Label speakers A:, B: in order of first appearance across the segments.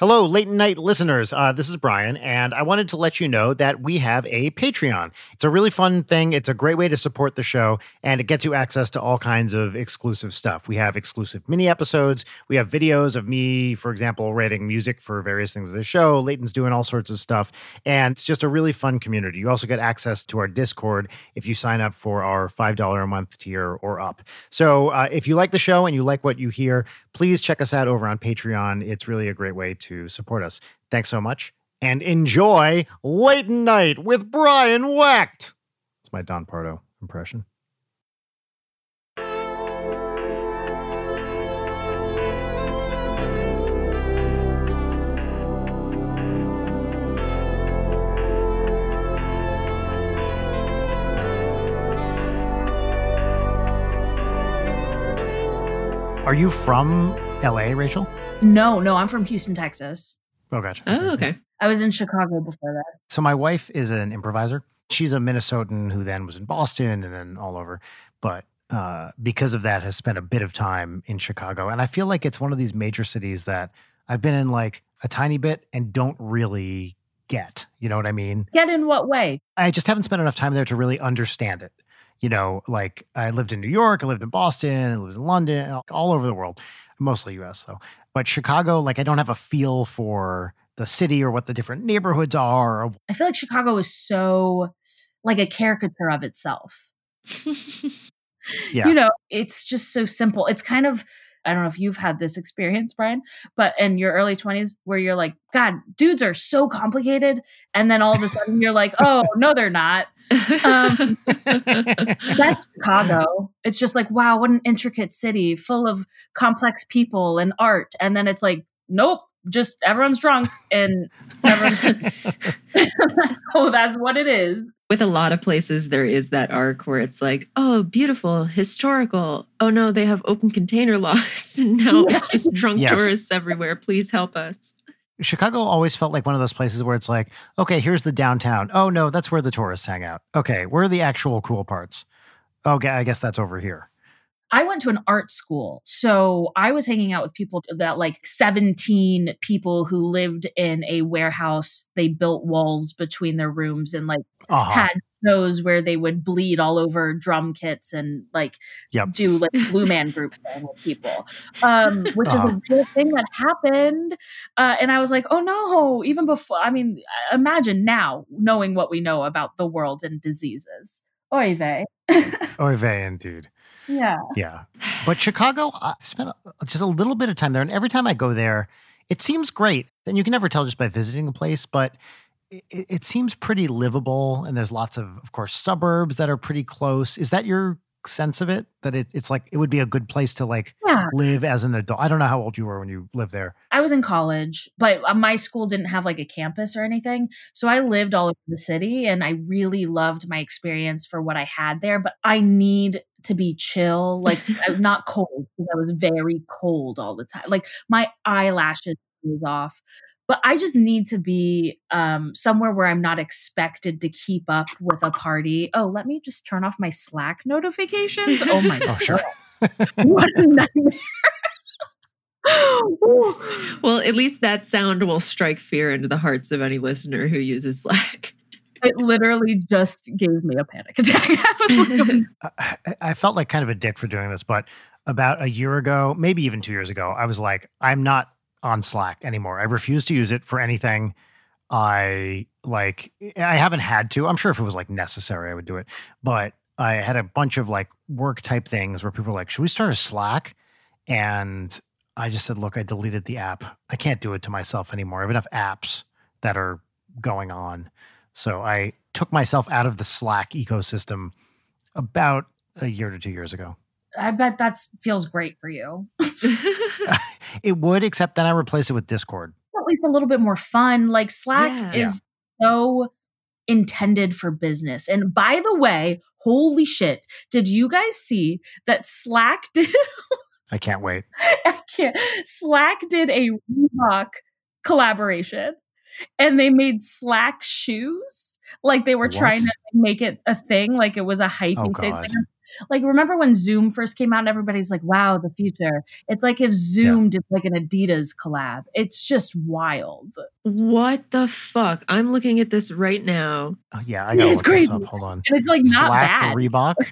A: Hello, late night listeners. Uh, this is Brian, and I wanted to let you know that we have a Patreon. It's a really fun thing. It's a great way to support the show, and it gets you access to all kinds of exclusive stuff. We have exclusive mini episodes. We have videos of me, for example, writing music for various things of the show. Leighton's doing all sorts of stuff, and it's just a really fun community. You also get access to our Discord if you sign up for our $5 a month tier or up. So uh, if you like the show and you like what you hear, please check us out over on Patreon. It's really a great way to support us. Thanks so much and enjoy Late Night with Brian Wecht. It's my Don Pardo impression. Are you from LA, Rachel?
B: No, no, I'm from Houston, Texas.
A: Oh, gotcha.
C: Oh, okay.
B: I was in Chicago before that.
A: So my wife is an improviser. She's a Minnesotan who then was in Boston and then all over. But uh, because of that, has spent a bit of time in Chicago. And I feel like it's one of these major cities that I've been in like a tiny bit and don't really get. You know what I mean?
B: Get in what way?
A: I just haven't spent enough time there to really understand it. You know, like I lived in New York, I lived in Boston, I lived in London, all over the world, mostly US though. But Chicago, like I don't have a feel for the city or what the different neighborhoods are.
B: I feel like Chicago is so like a caricature of itself.
A: yeah.
B: You know, it's just so simple. It's kind of I don't know if you've had this experience, Brian, but in your early 20s where you're like, God, dudes are so complicated. And then all of a sudden you're like, oh, no, they're not. Um, that's Chicago. It's just like, wow, what an intricate city full of complex people and art. And then it's like, nope, just everyone's drunk and everyone's oh that's what it is
C: with a lot of places there is that arc where it's like oh beautiful historical oh no they have open container laws and now it's just drunk yes. tourists everywhere please help us
A: Chicago always felt like one of those places where it's like, okay, here's the downtown. Oh no, that's where the tourists hang out. Okay, where are the actual cool parts? Okay, I guess that's over here.
B: I went to an art school. So I was hanging out with people that like 17 people who lived in a warehouse. They built walls between their rooms and like uh-huh. had shows where they would bleed all over drum kits and like yep. do like blue man group thing with people, um, which uh-huh. is a real thing that happened. Uh, and I was like, oh no, even before, I mean, imagine now knowing what we know about the world and diseases. Oy vey.
A: Oy vey, indeed.
B: Yeah.
A: Yeah. But Chicago, I spent just a little bit of time there. And every time I go there, it seems great. And you can never tell just by visiting a place, but it, it seems pretty livable. And there's lots of, of course, suburbs that are pretty close. Is that your sense of it that it, it's like it would be a good place to like yeah. live as an adult i don't know how old you were when you lived there
B: i was in college but uh, my school didn't have like a campus or anything so i lived all over the city and i really loved my experience for what i had there but i need to be chill like i was not cold because i was very cold all the time like my eyelashes was off but I just need to be um, somewhere where I'm not expected to keep up with a party. Oh, let me just turn off my Slack notifications. Oh my oh, god,
A: sure.
B: what a nightmare!
C: well, at least that sound will strike fear into the hearts of any listener who uses Slack.
B: It literally just gave me a panic attack. I,
A: like, oh I felt like kind of a dick for doing this, but about a year ago, maybe even two years ago, I was like, I'm not on Slack anymore. I refuse to use it for anything. I like eh, I haven't had to. I'm sure if it was like necessary, I would do it. But I had a bunch of like work type things where people were like, should we start a Slack? And I just said, look, I deleted the app. I can't do it to myself anymore. I have enough apps that are going on. So I took myself out of the Slack ecosystem about a year to two years ago.
B: I bet that feels great for you.
A: it would, except then I replace it with Discord.
B: At least a little bit more fun. Like Slack yeah. is yeah. so intended for business. And by the way, holy shit, did you guys see that Slack did?
A: I can't wait.
B: I can't. Slack did a Reebok collaboration and they made Slack shoes. Like they were what? trying to make it a thing, like it was a oh, hyping oh, thing. like remember when Zoom first came out and everybody's like, "Wow, the future." It's like if Zoom yeah. did like an Adidas collab. It's just wild.
C: What the fuck? I'm looking at this right now.
A: Oh, yeah, I got to look up. Hold on.
B: And it's like not
A: Slack
B: bad.
A: Reebok.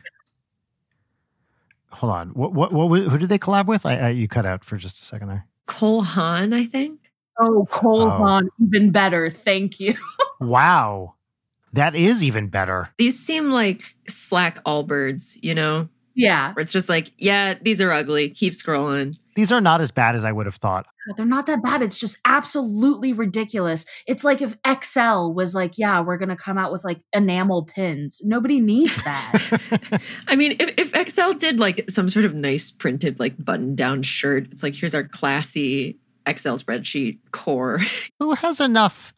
A: Hold on. What, what what who did they collab with? I, I you cut out for just a second there.
C: Cole Haan, I think.
B: Oh, Cole oh. Haan, even better. Thank you.
A: wow. That is even better.
C: These seem like slack Allbirds, you know?
B: Yeah.
C: Where it's just like, yeah, these are ugly. Keep scrolling.
A: These are not as bad as I would have thought.
B: They're not that bad. It's just absolutely ridiculous. It's like if Excel was like, yeah, we're going to come out with like enamel pins. Nobody needs that.
C: I mean, if, if Excel did like some sort of nice printed, like button down shirt, it's like, here's our classy Excel spreadsheet core.
A: Who has enough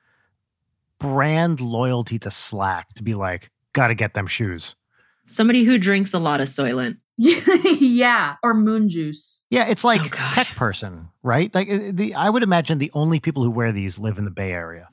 A: brand loyalty to Slack to be like, gotta get them shoes?
C: Somebody who drinks a lot of Soylent.
B: yeah, or moon juice.
A: Yeah, it's like oh, tech person, right? Like uh, the I would imagine the only people who wear these live in the Bay Area.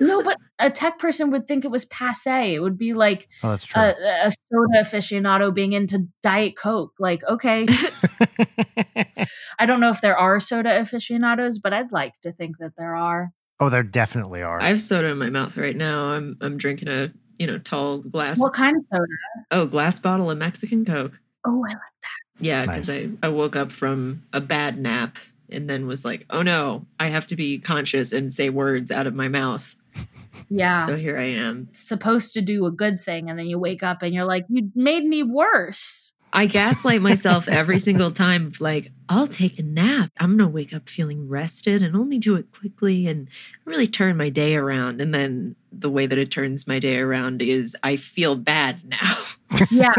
B: no, but a tech person would think it was passe. It would be like
A: oh.
B: A, a soda aficionado being into Diet Coke. Like, okay. I don't know if there are soda aficionados, but I'd like to think that there are.
A: Oh, there definitely are.
C: I have soda in my mouth right now. I'm I'm drinking a you know tall glass.
B: What kind of soda?
C: Oh, glass bottle of Mexican Coke.
B: Oh, I like that.
C: Yeah, because nice. I I woke up from a bad nap and then was like, oh no, I have to be conscious and say words out of my mouth.
B: Yeah.
C: So here I am.
B: Supposed to do a good thing, and then you wake up and you're like, you made me worse.
C: I gaslight myself every single time like, I'll take a nap. I'm going to wake up feeling rested and only do it quickly and really turn my day around. And then the way that it turns my day around is I feel bad now.
B: Yeah.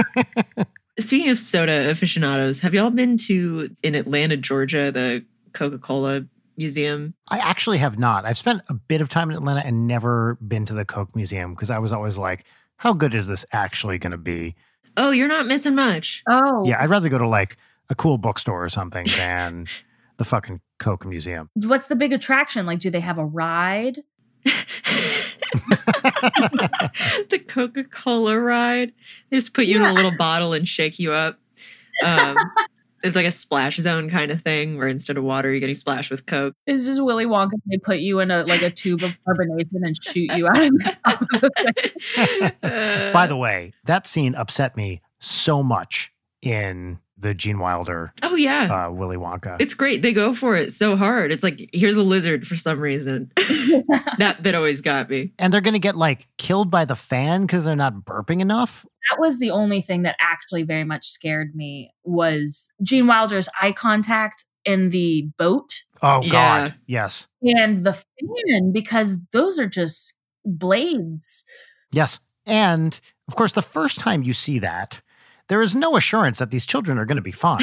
C: Speaking of soda aficionados, have y'all been to in Atlanta, Georgia, the Coca Cola Museum?
A: I actually have not. I've spent a bit of time in Atlanta and never been to the Coke Museum because I was always like, how good is this actually going to be?
C: Oh, you're not missing much.
B: Oh.
A: Yeah, I'd rather go to like a cool bookstore or something than the fucking Coke Museum.
B: What's the big attraction? Like, do they have a ride?
C: the Coca Cola ride. They just put you yeah. in a little bottle and shake you up. Um, it's like a splash zone kind of thing where instead of water you're getting splashed with coke
B: it's just willy wonka they put you in a like a tube of carbonation and shoot you out of the top of the
A: thing. by the way that scene upset me so much in the Gene Wilder.
C: Oh yeah,
A: uh, Willy Wonka.
C: It's great. They go for it so hard. It's like here's a lizard for some reason. that bit always got me.
A: And they're gonna get like killed by the fan because they're not burping enough.
B: That was the only thing that actually very much scared me was Gene Wilder's eye contact in the boat.
A: Oh God, yeah. yes.
B: And the fan because those are just blades.
A: Yes, and of course, the first time you see that there is no assurance that these children are going to be fine.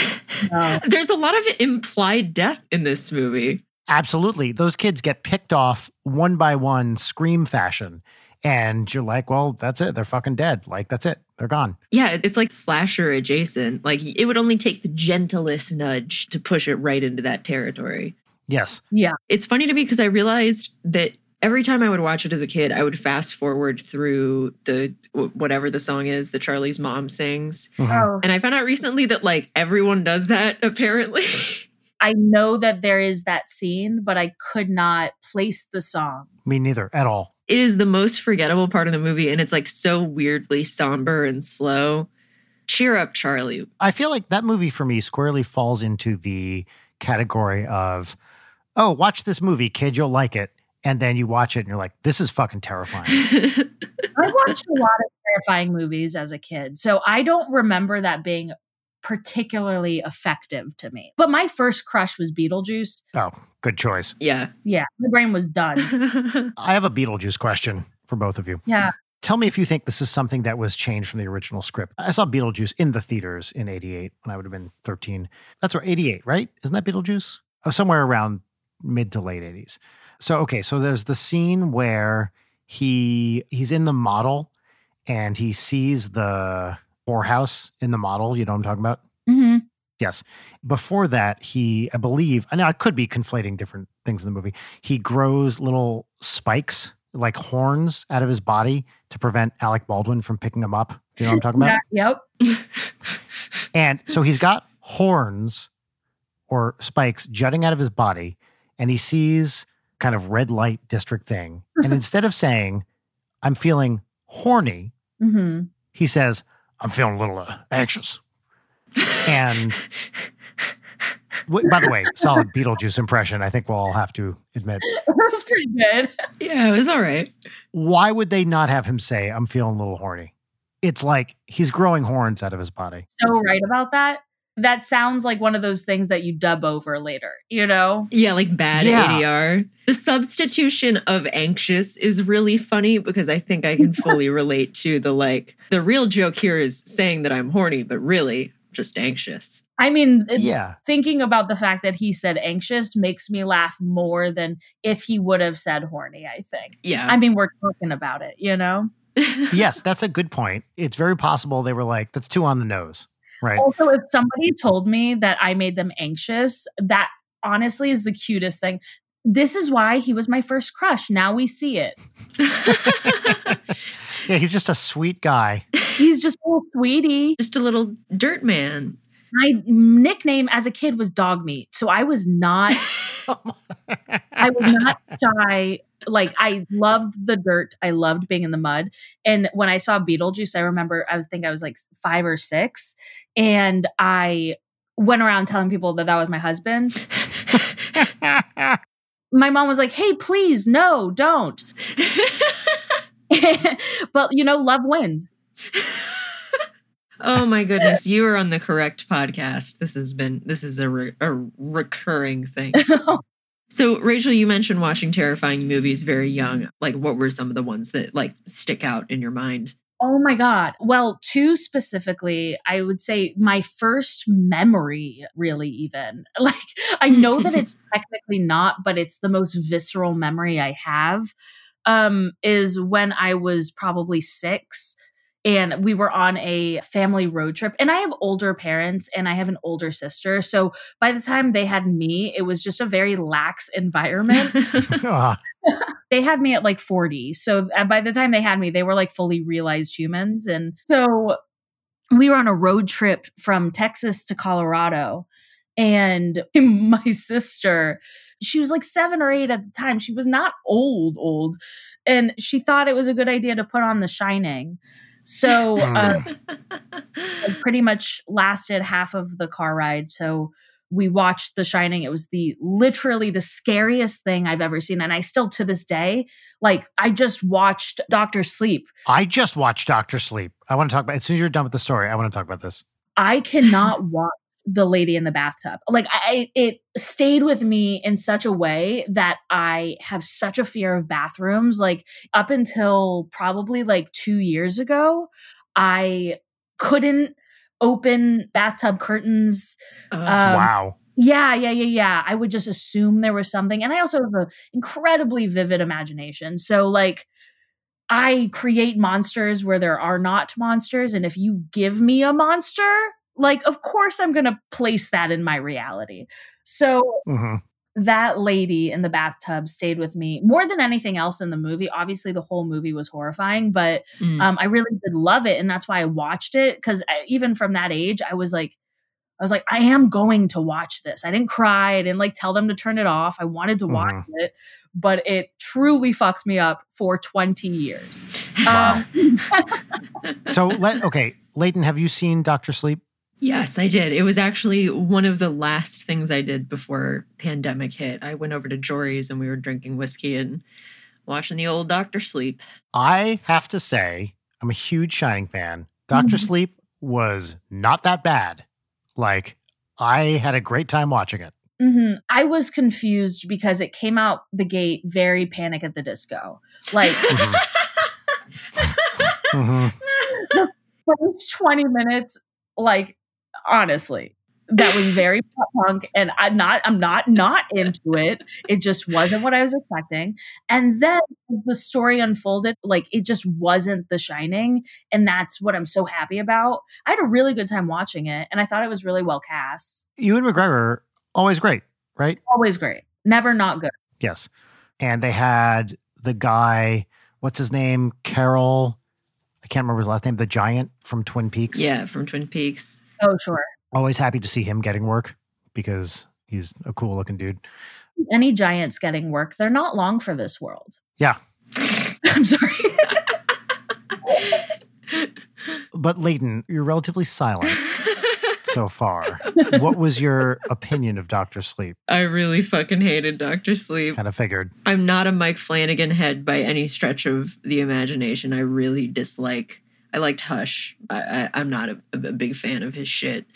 C: No. There's a lot of implied death in this movie.
A: Absolutely. Those kids get picked off one by one, scream fashion. And you're like, well, that's it. They're fucking dead. Like, that's it. They're gone.
C: Yeah, it's like slasher adjacent. Like, it would only take the gentlest nudge to push it right into that territory.
A: Yes.
B: Yeah.
C: It's funny to me because I realized that every time I would watch it as a kid, I would fast forward through the whatever the song is that Charlie's mom sings. Mm-hmm. Oh. And I found out recently that like everyone does that apparently.
B: I know that there is that scene, but I could not place the song.
A: Me neither at all.
C: It is the most forgettable part of the movie and it's like so weirdly somber and slow. Cheer up, Charlie.
A: I feel like that movie for me squarely falls into the category of, oh, watch this movie, kid, you'll like it and then you watch it and you're like, this is fucking terrifying.
B: I watched a lot of terrifying movies as a kid. So I don't remember that being particularly effective to me. But my first crush was Beetlejuice.
A: Oh, good choice.
C: Yeah.
B: Yeah. My brain was done.
A: I have a Beetlejuice question for both of you.
B: Yeah.
A: Tell me if you think this is something that was changed from the original script. I saw Beetlejuice in the theaters in 88 when I would have been 13. That's where 88, right? Isn't that Beetlejuice? Oh, somewhere around mid to late 80s. So okay, so there's the scene where he he's in the model and he sees the whorehouse in the model. You know what I'm talking about?
B: Mm-hmm.
A: Yes. Before that, he, I believe, I know I could be conflating different things in the movie. He grows little spikes like horns out of his body to prevent Alec Baldwin from picking him up. You know what I'm talking about?
B: Yeah, yep.
A: and so he's got horns or spikes jutting out of his body, and he sees kind of red light district thing. And instead of saying, I'm feeling horny,
B: mm-hmm.
A: he says, I'm feeling a little uh, anxious. And by the way, solid Beetlejuice impression. I think we'll all have to admit.
B: It was pretty good.
C: Yeah, it was all right.
A: Why would they not have him say, I'm feeling a little horny? It's like he's growing horns out of his body.
B: So right about that. That sounds like one of those things that you dub over later, you know?
C: Yeah, like bad yeah. ADR. The substitution of anxious is really funny because I think I can fully relate to the like, the real joke here is saying that I'm horny, but really, just anxious.
B: I mean,
A: yeah.
B: Thinking about the fact that he said anxious makes me laugh more than if he would have said horny, I think.
C: Yeah.
B: I mean, we're talking about it, you know?
A: yes, that's a good point. It's very possible they were like, that's too on the nose. Right.
B: Also, if somebody told me that I made them anxious, that honestly is the cutest thing. This is why he was my first crush. Now we see it.
A: yeah, he's just a sweet guy.
B: He's just a little sweetie.
C: Just a little dirt man.
B: My nickname as a kid was dog meat. So I was not I was not shy. Like I loved the dirt. I loved being in the mud. And when I saw Beetlejuice, I remember I was think I was like five or six, and I went around telling people that that was my husband. my mom was like, "Hey, please, no, don't." but you know, love wins.
C: oh my goodness, you are on the correct podcast. This has been this is a, re- a recurring thing. so, Rachel, you mentioned watching terrifying movies very young. Like, what were some of the ones that like stick out in your mind?
B: Oh my God. Well, two specifically, I would say my first memory, really, even. Like, I know that it's technically not, but it's the most visceral memory I have. Um, is when I was probably six and we were on a family road trip and i have older parents and i have an older sister so by the time they had me it was just a very lax environment. They had me at like 40 so uh, by the time they had me they were like fully realized humans and so we were on a road trip from texas to colorado and my sister she was like seven or eight at the time she was not old old and she thought it was a good idea to put on the shining so uh, I pretty much lasted half of the car ride. So we watched The Shining. It was the literally the scariest thing I've ever seen. And I still to this day, like I just watched Doctor Sleep.
A: I just watched Doctor Sleep. I want to talk about as soon as you're done with the story, I want to talk about this.
B: I cannot watch the lady in the bathtub. Like I it stayed with me in such a way that I have such a fear of bathrooms. Like up until probably like 2 years ago, I couldn't open bathtub curtains.
A: Uh, um, wow.
B: Yeah, yeah, yeah, yeah. I would just assume there was something. And I also have an incredibly vivid imagination. So like I create monsters where there are not monsters. And if you give me a monster, like of course i'm going to place that in my reality so mm-hmm. that lady in the bathtub stayed with me more than anything else in the movie obviously the whole movie was horrifying but mm. um, i really did love it and that's why i watched it because even from that age i was like I was like, I am going to watch this. I didn't cry. I didn't like tell them to turn it off. I wanted to watch mm-hmm. it, but it truly fucked me up for 20 years. Wow. Um,
A: so, let, okay, Leighton, have you seen Doctor Sleep?
C: Yes, I did. It was actually one of the last things I did before pandemic hit. I went over to Jory's and we were drinking whiskey and watching the old Doctor Sleep.
A: I have to say, I'm a huge Shining fan. Doctor mm-hmm. Sleep was not that bad. Like, I had a great time watching it.
B: Mm-hmm. I was confused because it came out the gate very Panic at the Disco. Like, mm-hmm. mm-hmm. first 20 minutes, like honestly that was very punk and i'm not i'm not not into it it just wasn't what i was expecting and then the story unfolded like it just wasn't the shining and that's what i'm so happy about i had a really good time watching it and i thought it was really well cast
A: ewan mcgregor always great right
B: always great never not good
A: yes and they had the guy, what's his name? Carel. I can't remember his last name. The giant from Twin Peaks.
C: Yeah, from Twin Peaks.
B: Oh, sure.
A: Always happy to see him getting work because he's a cool looking dude.
B: Any giants getting work, they're not long for this world.
A: Yeah.
B: I'm sorry.
A: but Leighton, you're relatively silent so far. what was your opinion of Doctor Sleep?
C: I really fucking hated Doctor Sleep.
A: Kind of figured.
C: I'm not a Mike Flanagan head by any stretch of the imagination. I really dislike. I liked Hush. I, I, am not a, a big fan of his shit.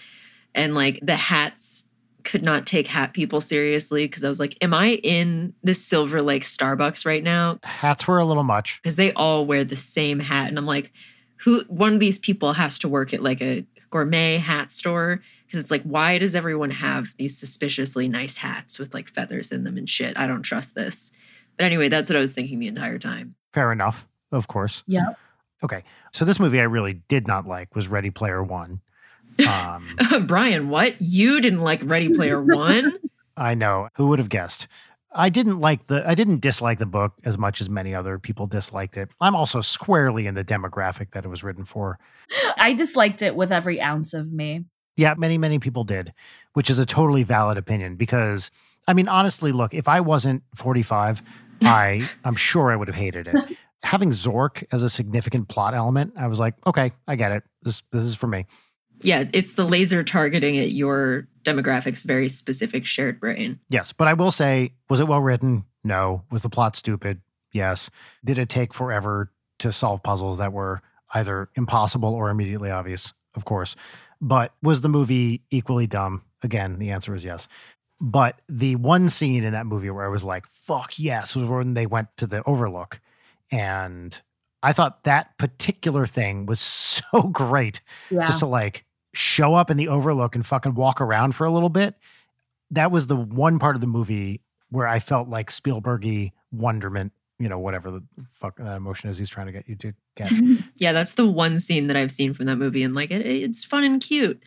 C: And like the hats could not take hat people seriously because I was like, am I in the Silver Lake Starbucks right now?
A: Hats were a little much.
C: Because they all wear the same hat. And I'm like, who one of these people has to work at like a gourmet hat store because it's like why does everyone have these suspiciously nice hats with like feathers in them and shit i don't trust this but anyway that's what i was thinking the entire time
A: fair enough of course
B: yeah
A: okay so this movie i really did not like was ready player one
C: um, brian what you didn't like ready player one
A: i know who would have guessed I didn't like the I didn't dislike the book as much as many other people disliked it. I'm also squarely in the demographic that it was written for.
B: I disliked it with every ounce of me.
A: Yeah, many many people did, which is a totally valid opinion because I mean honestly, look, if I wasn't 45, I I'm sure I would have hated it. Having Zork as a significant plot element, I was like, okay, I get it. This this is for me.
C: Yeah, it's the laser targeting at your demographics, very specific shared brain.
A: Yes, but I will say, was it well written? No. Was the plot stupid? Yes. Did it take forever to solve puzzles that were either impossible or immediately obvious? Of course. But was the movie equally dumb? Again, the answer is yes. But the one scene in that movie where I was like, fuck yes, was when they went to the overlook. And I thought that particular thing was so great. Yeah. Just to like show up in the overlook and fucking walk around for a little bit. That was the one part of the movie where I felt like Spielbergy wonderment, you know, whatever the fuck that emotion is he's trying to get you to get.
C: yeah, that's the one scene that I've seen from that movie, and like it, it's fun and cute.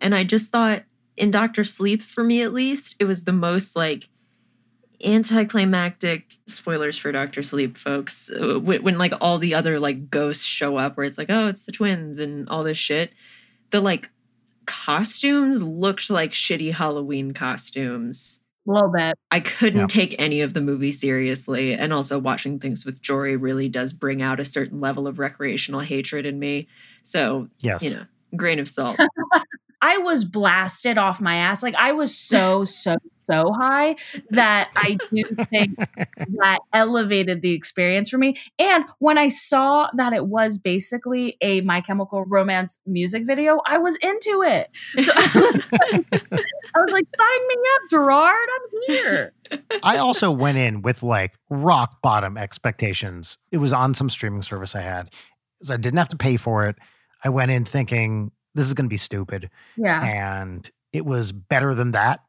C: And I just thought in Doctor Sleep, for me at least, it was the most like anticlimactic spoilers for Doctor Sleep, folks. Uh, when, when like all the other like ghosts show up, where it's like, oh, it's the twins and all this shit the like costumes looked like shitty Halloween costumes.
B: A little bit.
C: I couldn't yeah. take any of the movie seriously. And also, watching things with Jory really does bring out a certain level of recreational hatred in me. So,
A: yes.
C: you know, grain of salt.
B: I was blasted off my ass. Like, I was so, so so high that I do think that elevated the experience for me. And when I saw that it was basically a My Chemical Romance music video, I was into it. So I was, like, I was like, sign me up, Gerard. I'm here.
A: I also went in with like rock bottom expectations. It was on some streaming service I had. So I didn't have to pay for it. I went in thinking this is going to be stupid.
B: Yeah.
A: And it was better than that.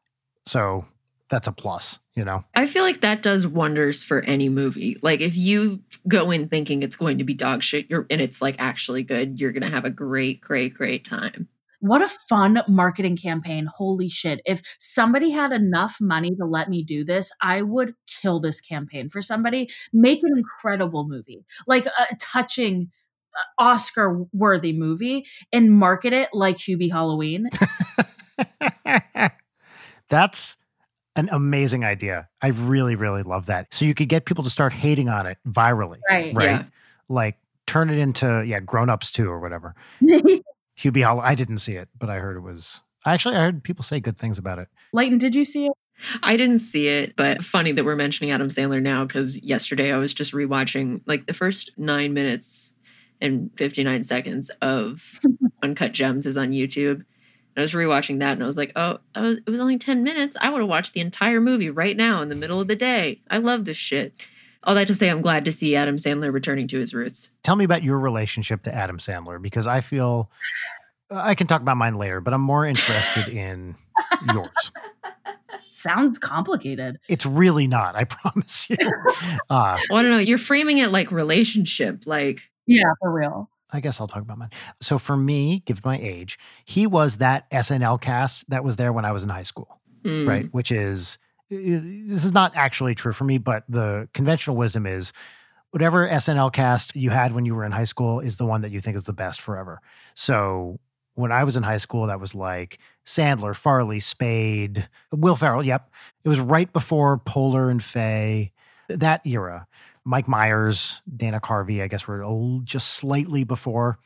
A: So that's a plus, you know?
C: I feel like that does wonders for any movie. Like if you go in thinking it's going to be dog shit you're, and it's like actually good, you're going to have a great, great, great time.
B: What a fun marketing campaign. Holy shit. If somebody had enough money to let me do this, I would kill this campaign for somebody. Make an incredible movie, like a touching uh, Oscar worthy movie, and market it like Hubie Halloween.
A: That's an amazing idea. I really, really love that. So you could get people to start hating on it virally.
B: Right.
A: Right.
B: Yeah.
A: Like turn it into, yeah, grown ups too or whatever. Hubie Hollow. I didn't see it, but I heard it was actually I heard people say good things about it.
B: Leighton, did you see it?
C: I didn't see it, but funny that we're mentioning Adam Sandler now because yesterday I was just rewatching like the first nine minutes and 59 seconds of Uncut Gems is on YouTube. I was rewatching that and I was like, oh, was, it was only 10 minutes. I would have watched the entire movie right now in the middle of the day. I love this shit. All that to say, I'm glad to see Adam Sandler returning to his roots.
A: Tell me about your relationship to Adam Sandler because I feel I can talk about mine later, but I'm more interested in yours.
B: Sounds complicated.
A: It's really not, I promise you.
C: Uh, well, I don't know. You're framing it like relationship, like.
B: Yeah, for real.
A: I guess I'll talk about mine. So for me, given my age, he was that SNL cast that was there when I was in high school, mm. right? Which is this is not actually true for me, but the conventional wisdom is whatever SNL cast you had when you were in high school is the one that you think is the best forever. So when I was in high school, that was like Sandler, Farley, Spade, Will Ferrell. Yep. It was right before Poehler and Fey, that era. Mike Myers, Dana Carvey, I guess we're just slightly before.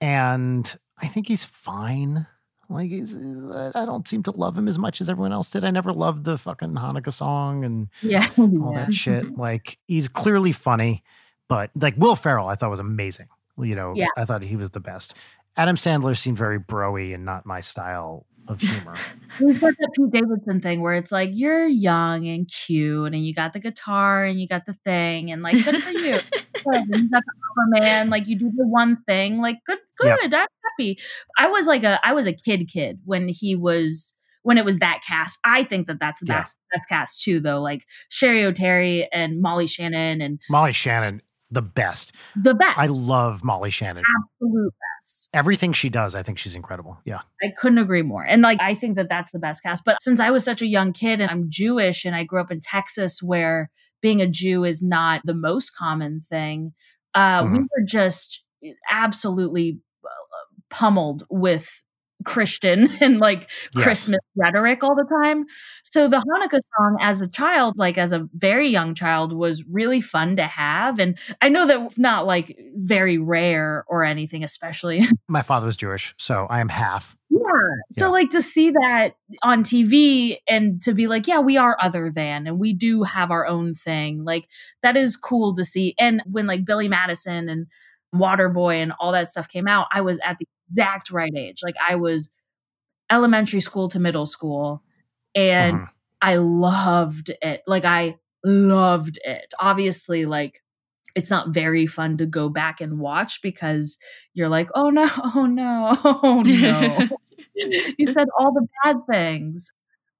A: And I think he's fine. Like he's, I don't seem to love him as much as everyone else did. I never loved the fucking Hanukkah song and
B: yeah,
A: all
B: yeah.
A: that shit. Like he's clearly funny, but like Will Ferrell, I thought was amazing. You know,
B: yeah.
A: I thought he was the best. Adam Sandler seemed very broy and not my style of humor.
B: He's got that Pete Davidson thing where it's like you're young and cute, and you got the guitar and you got the thing, and like good for you. good. You got the man, like you do the one thing, like good, good. Yep. I'm happy. I was like a, I was a kid, kid when he was when it was that cast. I think that that's the yeah. best best cast too, though. Like Cheri Oteri and Molly Shannon and
A: Molly Shannon the best.
B: The best.
A: I love Molly Shannon.
B: Absolute best.
A: Everything she does, I think she's incredible. Yeah.
B: I couldn't agree more. And like, I think that that's the best cast. But since I was such a young kid and I'm Jewish and I grew up in Texas where being a Jew is not the most common thing, uh, mm-hmm. we were just absolutely uh, pummeled with Christian and like yes. Christmas rhetoric all the time. So the Hanukkah song as a child, like as a very young child, was really fun to have. And I know that it's not like very rare or anything, especially.
A: My father was Jewish, so I am half.
B: Yeah. So, yeah. like, to see that on TV and to be like, yeah, we are other than, and we do have our own thing, like, that is cool to see. And when, like, Billy Madison and Waterboy and all that stuff came out, I was at the exact right age. Like I was elementary school to middle school and uh-huh. I loved it. Like I loved it. Obviously like it's not very fun to go back and watch because you're like, "Oh no, oh no, oh no." you said all the bad things.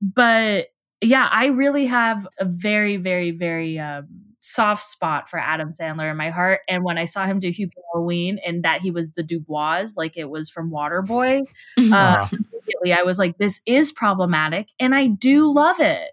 B: But yeah, I really have a very very very um soft spot for Adam Sandler in my heart. And when I saw him do Hubie Halloween and that he was the Dubois, like it was from Waterboy, uh, uh, immediately I was like, this is problematic. And I do love it.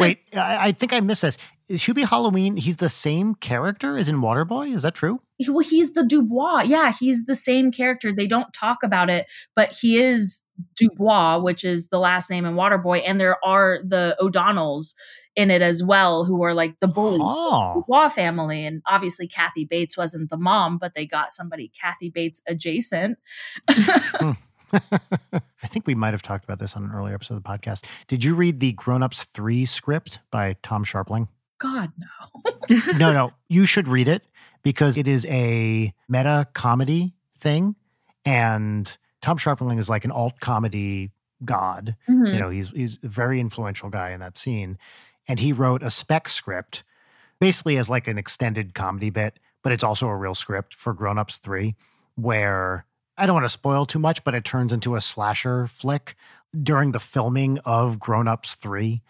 A: Wait, I, I, think I missed this. Is Hubie Halloween, he's the same character as in Waterboy? Is that true?
B: He, well, he's the Dubois. Yeah, he's the same character. They don't talk about it, but he is Dubois, which is the last name in Waterboy. And there are the O'Donnells in it as well who were like the bully oh. Dubois family. And obviously Kathy Bates wasn't the mom, but they got somebody Kathy Bates adjacent.
A: Hmm. I think we might have talked about this on an earlier episode of the podcast. Did you read the Grown Ups 3 script by Tom Scharpling?
B: God, no.
A: no, no. You should read it because it is a meta comedy thing. And Tom Scharpling is like an alt comedy god. Mm-hmm. You know, he's he's a very influential guy in that scene and he wrote a spec script basically as like an extended comedy bit, but it's also a real script for Grown Ups 3 where I don't want to spoil too much, but it turns into a slasher flick during the filming of Grown Ups 3.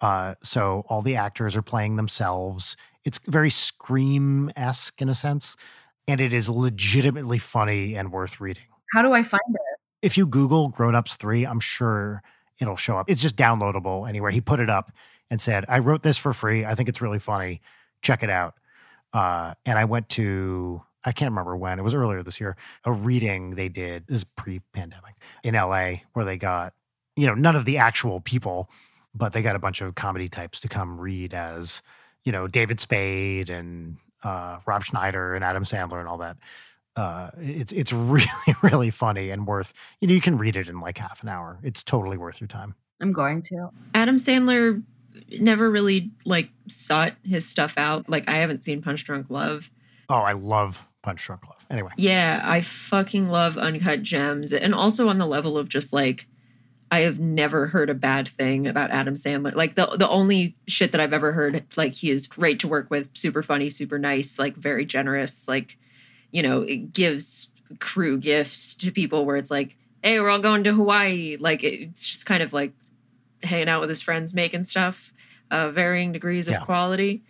A: Uh, so all the actors are playing themselves. It's very Scream esque in a sense, and it is legitimately funny and worth reading.
B: How do I find it?
A: If you Google Grown Ups 3, I'm sure it'll show up. It's just downloadable anywhere. He put it up and said, I wrote this for free. I think it's really funny. Check it out. Uh, and I went to, I can't remember when, it was earlier this year, a reading they did, this is pre pandemic, in LA, where they got, you know, none of the actual people, but they got a bunch of comedy types to come read as, you know, David Spade and uh, Rob Schneider and Adam Sandler and all that. Uh, it's it's really really funny and worth you know you can read it in like half an hour. It's totally worth your time.
B: I'm going to.
C: Adam Sandler never really like sought his stuff out. Like I haven't seen Punch Drunk Love.
A: Oh, I love Punch Drunk Love. Anyway.
C: Yeah, I fucking love Uncut Gems. And also on the level of just like I have never heard a bad thing about Adam Sandler. Like the the only shit that I've ever heard, like he is great to work with, super funny, super nice, like very generous, like, you know, it gives crew gifts to people where it's like, hey, we're all going to Hawaii. Like it's just kind of like hanging out with his friends, making stuff, uh, varying degrees of yeah. quality.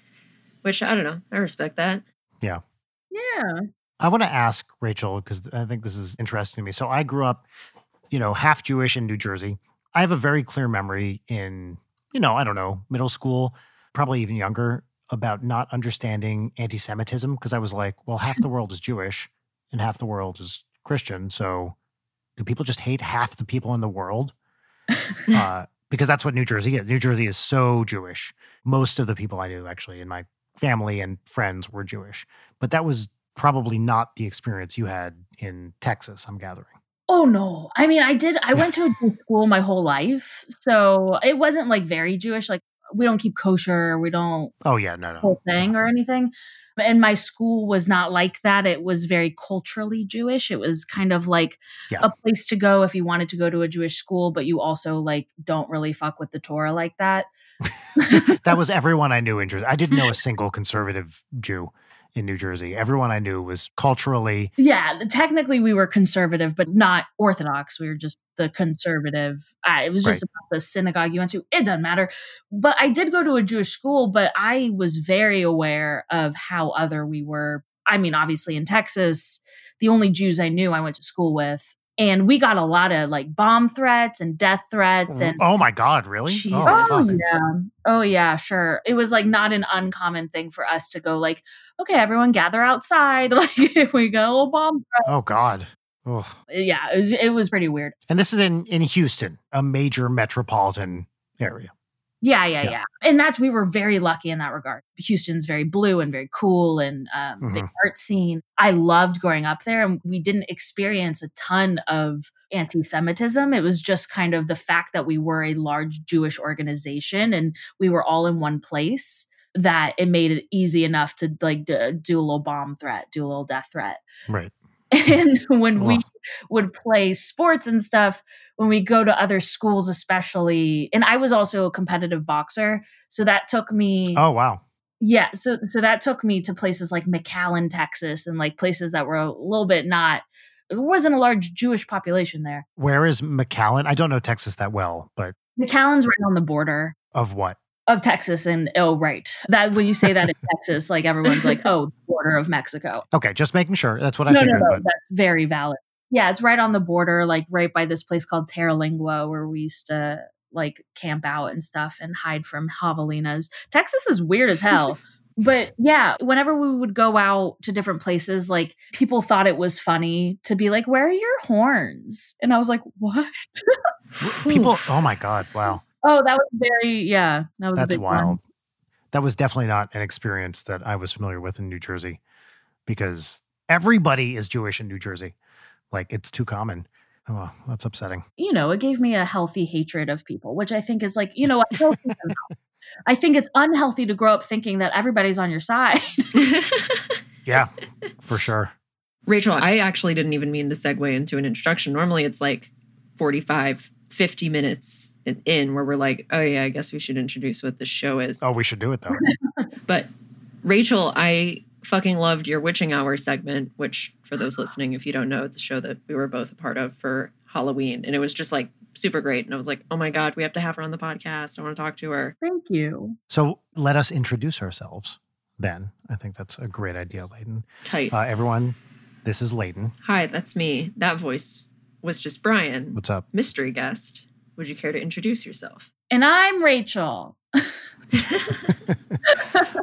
C: Which I don't know. I respect that.
A: Yeah.
B: Yeah.
A: I want to ask Rachel because I think this is interesting to me. So I grew up, you know, half Jewish in New Jersey. I have a very clear memory in, you know, I don't know, middle school, probably even younger, about not understanding anti Semitism because I was like, well, half the world is Jewish and half the world is Christian. So do people just hate half the people in the world? uh, because that's what New Jersey is. New Jersey is so Jewish. Most of the people I knew, actually, in my family and friends, were Jewish. But that was probably not the experience you had in Texas, I'm gathering.
B: Oh no. I mean, I did I went to a Jewish school my whole life. So it wasn't like very Jewish like we don't keep kosher, we don't
A: Oh yeah, no no.
B: whole thing or anything. And my school was not like that. It was very culturally Jewish. It was kind of like yeah. a place to go if you wanted to go to a Jewish school, but you also like don't really fuck with the Torah like that.
A: that was everyone I knew in Jersey. I didn't know a single conservative Jew in New Jersey. Everyone I knew was culturally.
B: Yeah, technically we were conservative, but not Orthodox. We were just the conservative. Uh, it was just right. about the synagogue you went to. It doesn't matter. But I did go to a Jewish school, but I was very aware of how other we were. I mean, obviously in Texas, the only Jews I knew I went to school with and we got a lot of like bomb threats and death threats and
A: oh my god really
B: oh, oh yeah oh yeah sure it was like not an uncommon thing for us to go like okay everyone gather outside like if we got a little bomb threat.
A: oh god
B: oh. yeah it was, it was pretty weird
A: and this is in in houston a major metropolitan area
B: yeah, yeah, yeah, yeah, And that's we were very lucky in that regard. Houston's very blue and very cool and um, mm-hmm. big art scene. I loved growing up there, and we didn't experience a ton of anti-Semitism. It was just kind of the fact that we were a large Jewish organization and we were all in one place that it made it easy enough to like do, do a little bomb threat, do a little death threat.
A: Right.
B: And when we would play sports and stuff, when we go to other schools, especially, and I was also a competitive boxer. So that took me.
A: Oh, wow.
B: Yeah. So, so that took me to places like McAllen, Texas, and like places that were a little bit not, there wasn't a large Jewish population there.
A: Where is McAllen? I don't know Texas that well, but.
B: McAllen's right on the border.
A: Of what?
B: Of Texas and oh right. That when you say that in Texas like everyone's like oh border of Mexico.
A: Okay just making sure. That's what I no, figured no, no,
B: but... that's very valid. Yeah it's right on the border like right by this place called Terlingua where we used to like camp out and stuff and hide from javelinas. Texas is weird as hell but yeah whenever we would go out to different places like people thought it was funny to be like where are your horns? And I was like what? Hmm.
A: People oh my god wow
B: Oh, that was very yeah. That was
A: that's wild. One. That was definitely not an experience that I was familiar with in New Jersey, because everybody is Jewish in New Jersey. Like it's too common. Oh, that's upsetting.
B: You know, it gave me a healthy hatred of people, which I think is like, you know, I think it's unhealthy to grow up thinking that everybody's on your side.
A: yeah, for sure.
C: Rachel, I actually didn't even mean to segue into an introduction. Normally it's like 45 50 minutes in where we're like, oh, yeah, I guess we should introduce what the show is.
A: Oh, we should do it though.
C: but Rachel, I fucking loved your witching hour segment, which for those listening, if you don't know, it's a show that we were both a part of for Halloween. And it was just like super great. And I was like, oh my God, we have to have her on the podcast. I want to talk to her.
B: Thank you.
A: So let us introduce ourselves then. I think that's a great idea, Leighton.
C: Tight.
A: Uh, everyone, this is Leighton.
C: Hi, that's me. That voice was just Brian.
A: What's up?
C: Mystery guest. Would you care to introduce yourself?
B: And I'm Rachel.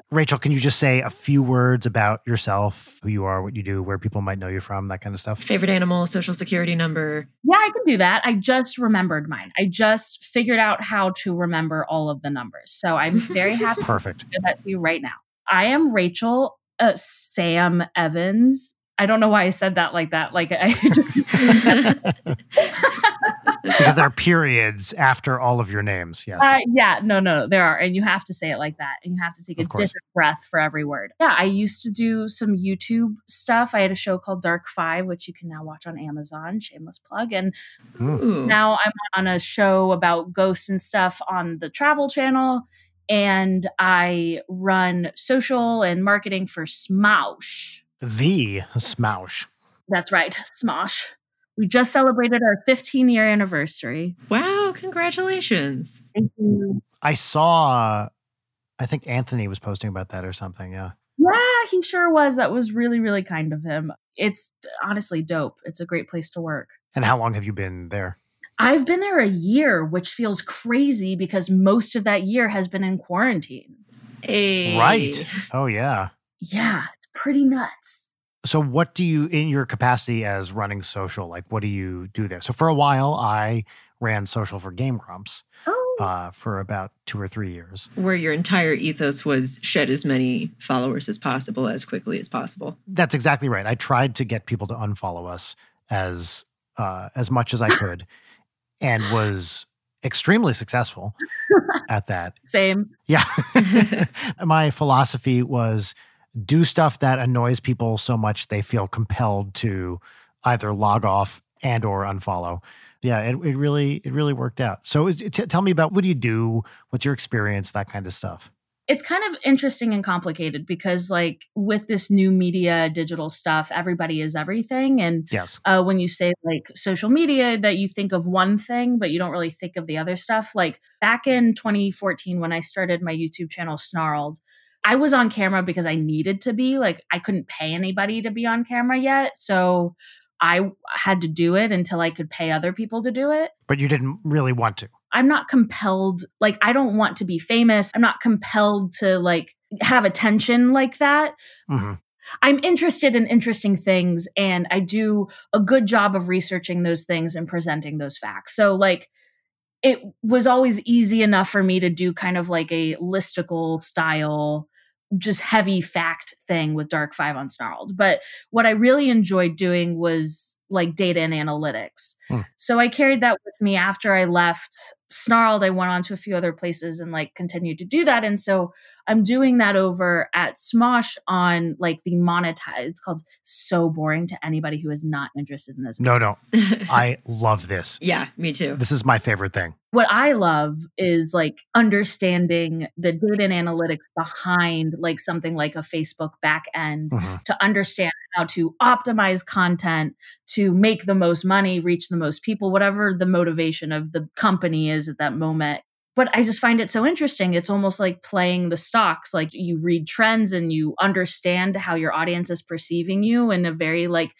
A: Rachel, can you just say a few words about yourself, who you are, what you do, where people might know you from, that kind of stuff?
C: Favorite animal, social security number.
B: Yeah, I can do that. I just remembered mine. I just figured out how to remember all of the numbers. So I'm very happy
A: Perfect.
B: to do that to you right now. I am Rachel uh, Sam Evans. I don't know why I said that like that. Like I
A: because there are periods after all of your names. Yes. Uh,
B: yeah. No, no, there are, and you have to say it like that, and you have to take a different breath for every word. Yeah, I used to do some YouTube stuff. I had a show called Dark Five, which you can now watch on Amazon. Shameless plug. And Ooh. now I'm on a show about ghosts and stuff on the Travel Channel. And I run social and marketing for Smosh
A: the Smosh.
B: That's right, Smosh. We just celebrated our 15 year anniversary.
C: Wow, congratulations.
B: Thank you.
A: I saw, I think Anthony was posting about that or something. Yeah.
B: Yeah, he sure was. That was really, really kind of him. It's honestly dope. It's a great place to work.
A: And how long have you been there?
B: I've been there a year, which feels crazy because most of that year has been in quarantine.
C: Hey.
A: Right. Oh, yeah.
B: Yeah, it's pretty nuts.
A: So, what do you, in your capacity as running social, like what do you do there? So, for a while, I ran social for Game Grumps
B: Oh,
A: uh, for about two or three years.
C: Where your entire ethos was shed as many followers as possible as quickly as possible.
A: That's exactly right. I tried to get people to unfollow us as uh, as much as I could, and was extremely successful at that.
B: same.
A: Yeah. My philosophy was do stuff that annoys people so much they feel compelled to either log off and or unfollow. Yeah, it, it really it really worked out. So is, t- tell me about what do you do? What's your experience? That kind of stuff.
B: It's kind of interesting and complicated because, like, with this new media, digital stuff, everybody is everything. And
A: Yes.
B: uh, when you say like social media, that you think of one thing, but you don't really think of the other stuff. Like back in 2014, when I started my YouTube channel, Snarled, I was on camera because I needed to be. Like, I couldn't pay anybody to be on camera yet. So I had to do it until I could pay other people to do it.
A: But you didn't really want to.
B: I'm not compelled, like, I don't want to be famous. I'm not compelled to, like, have attention like that.
A: Mhm.
B: I'm interested in interesting things and I do a good job of researching those things and presenting those facts. So, like, it was always easy enough for me to do kind of like a listicle style, just heavy fact thing with Dark Five on Snarled. But what I really enjoyed doing was like data and analytics.
A: Hmm.
B: So I carried that with me after I left Snarled. I went on to a few other places and like continued to do that. And so I'm doing that over at Smosh on like the monetize. It's called so boring to anybody who is not interested in this.
A: No, no. I love this.
C: yeah, me too.
A: This is my favorite thing.
B: what I love is like understanding the data and analytics behind like something like a Facebook back end
A: Mhm.
B: to understand how to optimize content to make the most money, reach the most people, whatever the motivation of the company is at that moment. But I just find it so interesting. It's almost like playing the stocks. Like you read trends and you understand how your audience is perceiving you in a very like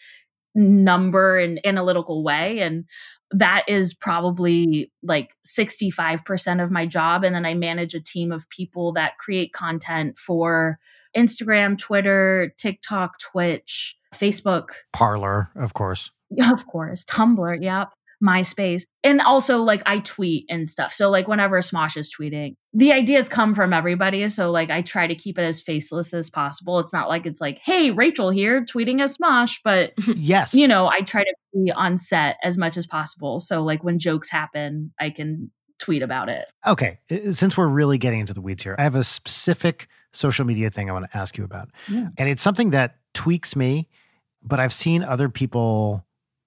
B: number and analytical way. And that is probably like 65% of my job. And then I manage a team of people that create content for Instagram, Twitter, TikTok, Twitch, Facebook,
A: Parler, of course.
B: of course, Tumblr, yep, MySpace. And also like I tweet and stuff. So like whenever Smosh is tweeting, the ideas come from everybody. So like I try to keep it as faceless as possible. It's not like it's like, hey, Rachel here tweeting as Smosh, but
A: Yes.
B: you know, I try to be on set as much as possible. So like when jokes happen, I can tweet about it.
A: Okay. Since we're really getting into the weeds here, I have a specific social media thing I want to ask you about.
B: Yeah.
A: And it's something that tweaks me, but I've seen other people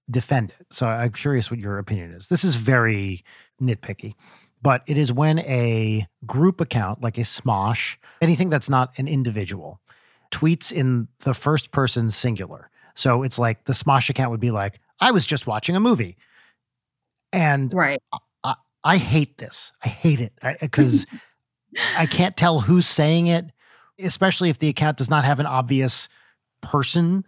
A: defend it. So I'm curious what your opinion is. This is very nitpicky, but it is when a group account, like a Smosh, anything that's not an individual, tweets in the first person singular. So it's like the Smosh account would be like, I was just watching a movie. And
B: Right.
A: I hate this. I hate it because I can't tell who's saying it, especially if the account does not have an obvious person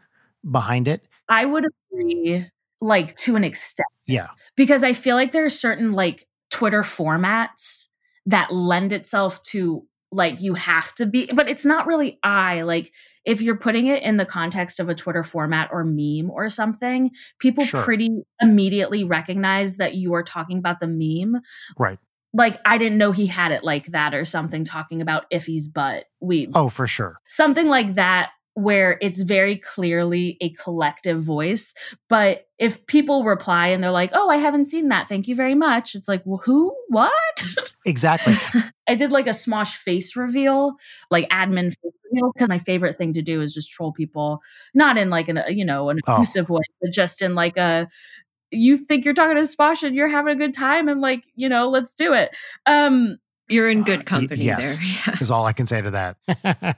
A: behind it.
B: I would agree, like to an extent,
A: Yeah.
B: because I feel like there are certain like Twitter formats that lend itself to like you have to be, but it's not really I. Like if you're putting it in the context of a Twitter format or meme or something, people
A: Sure.
B: pretty immediately recognize that you are talking about the meme.
A: Right.
B: Like I didn't know he had it like that or something talking about if he's butt. We
A: Oh, for sure.
B: something like that where it's very clearly a collective voice but if people reply and they're like oh i haven't seen that thank you very much it's like well who what
A: Exactly.
B: i did like a smosh face reveal like admin face reveal because my favorite thing to do is just troll people not in like an you know an
A: Oh.
B: abusive way but just in like a you think you're talking to Smosh and you're having a good time and like you know let's do it um
C: You're in
A: Uh,
C: good
A: y-
C: company
A: yes.
C: there. Yeah.
A: is all I can say to that.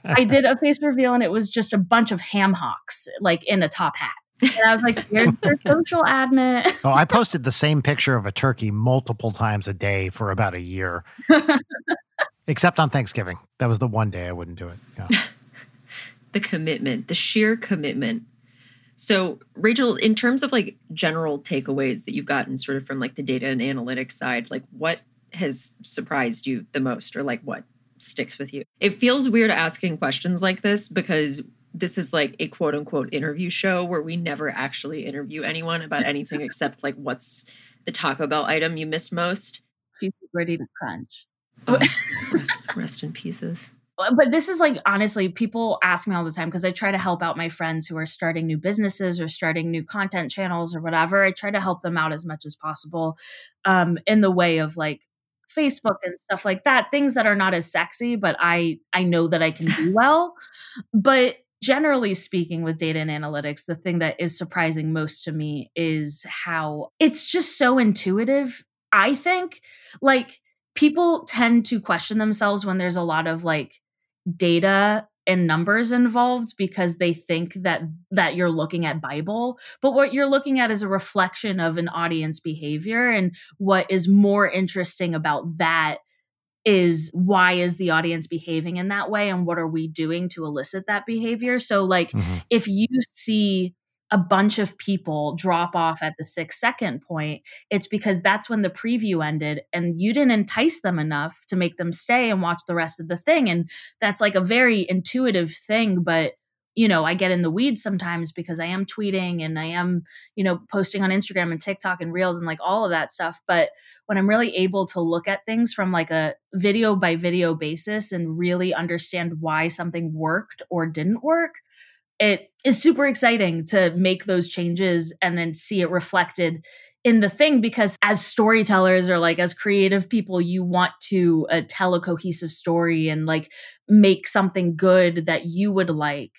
B: I did a face reveal and it was just a bunch of ham hocks like in a top hat. And I was like, here's your social admin.
A: Oh, I posted the same picture of a turkey multiple times a day for about a year, except on Thanksgiving. That was the one day I wouldn't do it. Yeah.
C: the commitment, the sheer commitment. So, Rachel, in terms of like general takeaways that you've gotten sort of from like the data and analytics side, like what has surprised you the most or like what sticks with you. It feels weird asking questions like this because this is like a quote unquote interview show where we never actually interview anyone about anything except like what's the Taco Bell item you missed most.
B: She's ready to crunch.
C: Oh, rest, rest in pieces
B: but this is like honestly people ask me all the time because i try to help out my friends who are starting new businesses or starting new content channels or whatever i try to help them out as much as possible um, in the way of like facebook and stuff like that things that are not as sexy but i i know that i can do well. But generally speaking with data and analytics the thing that is surprising most to me is how it's just so intuitive i think. Like people tend to question themselves when there's a lot of like data and numbers involved because they think that that you're looking at bible but what you're looking at is a reflection of an audience behavior and what is more interesting about that is why is the audience behaving in that way and what are we doing to elicit that behavior so like mm-hmm. if you see a bunch of people drop off at the six second point, it's because that's when the preview ended and you didn't entice them enough to make them stay and watch the rest of the thing. And that's like a very intuitive thing, but you know, I get in the weeds sometimes because I am tweeting and I am, you know, posting on Instagram and TikTok and Reels and like all of that stuff. But when I'm really able to look at things from like a video by video basis and really understand why something worked or didn't work, it is super exciting to make those changes and then see it reflected in the thing because as storytellers or like as creative people you want to uh, tell a cohesive story and like make something good that you would like.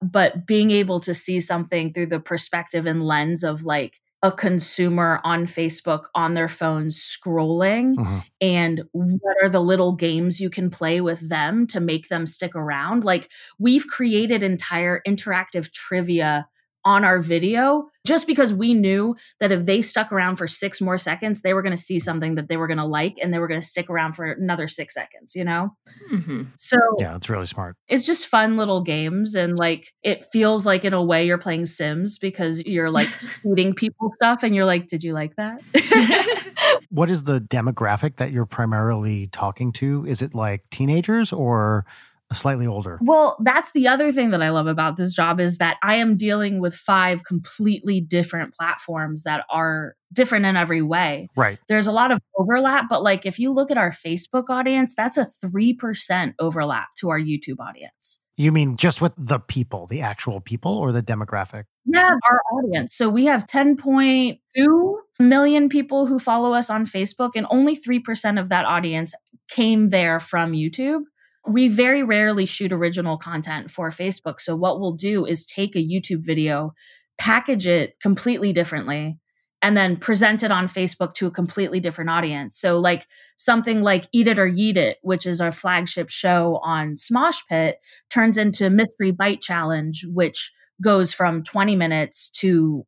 B: But being able to see something through the perspective and lens of like a consumer on Facebook on their phone scrolling uh-huh. and what are the little games you can play with them to make them stick around. Like we've created entire interactive trivia on our video just because we knew that if they stuck around for six more seconds, they were going to see something that they were going to like and they were going to stick around for another six seconds, you know? Mm-hmm. So,
A: yeah, it's really smart.
B: It's just fun little games. And like, it feels like in a way you're playing Sims because you're like feeding people stuff and you're like, did you like that?
A: what is the demographic that you're primarily talking to? Is it like teenagers or slightly older.
B: Well, that's the other thing that I love about this job is that I am dealing with five completely different platforms that are different in every way.
A: Right.
B: There's a lot of overlap, but like if you look at our Facebook audience, that's a 3% overlap to our YouTube audience.
A: You mean just with the people, the actual people or the demographic?
B: Yeah, our audience. So we have 10.2 million people who follow us on Facebook, and only 3% of that audience came there from YouTube we very rarely shoot original content for Facebook. So, what we'll do is take a YouTube video, package it completely differently, and then present it on Facebook to a completely different audience. So, like something like Eat It or Yeet It, which is our flagship show on Smosh Pit, turns into a Mystery Bite Challenge, which goes from 20 minutes to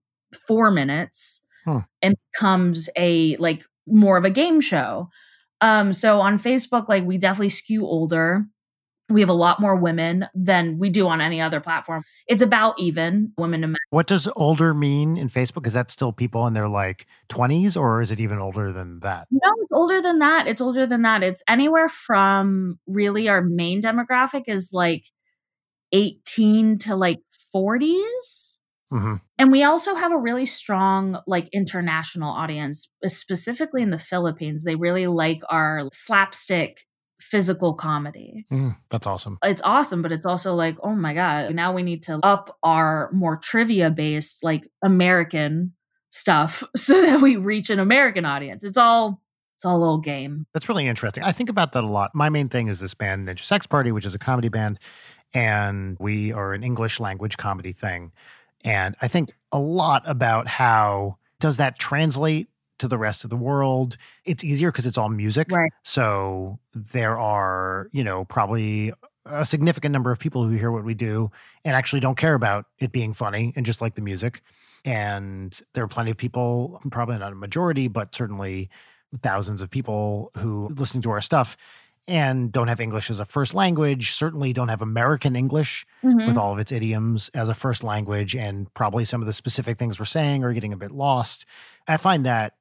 B: four minutes huh. and becomes a like more of a game show. Um, so on Facebook, like we definitely skew older. We have a lot more women than we do on any other platform. It's about even women to men.
A: What does older mean in Facebook? Is that still people in their like 20s or is it even older than that?
B: No, it's older than that. It's older than that. It's anywhere from really our main demographic is like 18 to like 40s. Mm-hmm. And we also have a really strong, like, international audience, specifically in the Philippines. They really like our slapstick physical comedy.
A: Mm, that's awesome.
B: It's awesome, but it's also like, oh my God, now we need to up our more trivia based, like, American stuff so that we reach an American audience. It's all it's all a little game.
A: That's really interesting. I think about that a lot. My main thing is this band Ninja Sex Party, which is a comedy band, and we are an English language comedy thing. And I think a lot about how does that translate to the rest of the world. It's easier because it's all music.
B: Right.
A: So there are, you know, probably a significant number of people who hear what we do and actually don't care about it being funny and just like the music. And there are plenty of people, probably not a majority, but certainly thousands of people who listening to our stuff and don't have English as a first language, certainly don't have American English mm-hmm. with all of its idioms as a first language, and probably some of the specific things we're saying are getting a bit lost. I find that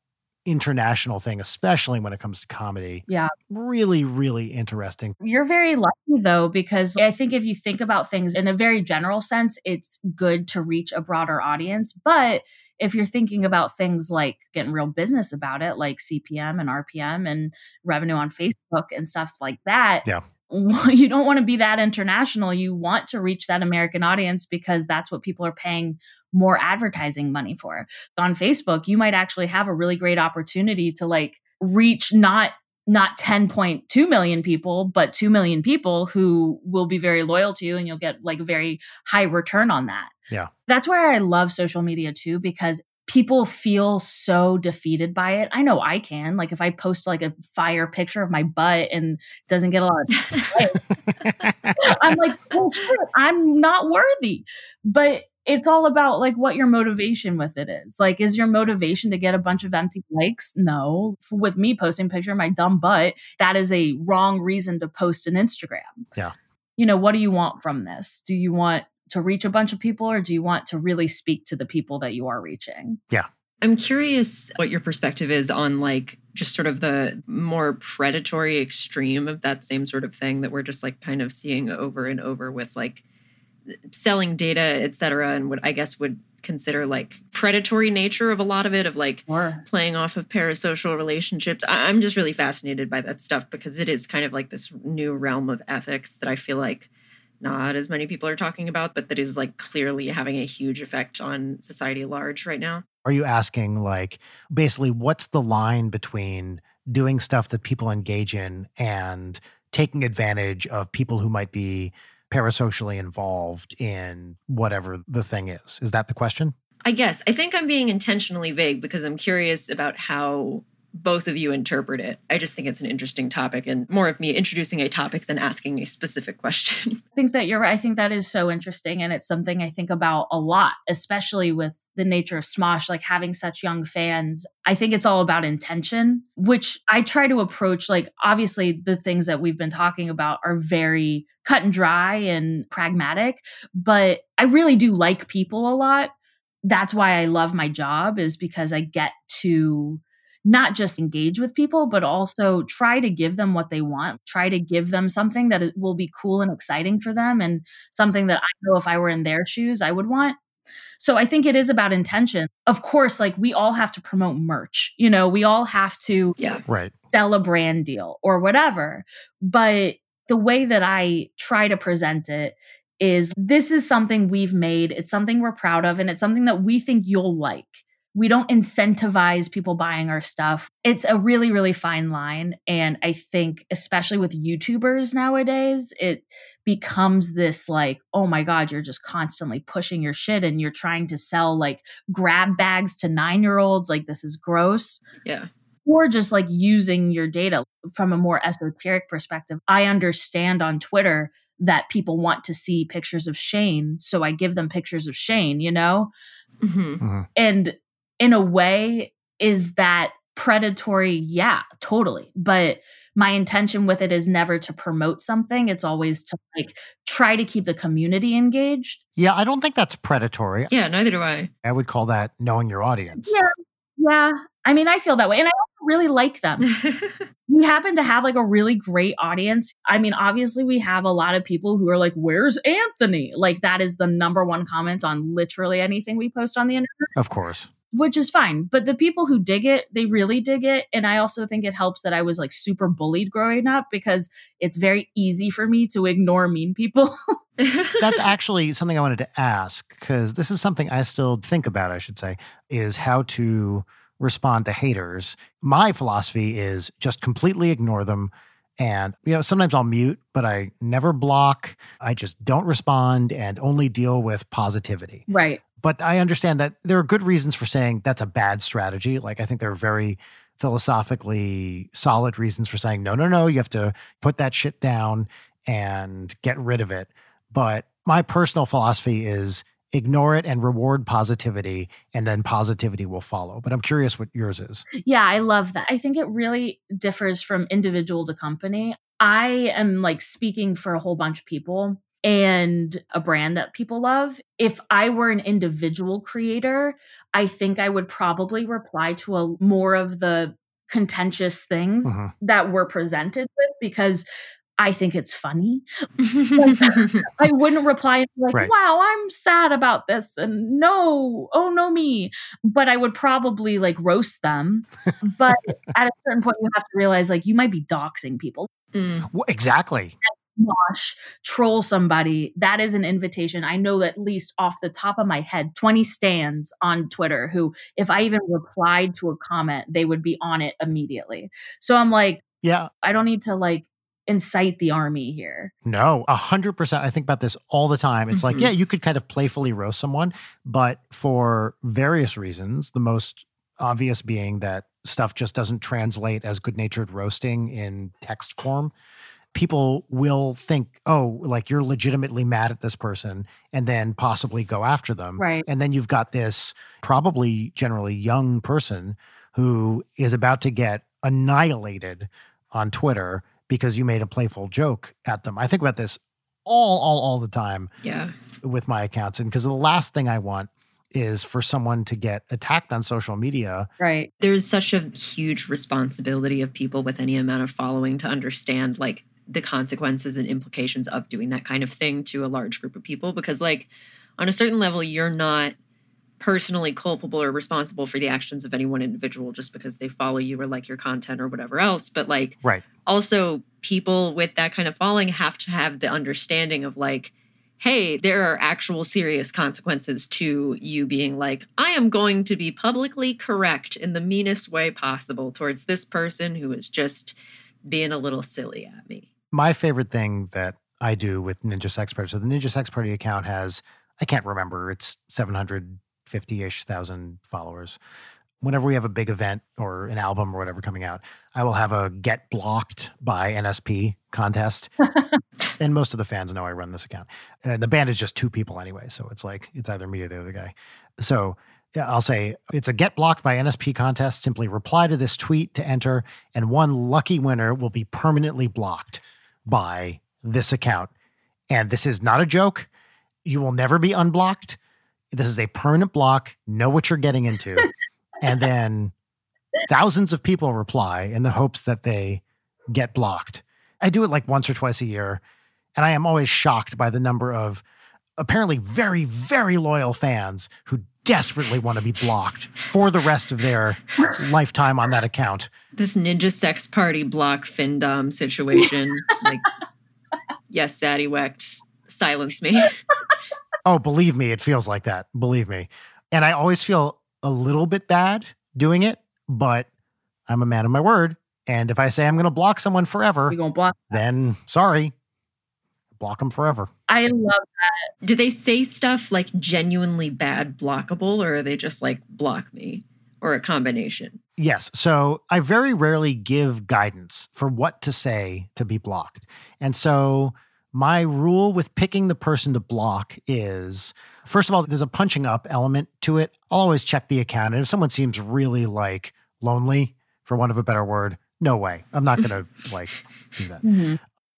A: international thing, especially when it comes to comedy.
B: Yeah.
A: Really, really interesting.
B: You're very lucky though, because I think if you think about things in a very general sense, it's good to reach a broader audience. But if you're thinking about things like getting real business about it, like CPM and RPM and revenue on mm-hmm. Facebook and stuff like that,
A: yeah.
B: you don't want to be that international. You want to reach that American audience because that's what people are paying more advertising money for. On Facebook, you might actually have a really great opportunity to like reach not not 10.2 million people, but 2 million people who will be very loyal to you and you'll get like a very high return on that.
A: Yeah.
B: That's where I love social media too, because people feel so defeated by it. I know I can. Like if I post like a fire picture of my butt and doesn't get a lot of I'm like, oh shit, I'm not worthy. But it's all about like what your motivation with it is. Like, is your motivation to get a bunch of empty likes? No. With me posting picture of my dumb butt, that is a wrong reason to post an Instagram.
A: Yeah.
B: You know, what do you want from this? Do you want to reach a bunch of people or do you want to really speak to the people that you are reaching?
A: Yeah.
C: I'm curious what your perspective is on like just sort of the more predatory extreme of that same sort of thing that we're just like kind of seeing over and over with like selling data, et cetera, and what I guess would consider like predatory nature of a lot of it, of like
B: sure.
C: playing off of parasocial relationships. I- I'm just really fascinated by that stuff because it is kind of like this new realm of ethics that I feel like not as many people are talking about, but that is like clearly having a huge effect on society large right now.
A: Are you asking, like, basically, what's the line between doing stuff that people engage in and taking advantage of people who might be parasocially involved in whatever the thing is? Is that the question?
C: I guess. I think I'm being intentionally vague because I'm curious about how both of you interpret it. I just think it's an interesting topic and more of me introducing a topic than asking a specific question.
B: I think that you're right. I think that is so interesting. And it's something I think about a lot, especially with the nature of Smosh, like having such young fans. I think it's all about intention, which I try to approach. Like, obviously, the things that we've been talking about are very cut and dry and pragmatic, but I really do like people a lot. That's why I love my job, is because I get to not just engage with people, but also try to give them what they want, try to give them something that will be cool and exciting for them and something that I know if I were in their shoes, I would want. So I think it is about intention. Of course, like we all have to promote merch. You know, we all have to
C: yeah.
A: right.
B: sell a brand deal or whatever. But the way that I try to present it is this is something we've made, it's something we're proud of, and it's something that we think you'll like we don't incentivize people buying our stuff. It's a really, really fine line. And I think, especially with YouTubers nowadays, it becomes this like, oh my God, you're just constantly pushing your shit and you're trying to sell like grab bags to nine year olds. Like, this is gross.
C: Yeah.
B: Or just like using your data from a more esoteric perspective. I understand on Twitter that people want to see pictures of Shane. So I give them pictures of Shane, you know?
C: Mm-hmm. Mm-hmm.
B: And in a way is that predatory? Yeah totally. But my intention with it is never to promote something. It's always to like try to keep the community engaged.
A: Yeah i don't think that's predatory.
C: Yeah neither do i.
A: I would call that knowing your audience.
B: Yeah yeah. I mean i feel that way and i also really like them. We happen to have like a really great audience. I mean obviously we have a lot of people who are like where's anthony? Like that is the number one comment on literally anything we post on the internet.
A: Of course
B: which is fine. But the people who dig it, they really dig it. And I also think it helps that I was like super bullied growing up because it's very easy for me to ignore mean people.
A: That's actually something I wanted to ask because this is something I still think about, I should say, is how to respond to haters. My philosophy is just completely ignore them. And, you know, sometimes I'll mute, but I never block. I just don't respond and only deal with positivity.
B: Right
A: but I understand that there are good reasons for saying that's a bad strategy. Like I think there are very philosophically solid reasons for saying no, no, no. You have to put that shit down and get rid of it. But my personal philosophy is ignore it and reward positivity and then positivity will follow but i'm curious what yours is
B: yeah i love that i think it really differs from individual to company i am like speaking for a whole bunch of people and a brand that people love. If I were an individual creator, I think I would probably reply to a more of the contentious things uh-huh. that were presented with because I think it's funny. I wouldn't reply like, right. wow, I'm sad about this. And no, oh no, me. But I would probably like roast them. But at a certain point, you have to realize like you might be doxing people.
A: Mm. Well, exactly.
B: Mosh, troll somebody, that is an invitation. I know at least off the top of my head, 20 stands on Twitter who, if I even replied to a comment, they would be on it immediately. So I'm like,
A: yeah,
B: I don't need to like incite the army here.
A: No, a hundred percent. I think about this all the time. It's mm-hmm. like, yeah, you could kind of playfully roast someone, but for various reasons, the most obvious being that stuff just doesn't translate as good natured roasting in text form. People will think, oh, like you're legitimately mad at this person and then possibly go after them.
B: Right.
A: And then you've got this probably generally young person who is about to get annihilated on Twitter because you made a playful joke at them. I think about this all, all, all the time.
C: Yeah.
A: With my accounts. And because the last thing I want is for someone to get attacked on social media.
B: Right.
C: There's such a huge responsibility of people with any amount of following to understand like the consequences and implications of doing that kind of thing to a large group of people because like on a certain level you're not personally culpable or responsible for the actions of any one individual just because they follow you or like your content or whatever else. But like
A: right.
C: also people with that kind of following have to have the understanding of like hey there are actual serious consequences to you being like i am going to be publicly correct in the meanest way possible towards this person who is just being a little silly at me
A: my favorite thing that i do with ninja sex party so the ninja sex party account has i can't remember it's 700 50-ish thousand followers. Whenever we have a big event or an album or whatever coming out i will have a get blocked by nsp contest. And most of the fans know i run this account. And the band is just two people anyway so it's like it's either me or the other guy. So yeah, I'll say it's a get blocked by NSP contest. Simply reply to this tweet to enter, and one lucky winner will be permanently blocked by this account. And this is not a joke. You will never be unblocked. This is a permanent block. Know what you're getting into. and then thousands of people reply in the hopes that they get blocked. I do it like once or twice a year. And I am always shocked by the number of apparently very, very loyal fans who desperately want to be blocked for the rest of their lifetime on that account.
C: This ninja sex party block findom situation. like, yes, Sadie Wecht, silence me.
A: Oh, believe me, it feels like that. Believe me. And I always feel a little bit bad doing it, but I'm a man of my word. And if I say I'm going to block someone forever,
B: going to block.
A: Then sorry, block them forever.
B: I love that.
C: Do they say stuff like genuinely bad blockable, or are they just like block me, or a combination?
A: Yes. So I very rarely give guidance for what to say to be blocked. And so my rule with picking the person to block is first of all, there's a punching up element to it. I'll always check the account. And if someone seems really like lonely, for want of a better word, no way. I'm not going to like do that. Mm-hmm.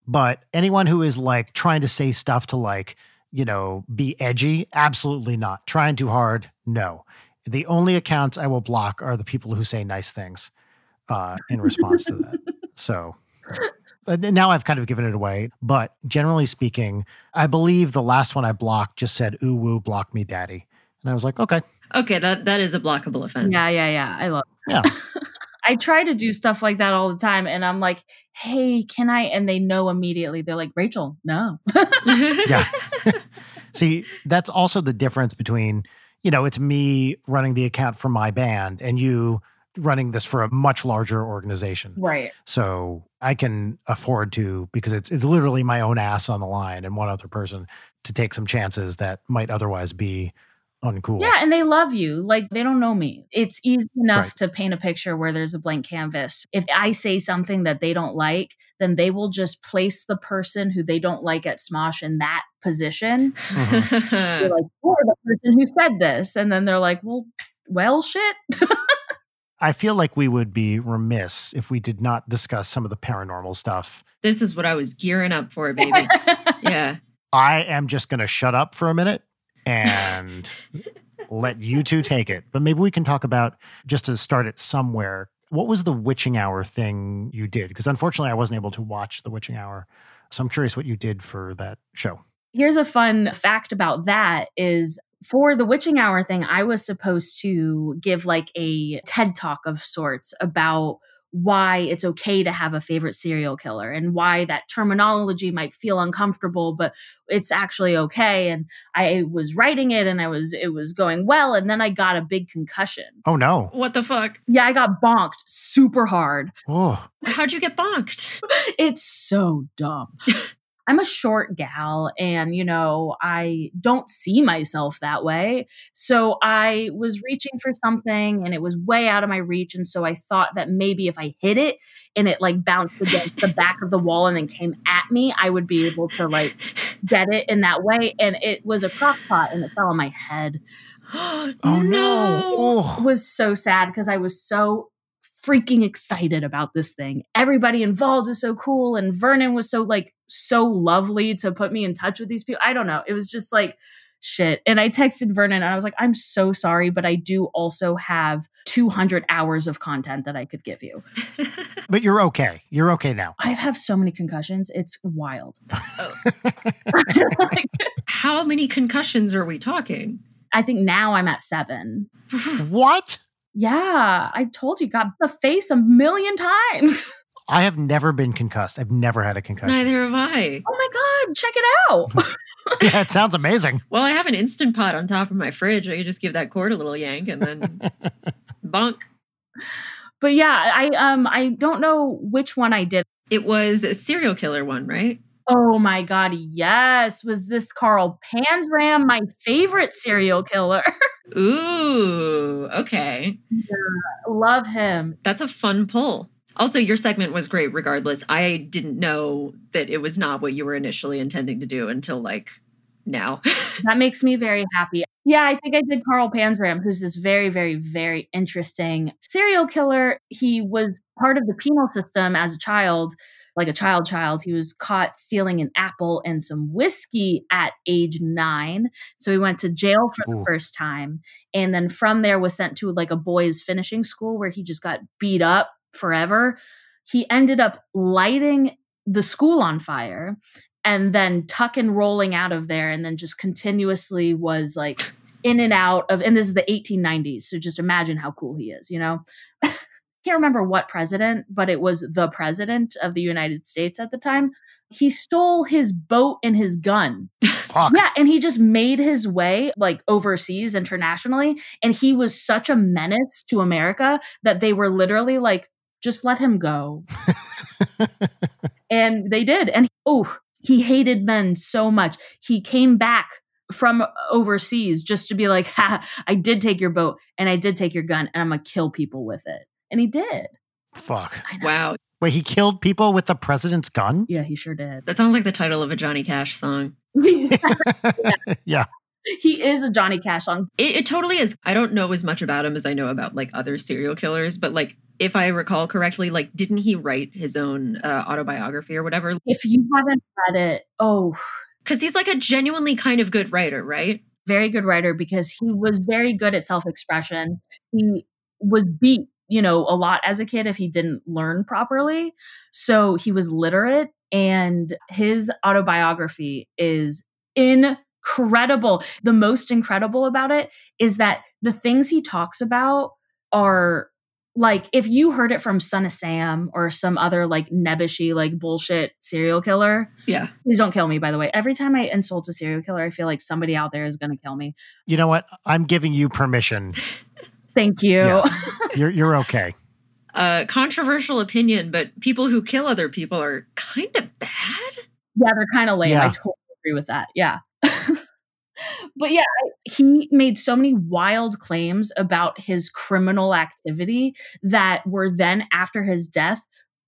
A: But anyone who is like trying to say stuff to like, you know, be edgy, absolutely not. Trying too hard, no. The only accounts I will block are the people who say nice things uh, in response to that. So uh, now I've kind of given it away, but generally speaking, I believe the last one I blocked just said "ooh woo, block me, daddy," and I was like, okay,
C: okay, that that is a blockable offense.
B: Yeah, yeah, yeah. I love.
A: Yeah.
B: I try to do stuff like that all the time, and I'm like, "Hey, can I?" And they know immediately. They're like, "Rachel, no."
A: yeah. See, that's also the difference between you know, it's me running the account for my band and you running this for a much larger organization.
B: Right.
A: So I can afford to because it's it's literally my own ass on the line and one other person to take some chances that might otherwise be uncool.
B: Yeah, and they love you. Like they don't know me. It's easy enough right. to paint a picture where there's a blank canvas. If I say something that they don't like, then they will just place the person who they don't like at Smosh in that position. Mm-hmm. they're like, you're the person who said this. And then they're like, well, well, shit.
A: I feel like we would be remiss if we did not discuss some of the paranormal stuff.
C: This is what I was gearing up for, baby. yeah.
A: I am just going to shut up for a minute and let you two take it. But maybe we can talk about just to start it somewhere. What was the witching hour thing you did? Because unfortunately, I wasn't able to watch the witching hour. So I'm curious what you did for that show.
B: Here's a fun fact about that is for the witching hour thing, I was supposed to give like a TED talk of sorts about why it's okay to have a favorite serial killer and why that terminology might feel uncomfortable but it's actually okay and i was writing it and i was it was going well and then i got a big concussion.
A: Oh no.
C: What the fuck?
B: Yeah i got bonked super hard.
A: Oh
C: how'd you get bonked?
B: It's so dumb I'm a short gal and, you know, I don't see myself that way. So I was reaching for something and it was way out of my reach. And so I thought that maybe if I hit it and it like bounced against the back of the wall and then came at me, I would be able to like get it in that way. And it was a crock pot and it fell on my head.
A: oh no.
B: Oh. It was so sad because I was so freaking excited about this thing. Everybody involved is so cool and Vernon was so like so lovely to put me in touch with these people. I don't know. It was just like shit. And I texted Vernon and I was like, I'm so sorry, but I do also have 200 hours of content that I could give you.
A: but you're okay. You're okay now.
B: I have so many concussions. It's wild. Oh.
C: like, How many concussions are we talking?
B: I think now I'm at seven.
A: what?
B: Yeah, I told you, got the face a million times.
A: I have never been concussed. I've never had a concussion.
C: Neither have I.
B: Oh my God, check it out.
A: yeah, it sounds amazing.
C: Well, I have an instant pot on top of my fridge. I could just give that cord a little yank and then bonk.
B: But yeah, I um I don't know which one I did.
C: It was a serial killer one, right?
B: Oh my god, yes. Was this Carl Panzram, my favorite serial killer?
C: Ooh, okay.
B: Yeah, love him.
C: That's a fun pull. Also, your segment was great regardless. I didn't know that it was not what you were initially intending to do until like now.
B: that makes me very happy. Yeah, I think I did Carl Panzram, who's this very, very, very interesting serial killer. He was part of the penal system as a child, like a child child. He was caught stealing an apple and some whiskey at age nine. So he went to jail for Ooh. the first time. And then from there was sent to like a boys finishing school where he just got beat up forever. He ended up lighting the school on fire and then tuck and rolling out of there and then just continuously was like in and out of and this is the 1890s so just imagine how cool he is you know can't remember what president but it was the president of the united states at the time he stole his boat and his gun
A: Fuck.
B: yeah and he just made his way like overseas internationally and he was such a menace to america that they were literally like just let him go. and they did. And oh, he hated men so much. He came back from overseas just to be like, ha, I did take your boat and I did take your gun and I'm going to kill people with it. And he did.
A: Fuck.
C: Wow.
A: Wait, he killed people with the president's gun?
B: Yeah, he sure did.
C: That sounds like the title of a Johnny Cash song.
A: yeah. yeah.
B: He is a Johnny Cash song.
C: It, it totally is. I don't know as much about him as I know about like other serial killers, but like if I recall correctly, like didn't he write his own uh, autobiography or whatever?
B: If you haven't read it, oh,
C: because he's like a genuinely kind of good writer, right?
B: Very good writer because he was very good at self-expression. He was beat, you know, a lot as a kid if he didn't learn properly. So he was literate, and his autobiography is incredible. The most incredible about it is that the things he talks about are like if you heard it from Son of Sam or some other like nebbishy like bullshit serial killer.
C: Yeah.
B: Please don't kill me, by the way. Every time I insult a serial killer, I feel like somebody out there is gonna kill me.
A: You know what? I'm giving you permission.
B: Thank you. Yeah.
A: You're you're okay.
C: Uh controversial opinion, but people who kill other people are kind of bad.
B: Yeah, they're kind of lame. Yeah. I totally agree with that. Yeah but yeah, he made so many wild claims about his criminal activity that were then, after his death,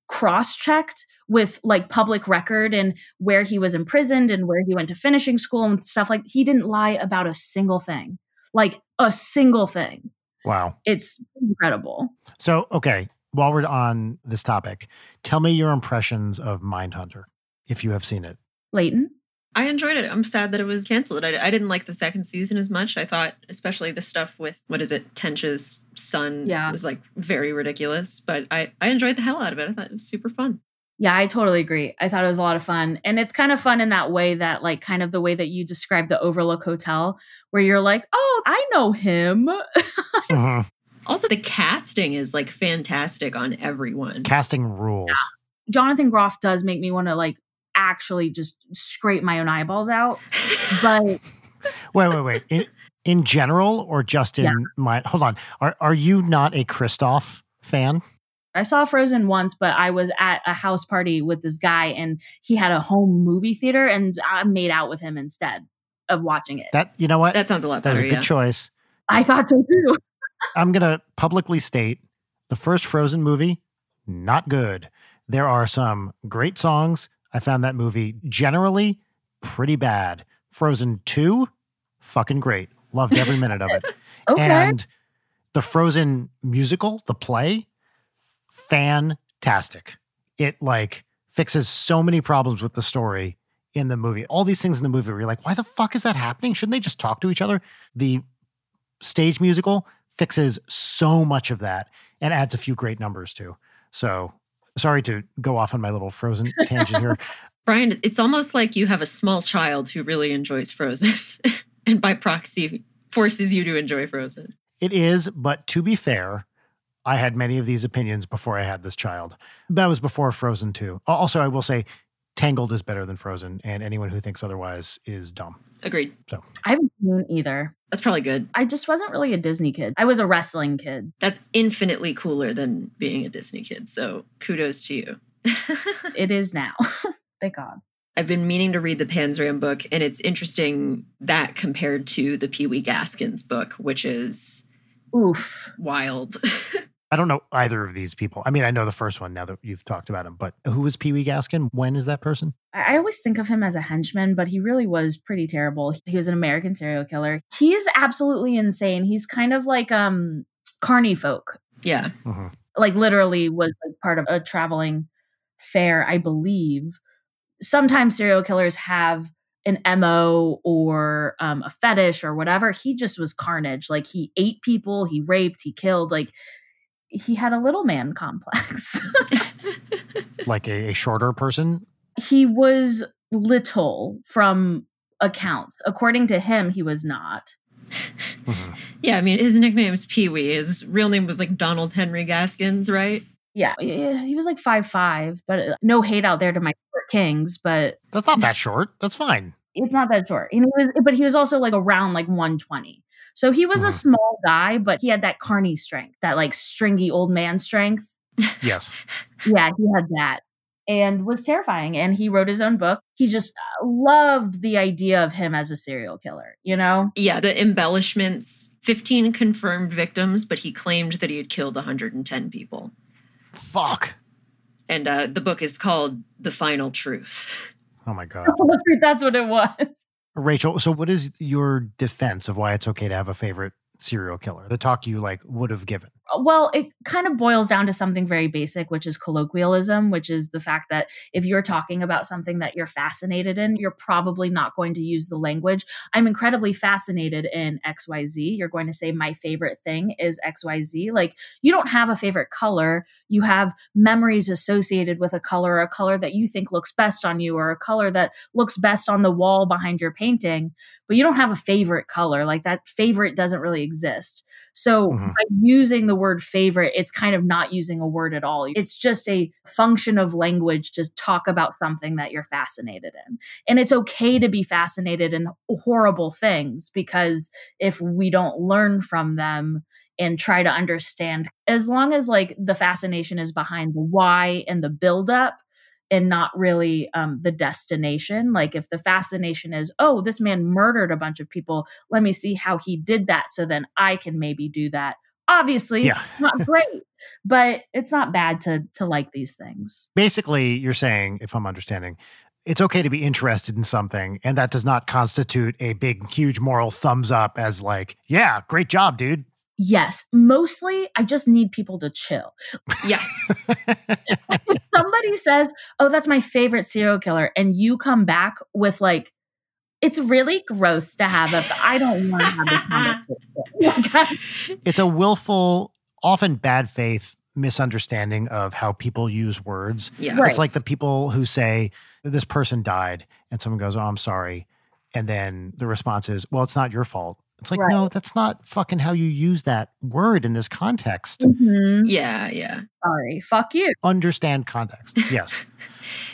B: cross checked with like public record and where he was imprisoned and where he went to finishing school and stuff like he didn't lie about a single thing like a single thing.
A: Wow.
B: It's incredible.
A: So okay while we're on this topic tell me your impressions of mindhunter if you have seen it.
B: Leighton
C: I enjoyed it. I'm sad that it was canceled. I, I didn't like the second season as much. I thought, especially the stuff with what is it, Tench's son,
B: yeah.
C: was like very ridiculous. But I I enjoyed the hell out of it. I thought it was super fun.
B: Yeah, I totally agree. I thought it was a lot of fun. And it's kind of fun in that way that, like, kind of the way that you described the Overlook Hotel, where you're like, oh, I know him.
C: mm-hmm. Also, the casting is like fantastic on everyone.
A: Casting rules. Yeah.
B: Jonathan Groff does make me want to like actually just scrape my own eyeballs out. But wait,
A: wait, wait. In, in general or just in yeah. my hold on. Are are you not a Kristoff fan?
B: I saw Frozen once, but I was at a house party with this guy and he had a home movie theater and I made out with him instead of watching it.
A: That you know what?
C: That sounds a lot
A: better.
C: That's
A: a good
C: yeah.
A: choice.
B: I thought so too.
A: I'm gonna publicly state the first Frozen movie, not good. There are some great songs. I found that movie generally pretty bad. Frozen 2, fucking great. Loved every minute of it.
B: okay.
A: And the Frozen musical, the play, fantastic. It like fixes so many problems with the story in the movie. All these things in the movie where you're like, why the fuck is that happening? Shouldn't they just talk to each other? The stage musical fixes so much of that and adds a few great numbers too. So sorry to go off on my little Frozen tangent here.
C: Brian, it's almost like you have a small child who really enjoys Frozen and by proxy forces you to enjoy Frozen.
A: It is, but to be fair, I had many of these opinions before I had this child. That was before Frozen 2. Also, I will say Tangled is better than Frozen, and anyone who thinks otherwise is dumb.
C: Agreed.
A: So
B: I haven't seen either.
C: That's probably good.
B: I just wasn't really a Disney kid. I was a wrestling kid.
C: That's infinitely cooler than being a Disney kid. So kudos to you.
B: it is now. Thank God.
C: I've been meaning to read the Panzram book, and it's interesting that compared to the Pee Wee Gaskins book, which is
B: oof
C: wild.
A: I don't know either of these people. I mean, I know the first one now that you've talked about him, but who was Pee Wee Gaskin? When is that person?
B: I always think of him as a henchman, but he really was pretty terrible. He was an American serial killer. He's absolutely insane. He's kind of like um carny folk.
C: Yeah.
A: Mm-hmm.
B: Like literally was like part of a traveling fair, I believe. Sometimes serial killers have an MO or um, a fetish or whatever. He just was carnage. Like he ate people, he raped, he killed. Like he had a little man complex.
A: like a, a, shorter person?
B: He was little from accounts. According to him, he was not.
C: Mm-hmm. Yeah, I mean, his nickname is Pee Wee. His real name was like Donald Henry Gaskins, right?
B: Yeah, he was like five five, but uh, no hate out there to my kings. But
A: that's not that short. That's fine.
B: It's not that short. And he was, but he was also like around like one twenty. So he was mm-hmm. a small guy, but he had that carny strength, that like stringy old man strength.
A: Yes.
B: yeah, he had that and was terrifying. And he wrote his own book. He just uh, loved the idea of him as a serial killer, you know?
C: Yeah, the embellishments 15 confirmed victims, but he claimed that he had killed 110 people.
A: Fuck.
C: And uh, the book is called The Final Truth.
A: Oh my God.
B: That's what it was.
A: Rachel, so what is your defense of why it's okay to have a favorite serial killer? The talk you like would have given.
B: Uh, well, it kind of boils down to something very basic, which is colloquialism, which is the fact that if you're talking about something that you're fascinated in, you're probably not going to use the language. I'm incredibly fascinated in XYZ. You're going to say, my favorite thing is XYZ. Like, you don't have a favorite color. You have memories associated with a color, a color that you think looks best on you, or a color that looks best on the wall behind your painting, but you don't have a favorite color. Like, that favorite doesn't really exist. So mm-hmm. by using the word favorite, it's kind of not using a word at all. It's just a function of language to talk about something that you're fascinated in. And it's okay to be fascinated in horrible things because if we don't learn from them, and try to understand as long as like the fascination is behind the why and the buildup and not really um, the destination. Like if the fascination is, oh, this man murdered a bunch of people, let me see how he did that, so then I can maybe do that. Obviously, yeah. not great, but it's not bad to to like these things.
A: Basically, you're saying, if I'm understanding, it's okay to be interested in something, and that does not constitute a big, huge moral thumbs up as like, yeah, great job, dude.
B: Yes, mostly I just need people to chill.
C: Yes.
B: if somebody says, "Oh, that's my favorite serial killer," and you come back with like it's really gross to have a. I don't want to have a conversation.
A: it's a willful, often bad faith misunderstanding of how people use words.
C: Yeah.
B: Right.
A: It's like the people who say this person died and someone goes, "Oh, I'm sorry." And then the response is, "Well, it's not your fault." It's like,
B: Right.
A: "No, that's not fucking how you use that word in this context."
B: Mhm.
C: Yeah, yeah.
B: Sorry, fuck you.
A: Understand context. Yes.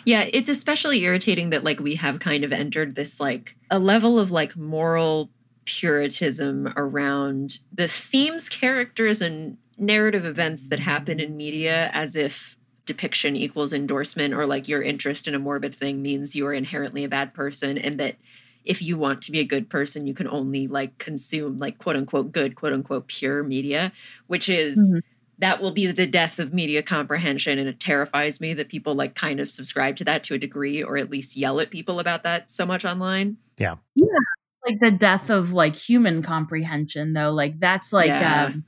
C: Yeah, it's especially irritating that like we have kind of entered this like a level of like moral puritanism around the themes, characters, and narrative events that happen in media as if depiction equals endorsement or like your interest in a morbid thing means you are inherently a bad person and that if you want to be a good person you can only like consume like quote unquote good quote unquote pure media which is
B: Mhm.
C: that will be the death of media comprehension and it terrifies me that people like kind of subscribe to that to a degree or at least yell at people about that so much online Yeah. Yeah.
B: Like the death of like human comprehension, though. Like that's like
C: Yeah.
B: um,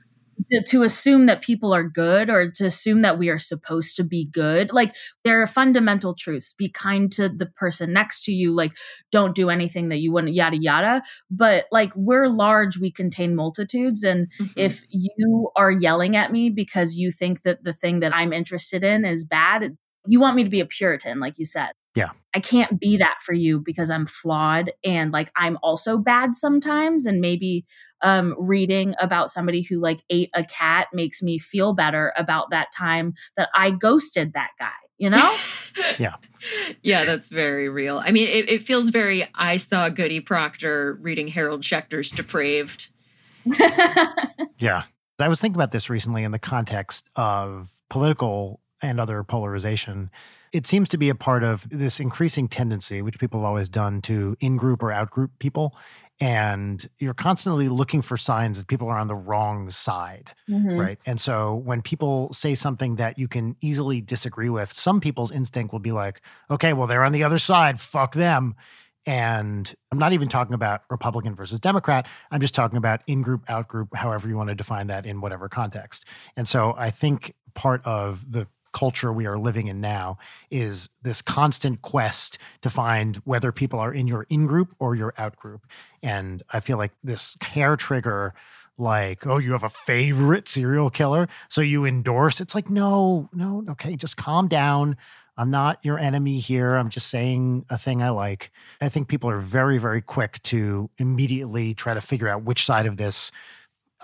B: to, to assume that people are good or to assume that we are supposed to be good. Like there are fundamental truths. Be kind to the person next to you. Like don't do anything that you wouldn't. Yada yada. But like we're large, we contain multitudes, and
C: Mhm.
B: if you are yelling at me because you think that the thing that I'm interested in is bad, you want me to be a Puritan, like you said.
A: Yeah.
B: I can't be that for you because I'm flawed and like I'm also bad sometimes. And maybe um, reading about somebody who like ate a cat makes me feel better about that time that I ghosted that guy, you know?
A: Yeah.
C: yeah, that's very real. I mean, it, it feels very. I saw Goody Proctor reading Harold Schechter's Depraved.
A: Yeah. I was thinking about this recently in the context of political and other polarization. It seems to be a part of this increasing tendency, which people have always done, to in group or out group people. And you're constantly looking for signs that people are on the wrong side,
B: Mhm.
A: right? And so when people say something that you can easily disagree with, some people's instinct will be like, okay, well, they're on the other side, fuck them. And I'm not even talking about Republican versus Democrat. I'm just talking about in group, out group, however you want to define that in whatever context. And so I think part of the culture we are living in now is this constant quest to find whether people are in your in group or your out group. And I feel like this hair trigger, like, oh, you have a favorite serial killer, so you endorse. It's like, no, no, okay, just calm down. I'm not your enemy here. I'm just saying a thing I like. I think people are very, very quick to immediately try to figure out which side of this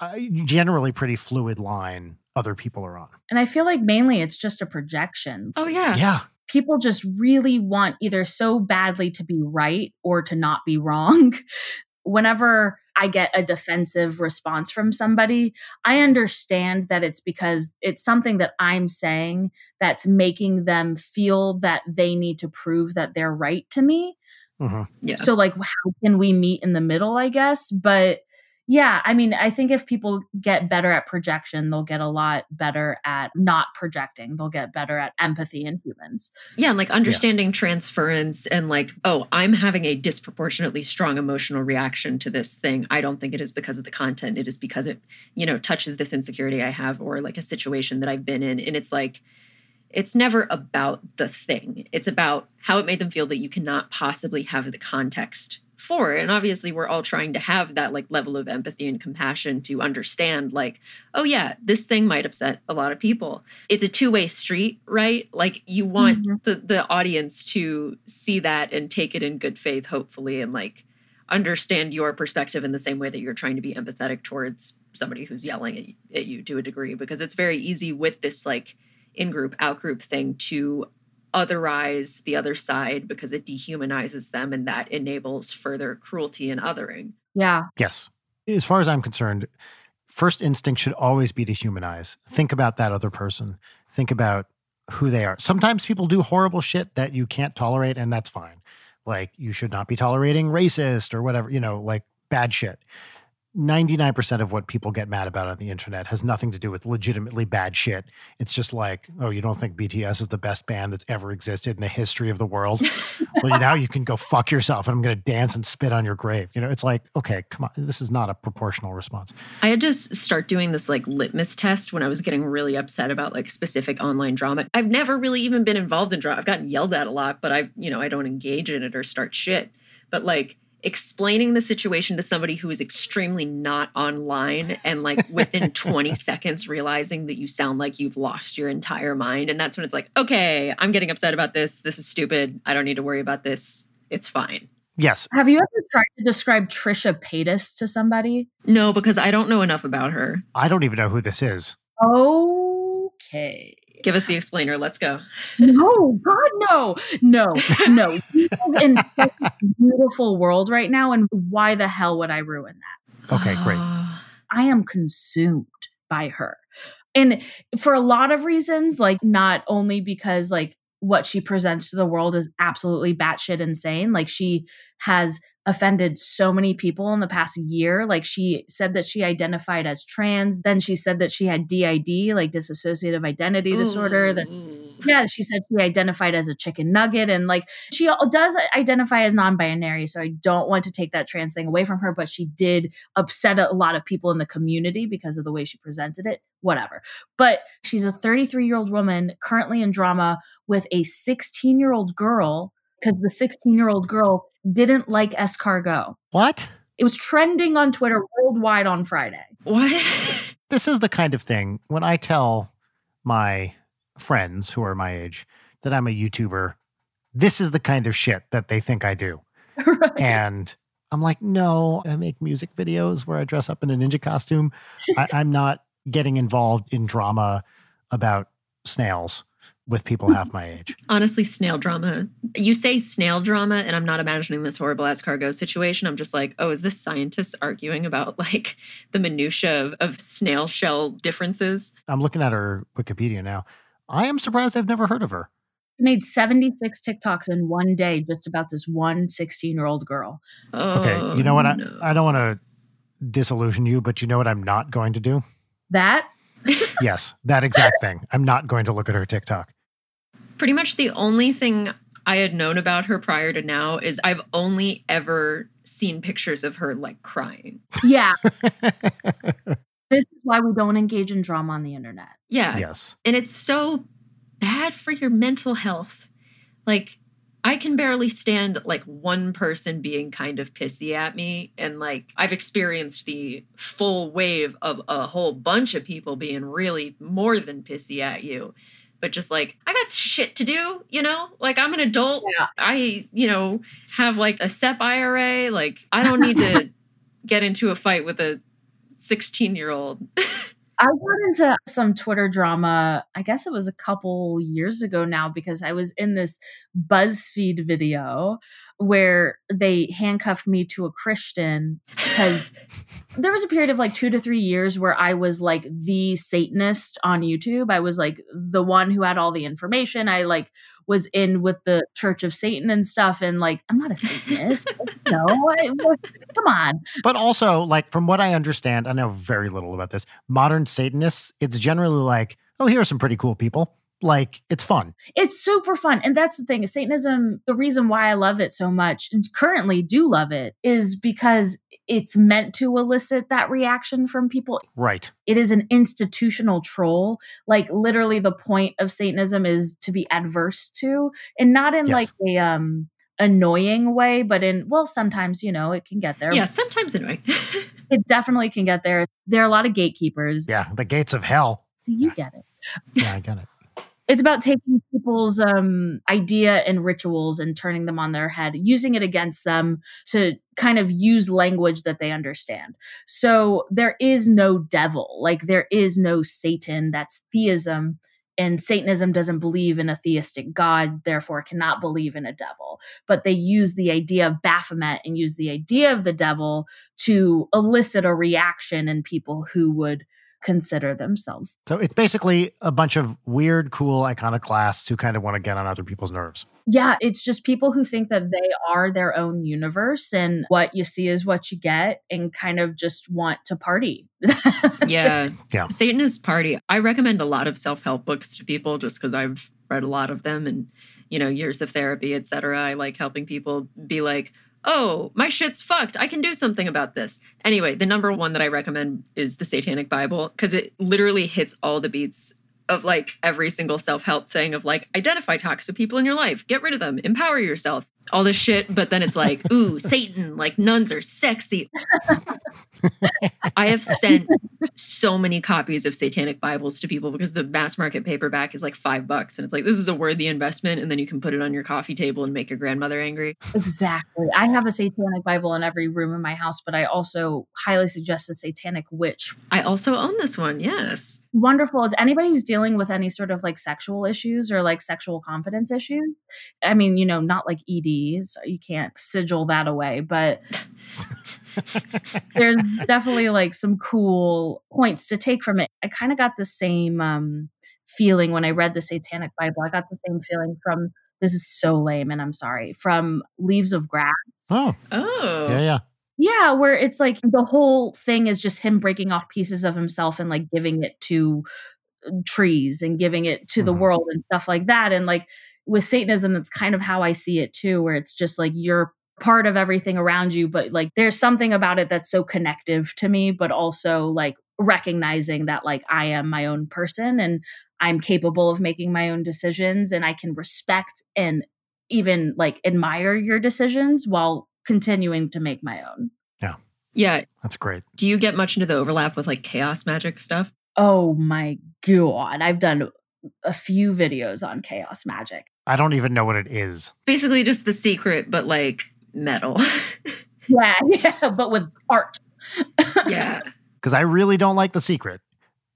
A: uh, generally pretty fluid line other people are on.
B: and I feel like mainly it's just a projection.
C: Oh yeah,
A: Yeah.
B: People just really want either so badly to be right or to not be wrong. Whenever I get a defensive response from somebody, I understand that it's because it's something that I'm saying that's making them feel that they need to prove that they're right to me.
A: Mhm.
C: yeah.
B: So, like, how can we meet in the middle, I guess? But yeah, I mean, I think if people get better at projection, they'll get a lot better at not projecting. They'll get better at empathy in humans.
C: Yeah, and like understanding transference and like, oh, I'm having a disproportionately strong emotional reaction to this thing. I don't think it is because of the content. It is because it, you know, touches this insecurity I have or like a situation that I've been in. And it's like, it's never about the thing. It's about how it made them feel that you cannot possibly have the context for it. And obviously we're all trying to have that like level of empathy and compassion to understand like, oh yeah, this thing might upset a lot of people. It's a two-way street, right? Like you want
B: Mhm.
C: the the audience to see that and take it in good faith hopefully and like understand your perspective in the same way that you're trying to be empathetic towards somebody who's yelling at, at you to a degree because it's very easy with this like in-group out-group thing to otherize the other side because it dehumanizes them and that enables further cruelty and othering.
B: Yeah.
A: Yes. As far as I'm concerned, first instinct should always be to humanize. Think about that other person. Think about who they are. Sometimes people do horrible shit that you can't tolerate, and that's fine. Like you should not be tolerating racist or whatever, you know, like bad shit. 99% of what people get mad about on the internet has nothing to do with legitimately bad shit. It's just like, oh, you don't think BTS is the best band that's ever existed in the history of the world? well, now you can go fuck yourself and I'm going to dance and spit on your grave. You know, it's like, okay, come on. This is not a proportional response.
C: I had to start doing this like litmus test when I was getting really upset about like specific online drama. I've never really even been involved in drama. I've gotten yelled at a lot, but I, you know, I don't engage in it or start shit. But like explaining the situation to somebody who is extremely not online and like within 20 seconds realizing that you sound like you've lost your entire mind. And that's when it's like okay i'm getting upset about this. This is stupid. I don't need to worry about this. It's fine.
A: Yes.
B: Have you ever tried to describe trisha paytas to somebody?
C: No because i don't know enough about her.
A: I don't even know who this is.
B: Okay
C: Give us the explainer. Let's go.
B: No, God, no, no, no. in such a beautiful world right now, and why the hell would I ruin that?
A: Okay, great.
B: I am consumed by her. And for a lot of reasons, like not only because like what she presents to the world is absolutely batshit insane. Like she has offended so many people in the past year. Like she said that she identified as trans, then she said that she had DID, like dissociative identity Ooh. disorder. Then yeah, she said she identified as a chicken nugget and like she does identify as non-binary, so I don't want to take that trans thing away from her, but she did upset a lot of people in the community because of the way she presented it. Whatever. But she's a 33-year-old woman currently in drama with a 16-year-old girl because the 16-year-old girl didn't like escargot.
A: What?
B: It was trending on Twitter worldwide on Friday.
C: What?
A: this is the kind of thing when I tell my friends who are my age that I'm a YouTuber, this is the kind of shit that they think I do. right. And I'm like, no, I make music videos where I dress up in a ninja costume. I, I'm not getting involved in drama about snails with people half my age.
C: Honestly, snail drama. You say snail drama, and I'm not imagining this horrible escargot situation. I'm just like, oh, is this scientists arguing about like the minutia of, of snail shell differences?
A: I'm looking at her Wikipedia now. I am surprised I've never heard of her.
B: made 76 TikToks in one day just about this one 16 year old girl.
C: Oh,
A: okay. You know oh, what? No. I, I don't want to disillusion you, but you know what I'm not going to do?
B: That?
A: yes, that exact thing. I'm not going to look at her TikTok
C: pretty much the only thing I had known about her prior to now is I've only ever seen pictures of her like crying.
B: Yeah. this is why we don't engage in drama on the internet.
C: Yeah.
A: Yes.
C: And it's so bad for your mental health. Like, I can barely stand like one person being kind of pissy at me. And like, I've experienced the full wave of a whole bunch of people being really more than pissy at you but just like I got shit to do, you know? Like I'm an adult.
B: Yeah.
C: I, you know, have like a SEP IRA. Like I don't need to get into a fight with a 16 year old.
B: I got into some Twitter drama, I guess it was a couple years ago now, because I was in this BuzzFeed video where they handcuffed me to a Christian because there was a period of like two to three years where I was like the Satanist on YouTube. I was like the one who had all the information. I like was in with the Church of Satan and stuff. And like, I'm not a Satanist. no, I, come on.
A: But also, like, from what I understand, I know very little about this. Modern Satanists, it's generally like, oh, here are some pretty cool people like it's fun.
B: It's super fun. And that's the thing. Satanism, the reason why I love it so much and currently do love it is because it's meant to elicit that reaction from people.
A: Right.
B: It is an institutional troll. Like literally the point of Satanism is to be adverse to and not in yes. like a um annoying way, but in well, sometimes, you know, it can get there.
C: Yeah, sometimes annoying.
B: it definitely can get there. There are a lot of gatekeepers.
A: Yeah, the gates of hell.
B: So you get it.
A: yeah, I get it
B: it's about taking people's um, idea and rituals and turning them on their head, using it against them to kind of use language that they understand. So there is no devil, like there is no Satan. That's theism. And Satanism doesn't believe in a theistic God, therefore cannot believe in a devil. But they use the idea of Baphomet and use the idea of the devil to elicit a reaction in people who would consider themselves.
A: So it's basically a bunch of weird, cool iconoclasts who kind of want to get on other people's nerves.
B: Yeah, it's just people who think that they are their own universe and what you see is what you get and kind of just want to party.
C: yeah.
A: Yeah.
C: Satanist party. I recommend a lot of self-help books to people just because I've read a lot of them and you know years of therapy etc i like helping people be like oh, my shit's fucked. I can do something about this. Anyway, the number one that I recommend is the Satanic Bible because it literally hits all the beats of like every single self help thing of like identify toxic people in your life, get rid of them, empower yourself. all this shit, but then it's like, ooh, Satan, like nuns are sexy. I have sent so many copies of satanic Bibles to people because the mass market paperback is like five bucks. And it's like, this is a worthy investment. And then you can put it on your coffee table and make your grandmother angry.
B: Exactly. I have a satanic Bible in every room in my house, but I also highly suggest the Satanic Witch.
C: I also own this one. Yes.
B: Wonderful. It's anybody who's dealing with any sort of like sexual issues or like sexual confidence issues. I mean, you know, not like ED, so you can't sigil that away, but there's definitely like some cool points to take from it. I kind of got the same um, feeling when I read the Satanic Bible. I got the same feeling from this is so lame, and I'm sorry from Leaves of Grass.
A: Oh,
C: oh,
A: yeah, yeah.
B: Yeah, where it's like the whole thing is just him breaking off pieces of himself and like giving it to uh, trees and giving it to mm-hmm. the world and stuff like that. And like with Satanism, that's kind of how I see it too, where it's just like you're part of everything around you but like there's something about it that's so connective to me but also like recognizing that like I am my own person and I'm capable of making my own decisions and I can respect and even like admire your decisions while continuing to make my own.
A: Yeah.
C: Yeah.
A: That's great.
C: Do you get much into the overlap with like chaos magic stuff?
B: Oh my god. I've done a few videos on chaos magic.
A: I don't even know what it is.
C: Basically just the secret but like metal.
B: yeah, yeah, but with art.
C: yeah.
A: Because I really don't like the secret.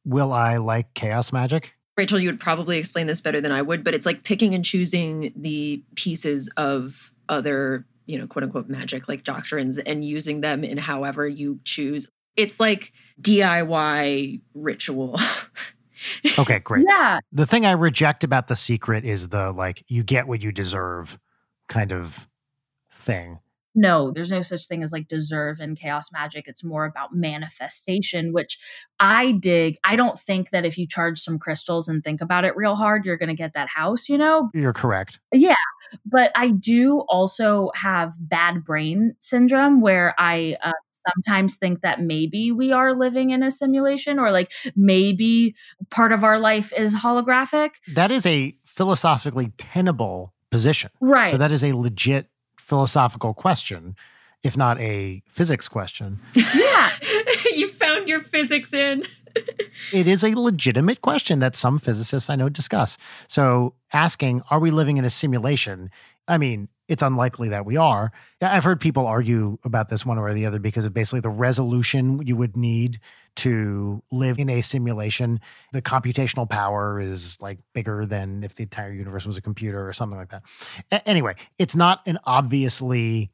A: Will I like chaos magic?
C: Rachel, you would probably explain this better than I would, but it's like picking and choosing the pieces of other, you know, quote unquote magic like doctrines and using them in however you choose. It's like DIY ritual.
A: okay, great.
B: Yeah.
A: The thing I reject about the secret is the like you get what you deserve kind of thing.
B: No, there's no such thing as like deserve in chaos magic. It's more about manifestation, which I dig. I don't think that if you charge some crystals and think about it real hard, you're going to get that house, you know?
A: You're correct.
B: Yeah. But I do also have bad brain syndrome where I uh, sometimes think that maybe we are living in a simulation or like maybe part of our life is holographic.
A: That is a philosophically tenable position.
B: Right.
A: So that is a legit philosophical question, if not a physics question.
B: Yeah.
C: you found your physics in.
A: it is a legitimate question that some physicists I know discuss. So, asking, are we living in a simulation? I mean, it's unlikely that we are. I've heard people argue about this one or the other because of basically the resolution you would need to live in a simulation. The computational power is like bigger than if the entire universe was a computer or something like that. A- anyway, it's not an obviously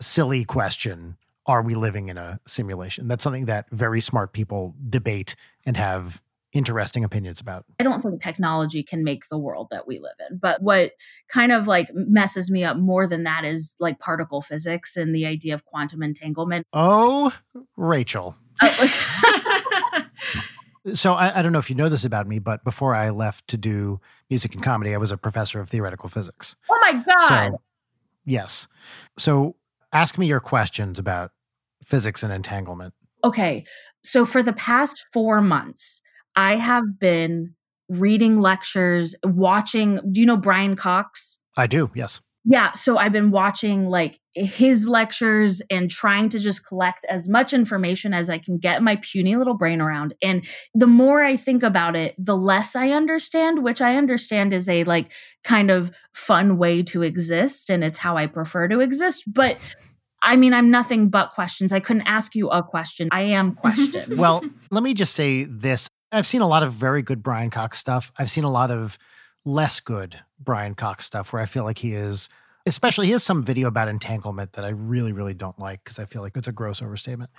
A: silly question. Are we living in a simulation? That's something that very smart people debate and have interesting opinions about.
B: I don't think technology can make the world that we live in. But what kind of like messes me up more than that is like particle physics and the idea of quantum entanglement.
A: Oh, Rachel. Oh, so I, I, don't know if you know this about me, but before I left to do music and comedy, I was a professor of theoretical physics.
B: Oh my God.
A: So, yes. So ask me your questions about physics and entanglement.
B: Okay. So for the past four months, I have been reading lectures, watching. Do you know Brian Cox?
A: I do, yes.
B: Yeah. So I've been watching like his lectures and trying to just collect as much information as I can get my puny little brain around. And the more I think about it, the less I understand, which I understand is a like kind of fun way to exist. And it's how I prefer to exist. But I mean, I'm nothing but questions. I couldn't ask you a question. I am question.
A: well, let me just say this. I've seen a lot of very good Brian Cox stuff. I've seen a lot of less good Brian Cox stuff where I feel like he is, especially he has some video about entanglement that I really, really don't like because I feel like it's a gross overstatement.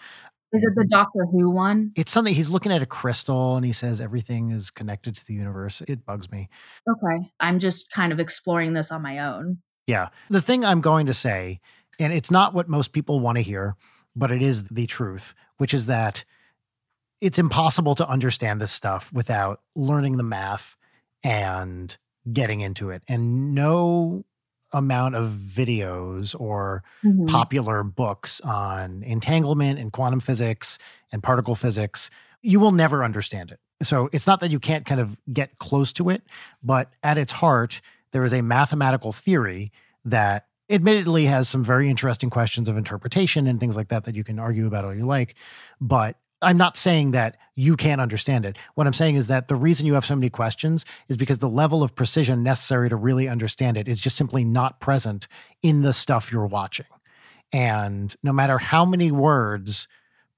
B: Is it the Doctor Who one?
A: It's something he's looking at a crystal and he says everything is connected to the universe. It bugs me.
B: Okay. I'm just kind of exploring this on my own.
A: Yeah. The thing I'm going to say, and it's not what most people want to hear, but it is the truth, which is that it's impossible to understand this stuff without learning the math and getting into it. And no amount of videos or mm-hmm. popular books on entanglement and quantum physics and particle physics, you will never understand it. So it's not that you can't kind of get close to it, but at its heart, there is a mathematical theory that admittedly has some very interesting questions of interpretation and things like that that you can argue about all you like. But I'm not saying that you can't understand it. What I'm saying is that the reason you have so many questions is because the level of precision necessary to really understand it is just simply not present in the stuff you're watching. And no matter how many words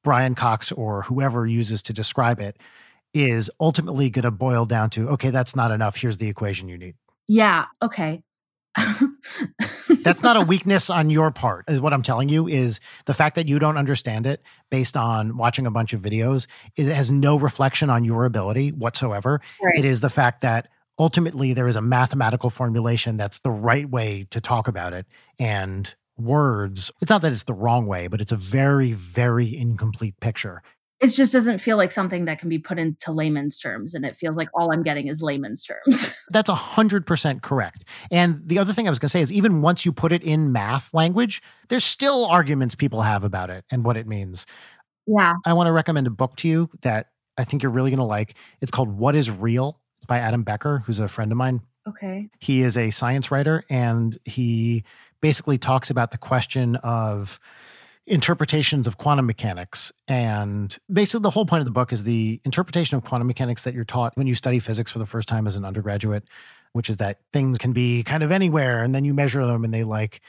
A: Brian Cox or whoever uses to describe it, is ultimately going to boil down to okay, that's not enough. Here's the equation you need.
B: Yeah. Okay.
A: That's not a weakness on your part, is what I'm telling you. Is the fact that you don't understand it based on watching a bunch of videos, it has no reflection on your ability whatsoever. Right. It is the fact that ultimately there is a mathematical formulation that's the right way to talk about it. And words, it's not that it's the wrong way, but it's a very, very incomplete picture
B: it just doesn't feel like something that can be put into layman's terms and it feels like all i'm getting is layman's terms.
A: That's 100% correct and the other thing i was going to say is even once you put it in math language there's still arguments people have about it and what it means.
B: Yeah.
A: I want to recommend a book to you that i think you're really going to like. It's called what is real? It's by adam becker who's a friend of mine.
B: Okay.
A: He is a science writer and he basically talks about the question of interpretations of quantum mechanics. And basically, the whole point of the book is the interpretation of quantum mechanics that you're taught when you study physics for the first time as an undergraduate, which is that things can be kind of anywhere and then you measure them and they like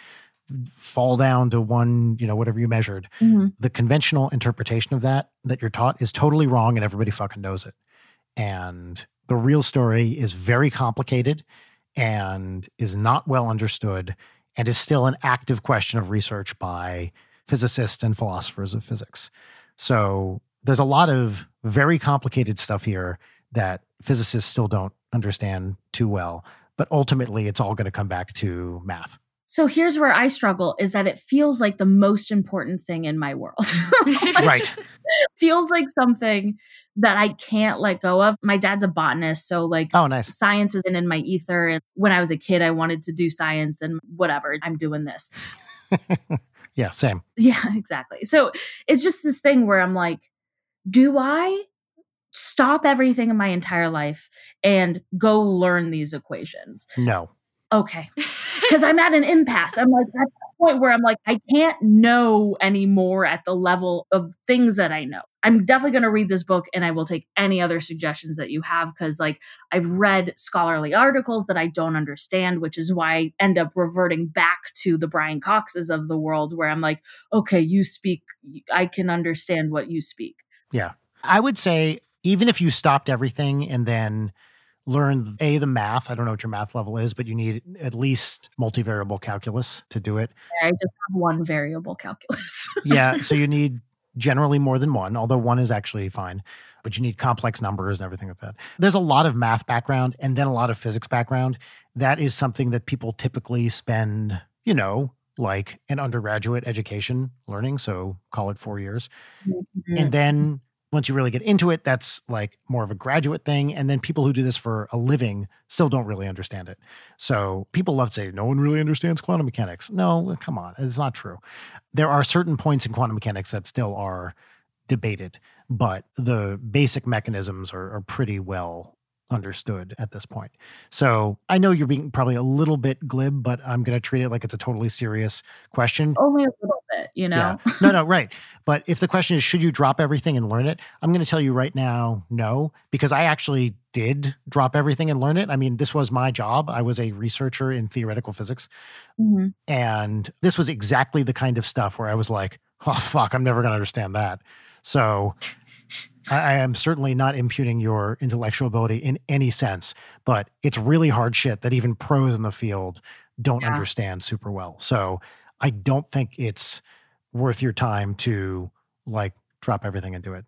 A: fall down to one, you know, whatever you measured. Mm-hmm. The conventional interpretation of that that you're taught is totally wrong and everybody fucking knows it. And the real story is very complicated and is not well understood and is still an active question of research by physicists and philosophers of physics. So there's a lot of very complicated stuff here that physicists still don't understand too well. But ultimately, it's all going to come back to math.
B: So here's where I struggle is that it feels like the most important thing in my world.
A: right.
B: feels like something that I can't let go of. My dad's a botanist, so like
A: oh nice.
B: Science is in my ether and when I was a kid I wanted to do science and whatever, I'm doing this.
A: Yeah, same.
B: Yeah, exactly. So it's just this thing where I'm like, do I stop everything in my entire life and go learn these equations?
A: No.
B: Okay. Because I'm at an impasse. I'm like, point where I'm like, I can't know anymore at the level of things that I know. I'm definitely going to read this book and I will take any other suggestions that you have because, like, I've read scholarly articles that I don't understand, which is why I end up reverting back to the Brian Coxes of the world where I'm like, okay, you speak, I can understand what you speak.
A: Yeah. I would say, even if you stopped everything and then learned a the math i don't know what your math level is but you need at least multivariable calculus to do it
B: i just have one variable calculus
A: yeah so you need generally more than one, although one is actually fine, but you need complex numbers and everything like that. There's a lot of math background and then a lot of physics background. That is something that people typically spend, you know, like an undergraduate education learning. So call it four years. Mm-hmm. And then once you really get into it, that's like more of a graduate thing. And then people who do this for a living still don't really understand it. So people love to say, no one really understands quantum mechanics. No, come on, it's not true. There are certain points in quantum mechanics that still are debated, but the basic mechanisms are, are pretty well understood at this point. So I know you're being probably a little bit glib, but I'm going to treat it like it's a totally serious question.
B: Only a little bit, you know?
A: Yeah. No, no, right. But if the question is, should you drop everything and learn it? I'm going to tell you right now, no, because I actually did drop everything and learn it. I mean, this was my job. I was a researcher in theoretical physics. Mm-hmm. And this was exactly the kind of stuff where I was like, oh, fuck, I'm never going to understand that. So I, am certainly not imputing your intellectual ability in any sense, but it's really hard shit that even pros in the field don't yeah. understand super well. So I don't think it's worth your time to like drop everything and do it.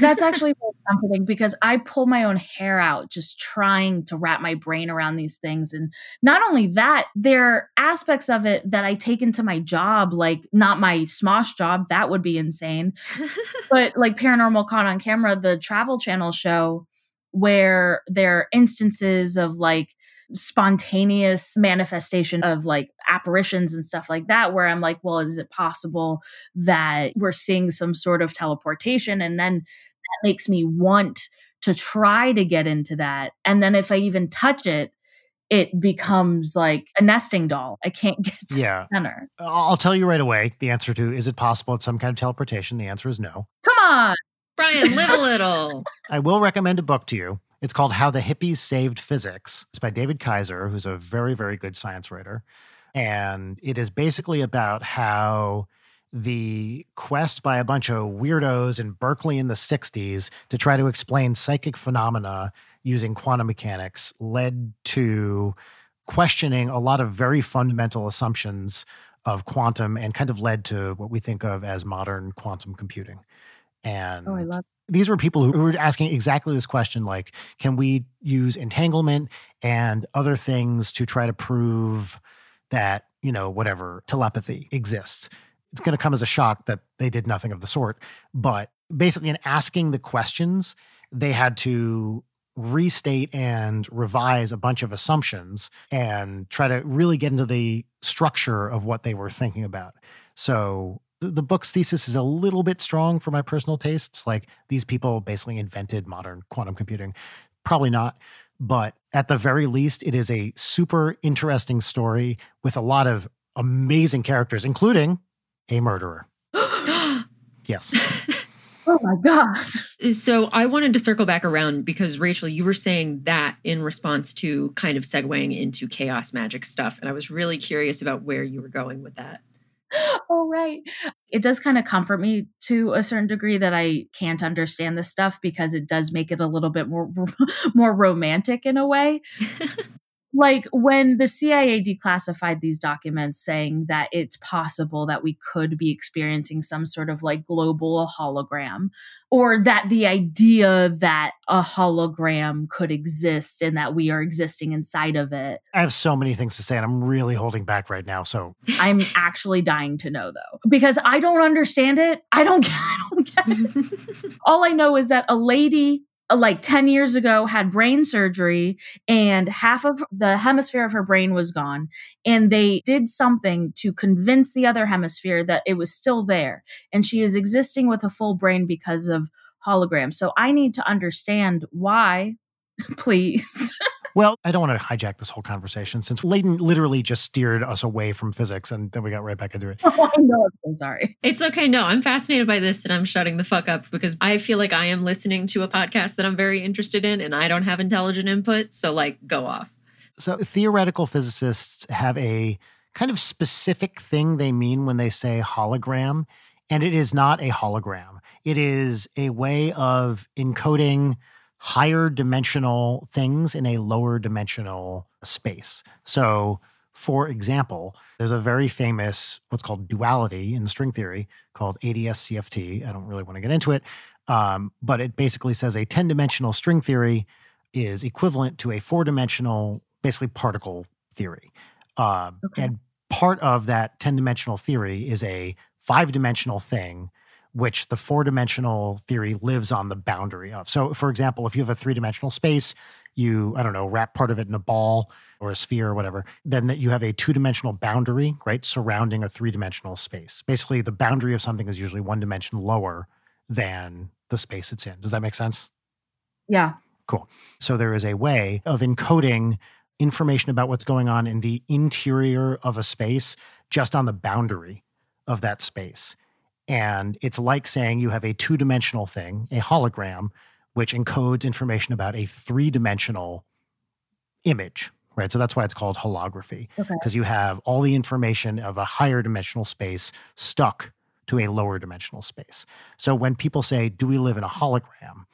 B: That's actually very comforting because I pull my own hair out just trying to wrap my brain around these things. And not only that, there are aspects of it that I take into my job, like not my Smosh job, that would be insane. but like Paranormal Caught on Camera, the travel channel show, where there are instances of like spontaneous manifestation of like apparitions and stuff like that where i'm like well is it possible that we're seeing some sort of teleportation and then that makes me want to try to get into that and then if i even touch it it becomes like a nesting doll. I can't get to
A: yeah.
B: the center.
A: I'll tell you right away the answer to is it possible it's some kind of teleportation? The answer is no.
B: Come on.
C: Brian, live a little.
A: I will recommend a book to you. It's called How the Hippies Saved Physics. It's by David Kaiser, who's a very, very good science writer. And it is basically about how the quest by a bunch of weirdos in Berkeley in the 60s to try to explain psychic phenomena using quantum mechanics led to questioning a lot of very fundamental assumptions of quantum and kind of led to what we think of as modern quantum computing. And
B: oh, I love
A: these were people who were asking exactly this question like can we use entanglement and other things to try to prove that you know whatever telepathy exists? It's going to come as a shock that they did nothing of the sort but basically in asking the questions they had to restate and revise a bunch of assumptions and try to really get into the structure of what they were thinking about. So the book's thesis is a little bit strong for my personal tastes. Like these people basically invented modern quantum computing. Probably not. But at the very least, it is a super interesting story with a lot of amazing characters, including a murderer. yes.
B: Oh my God.
C: So I wanted to circle back around because Rachel, you were saying that in response to kind of segueing into chaos magic stuff. And I was really curious about where you were going with that.
B: Oh, right. It does kind of comfort me to a certain degree that I can't understand this stuff because it does make it a little bit more more romantic in a way. like when the CIA declassified these documents saying that it's possible that we could be experiencing some sort of like global hologram or that the idea that a hologram could exist and that we are existing inside of it.
A: I have so many things to say and I'm really holding back right now so
B: I'm actually dying to know though because I don't understand it. I don't get, I don't get it. All I know is that a lady Uh, like 10 years ago had brain surgery and half of the hemisphere of her brain was gone and they did something to convince the other hemisphere that it was still there and she is existing with a full brain because of hologram so i need to understand why please
A: Well, I don't want to hijack this whole conversation since Leighton literally just steered us away from physics and then we got right back into it.
B: Oh, I know. I'm sorry.
C: It's okay. No, I'm fascinated by this and I'm shutting the fuck up because I feel like I am listening to a podcast that I'm very interested in and I don't have intelligent input. So, like, go off.
A: So, theoretical physicists have a kind of specific thing they mean when they say hologram, and it is not a hologram. It is a way of encoding higher dimensional things in a lower dimensional space. So, for example, there's a very famous what's called duality in string theory called ADS-CFT. I don't really want to get into it, um, but it basically says a 10 dimensional string theory is equivalent to a four dimensional, basically particle theory. Uh, okay. And part of that 10 dimensional theory is a five dimensional thing which the four dimensional theory lives on the boundary of. So, for example, if you have a three dimensional space, you, I don't know, wrap part of it in a ball or a sphere or whatever, then that you have a two dimensional boundary, right, surrounding a three dimensional space. Basically, the boundary of something is usually one dimension lower than the space it's in. Does that make sense?
B: Yeah.
A: Cool. So, there is a way of encoding information about what's going on in the interior of a space just on the boundary of that space. And it's like saying you have a two dimensional thing, a hologram, which encodes information about a three dimensional image, right? So that's why it's called holography, because okay. you have all the information of a higher dimensional space stuck to a lower dimensional space. So when people say, Do we live in a hologram?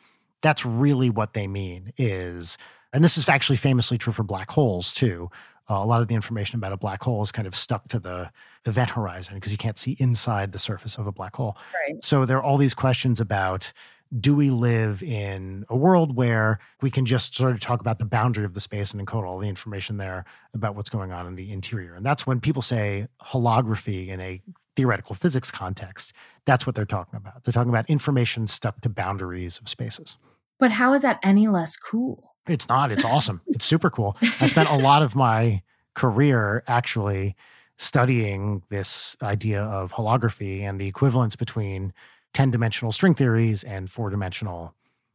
A: That's really what they mean is, and this is actually famously true for black holes too, uh, a lot of the information about a black hole is kind of stuck to the event horizon because you can't see inside the surface of a black hole.
B: Right.
A: So there are all these questions about do we live in a world where we can just sort of talk about the boundary of the space and encode all the information there about what's going on in the interior? And that's when people say holography in a theoretical physics context, that's what they're talking about. They're talking about information stuck to boundaries of spaces.
B: But how is that any less cool?
A: It's not. It's awesome. it's super cool. I spent a lot of my career actually studying this idea of holography and the equivalence between 10 dimensional string theories and four dimensional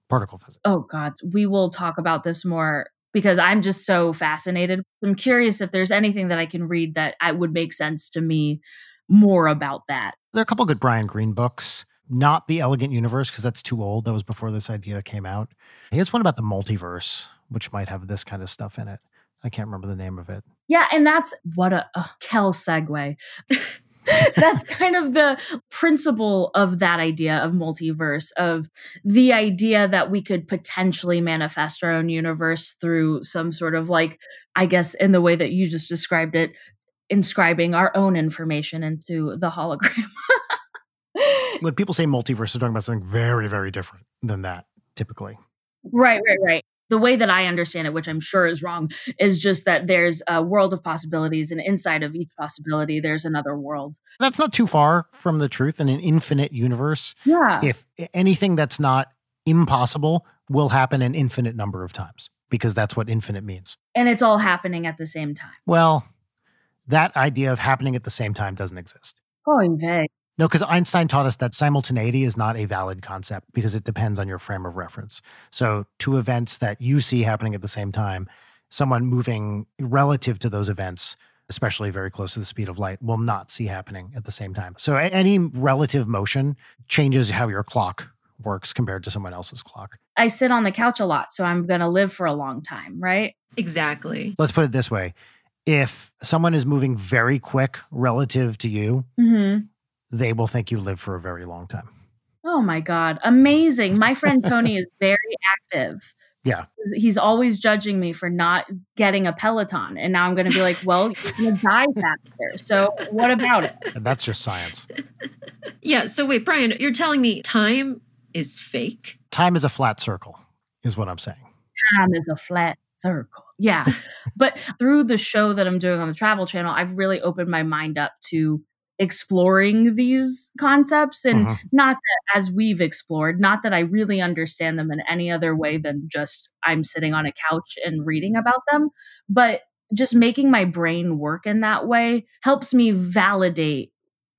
A: particle physics.
B: Oh, God. We will talk about this more because I'm just so fascinated. I'm curious if there's anything that I can read that I would make sense to me more about that.
A: There are a couple good Brian Greene books. Not the Elegant Universe because that's too old. That was before this idea came out. He has one about the multiverse, which might have this kind of stuff in it. I can't remember the name of it.
B: Yeah, and that's what a, a Kel segue. that's kind of the principle of that idea of multiverse of the idea that we could potentially manifest our own universe through some sort of like i guess in the way that you just described it inscribing our own information into the hologram
A: when people say multiverse they're talking about something very very different than that typically
B: right right right the way that I understand it, which I'm sure is wrong, is just that there's a world of possibilities, and inside of each possibility, there's another world.
A: That's not too far from the truth in an infinite universe.
B: Yeah.
A: If anything that's not impossible will happen an infinite number of times, because that's what infinite means.
B: And it's all happening at the same time.
A: Well, that idea of happening at the same time doesn't exist.
B: Oh, in vague.
A: No, because Einstein taught us that simultaneity is not a valid concept because it depends on your frame of reference. So, two events that you see happening at the same time, someone moving relative to those events, especially very close to the speed of light, will not see happening at the same time. So, any relative motion changes how your clock works compared to someone else's clock.
B: I sit on the couch a lot, so I'm going to live for a long time, right?
C: Exactly.
A: Let's put it this way if someone is moving very quick relative to you,
B: mm-hmm
A: they will think you live for a very long time.
B: Oh my God. Amazing. My friend Tony is very active.
A: Yeah.
B: He's always judging me for not getting a Peloton. And now I'm going to be like, well, you're going to die faster. So what about it?
A: And that's just science.
C: yeah. So wait, Brian, you're telling me time is fake?
A: Time is a flat circle, is what I'm saying.
B: Time is a flat circle. Yeah. but through the show that I'm doing on the Travel Channel, I've really opened my mind up to exploring these concepts and uh-huh. not that as we've explored not that i really understand them in any other way than just i'm sitting on a couch and reading about them but just making my brain work in that way helps me validate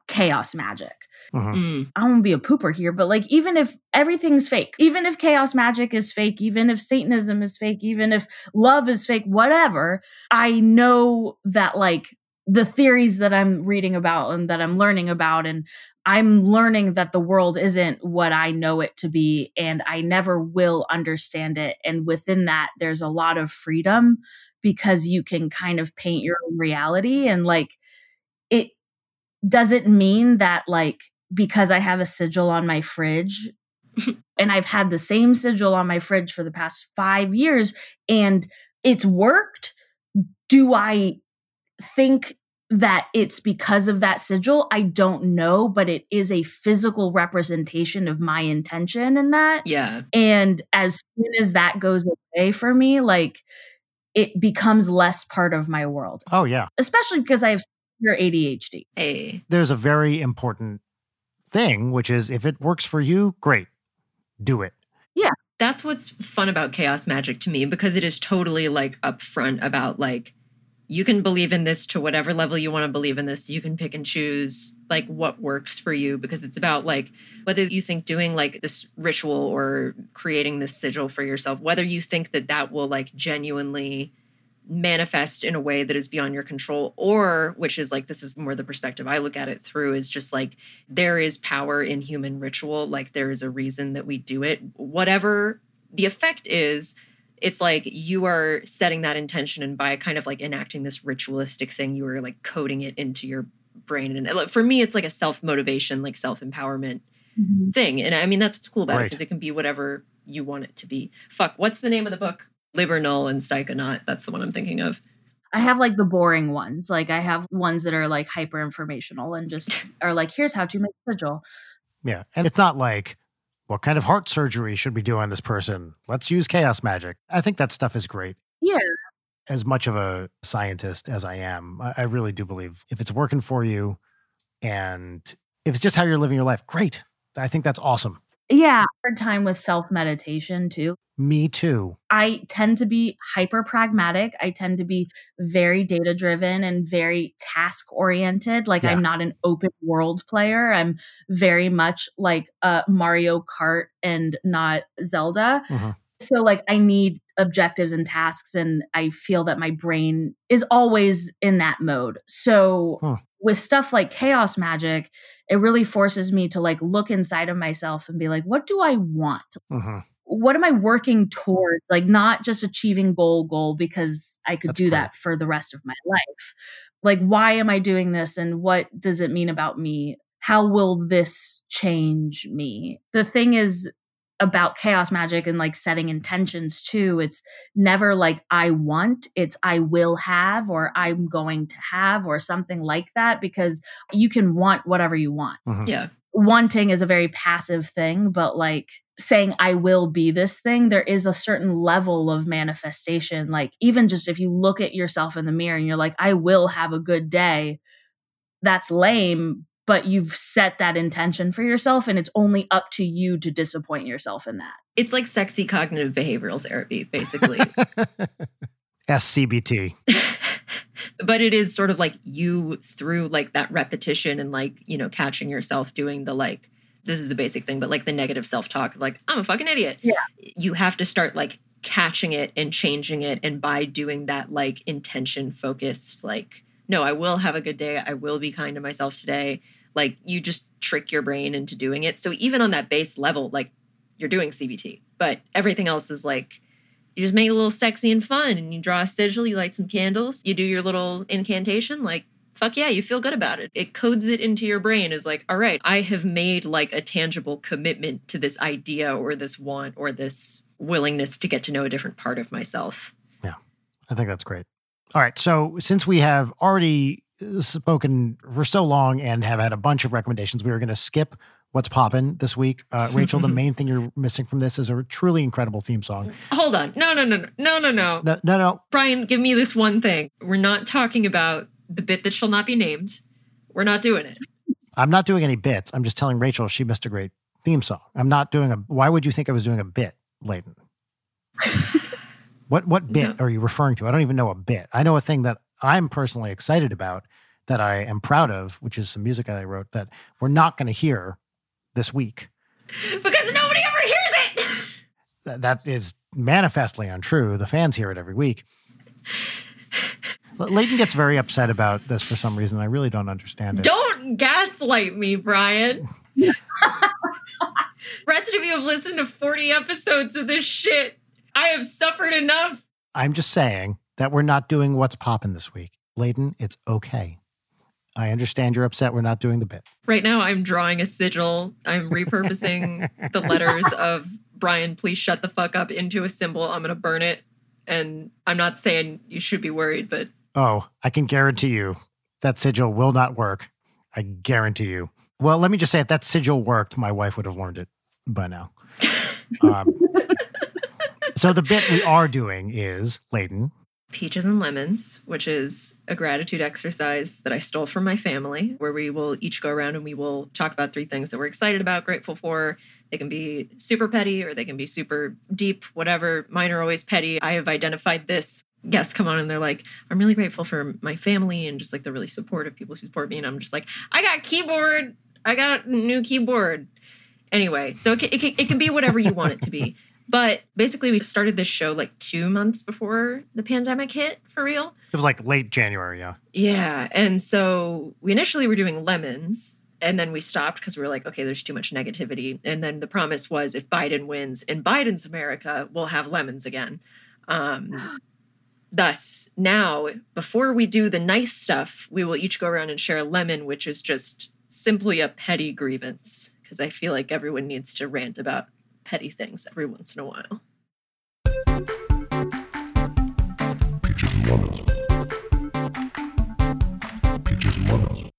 B: chaos magic
A: uh-huh. mm.
B: I don't to be a pooper here, but like, even if everything's fake, even if chaos magic is fake, even if Satanism is fake, even if love is fake, whatever, I know that like the theories that I'm reading about and that I'm learning about and I'm learning that the world isn't what I know it to be and I never will understand it. And within that there's a lot of freedom because you can kind of paint your own reality. And like it doesn't mean that like because I have a sigil on my fridge and I've had the same sigil on my fridge for the past 5 years and it's worked do I think that it's because of that sigil. I don't know, but it is a physical representation of my intention in that.
C: Yeah.
B: And as soon as that goes away for me, like it becomes less part of my world.
A: Oh, yeah.
B: Especially because I have your ADHD.
C: Hey.
A: There's a very important thing, which is if it works for you, great, do it.
B: Yeah.
C: That's what's fun about chaos magic to me because it is totally like upfront about like you can believe in this to whatever level you want to believe in this. You can pick and choose like what works for you because it's about like whether you think doing like this ritual or creating this sigil for yourself, whether you think that that will like genuinely manifest in a way that is beyond your control or which is like this is more the perspective I look at it through is just like there is power in human ritual like there is a reason that we do it whatever the effect is it's like you are setting that intention and by kind of like enacting this ritualistic thing you are like coding it into your brain and for me it's like a self motivation like self empowerment mm-hmm. thing and i mean that's what's cool about right. it because it can be whatever you want it to be fuck what's the name of the book Liber Null and psychonaut that's the one i'm thinking of
B: I have like the boring ones. Like I have ones that are like hyper informational and just are like, here's how to make sigil.
A: Yeah. And it's not like what kind of heart surgery should we do on this person? Let's use chaos magic. I think that stuff is great.
B: Yeah.
A: As much of a scientist as I am, I really do believe if it's working for you and if it's just how you're living your life, great. I think that's awesome.
B: Yeah. Hard time with self meditation too.
A: Me too.
B: I tend to be hyper pragmatic. I tend to be very data driven and very task oriented. Like yeah. I'm not an open world player. I'm very much like uh, Mario Kart and not Zelda.
A: Mm-hmm.
B: So, like, I need objectives and tasks, and I feel that my brain is always in that mode. So, huh. With stuff like chaos magic, it really forces me to like look inside of myself and be like, what do I want? Mm-hmm. What am I working towards? Like, not just achieving goal, goal, because I could That's do cool. that for the rest of my life. Like, why am I doing this? And what does it mean about me? How will this change me? The thing is, about chaos magic and like setting intentions too. It's never like I want, it's I will have or I'm going to have or something like that because you can want whatever you want.
C: Mm-hmm. Yeah.
B: Wanting is a very passive thing, but like saying I will be this thing, there is a certain level of manifestation. Like even just if you look at yourself in the mirror and you're like, I will have a good day, that's lame, but you've set that intention for yourself and it's only up to you to disappoint yourself in that.
C: It's like sexy cognitive behavioral therapy, basically.
A: SCBT.
C: but it is sort of like you through like that repetition and like, you know, catching yourself doing the like, this is a basic thing, but like the negative self talk, like, I'm a fucking idiot.
B: Yeah.
C: You have to start like catching it and changing it. And by doing that, like intention focused, like, no, I will have a good day. I will be kind to myself today like you just trick your brain into doing it. So even on that base level like you're doing cbt but everything else is like you just make it a little sexy and fun and you draw a sigil you light some candles you do your little incantation like fuck yeah you feel good about it. It codes it into your brain as like all right i have made like a tangible commitment to this idea or this want or this willingness to get to know a different part of myself.
A: Yeah i think that's great. All right so since we have already spoken for so long and have had a bunch of recommendations. We are going to skip what's popping this week. Uh, Rachel, the main thing you're missing from this is a truly incredible theme song.
C: Hold on. No, no, no, no, no, no, no.
A: No, no, no.
C: Brian, give me this one thing. We're not talking about the bit that shall not be named. We're not doing it.
A: I'm not doing any bits. I'm just telling Rachel she missed a great theme song. I'm not doing a. Why would you think I was doing a bit, Leighton? what what bit no. are you referring to? I don't even know a bit. I know a thing that I'm personally excited about that I am proud of, which is some music that I wrote that we're not going to hear this week.
C: Because nobody ever hears it.
A: That, that is manifestly untrue. The fans hear it every week. Leighton gets very upset about this for some reason. I really don't understand it.
C: Don't gaslight me, Brian. Rest of you have listened to 40 episodes of this shit. I have suffered enough.
A: I'm just saying that we're not doing what's popping this week. Leighton, it's okay. I understand you're upset we're not doing the bit.
C: Right now, I'm drawing a sigil. I'm repurposing the letters of Brian, please shut the fuck up into a symbol. I'm going to burn it. And I'm not saying you should be worried, but.
A: Oh, I can guarantee you that sigil will not work. I guarantee you. Well, let me just say if that sigil worked, my wife would have learned it by now. um, so the bit we are doing is Leighton.
C: Peaches and Lemons, which is a gratitude exercise that I stole from my family, where we will each go around and we will talk about three things that we're excited about, grateful for. They can be super petty or they can be super deep, whatever. Mine are always petty. I have identified this. Guests come on and they're like, I'm really grateful for my family and just like the really supportive people who support me. And I'm just like, I got keyboard. I got a new keyboard. Anyway, so it can, it can, it can be whatever you want it to be. But basically, we started this show like two months before the pandemic hit for real.
A: It was like late January, yeah.
C: Yeah. And so we initially were doing lemons and then we stopped because we were like, okay, there's too much negativity. And then the promise was if Biden wins in Biden's America, we'll have lemons again. Um, thus, now, before we do the nice stuff, we will each go around and share a lemon, which is just simply a petty grievance. Because I feel like everyone needs to rant about petty things every once in a while. Peaches and lemons. Peaches and lemons.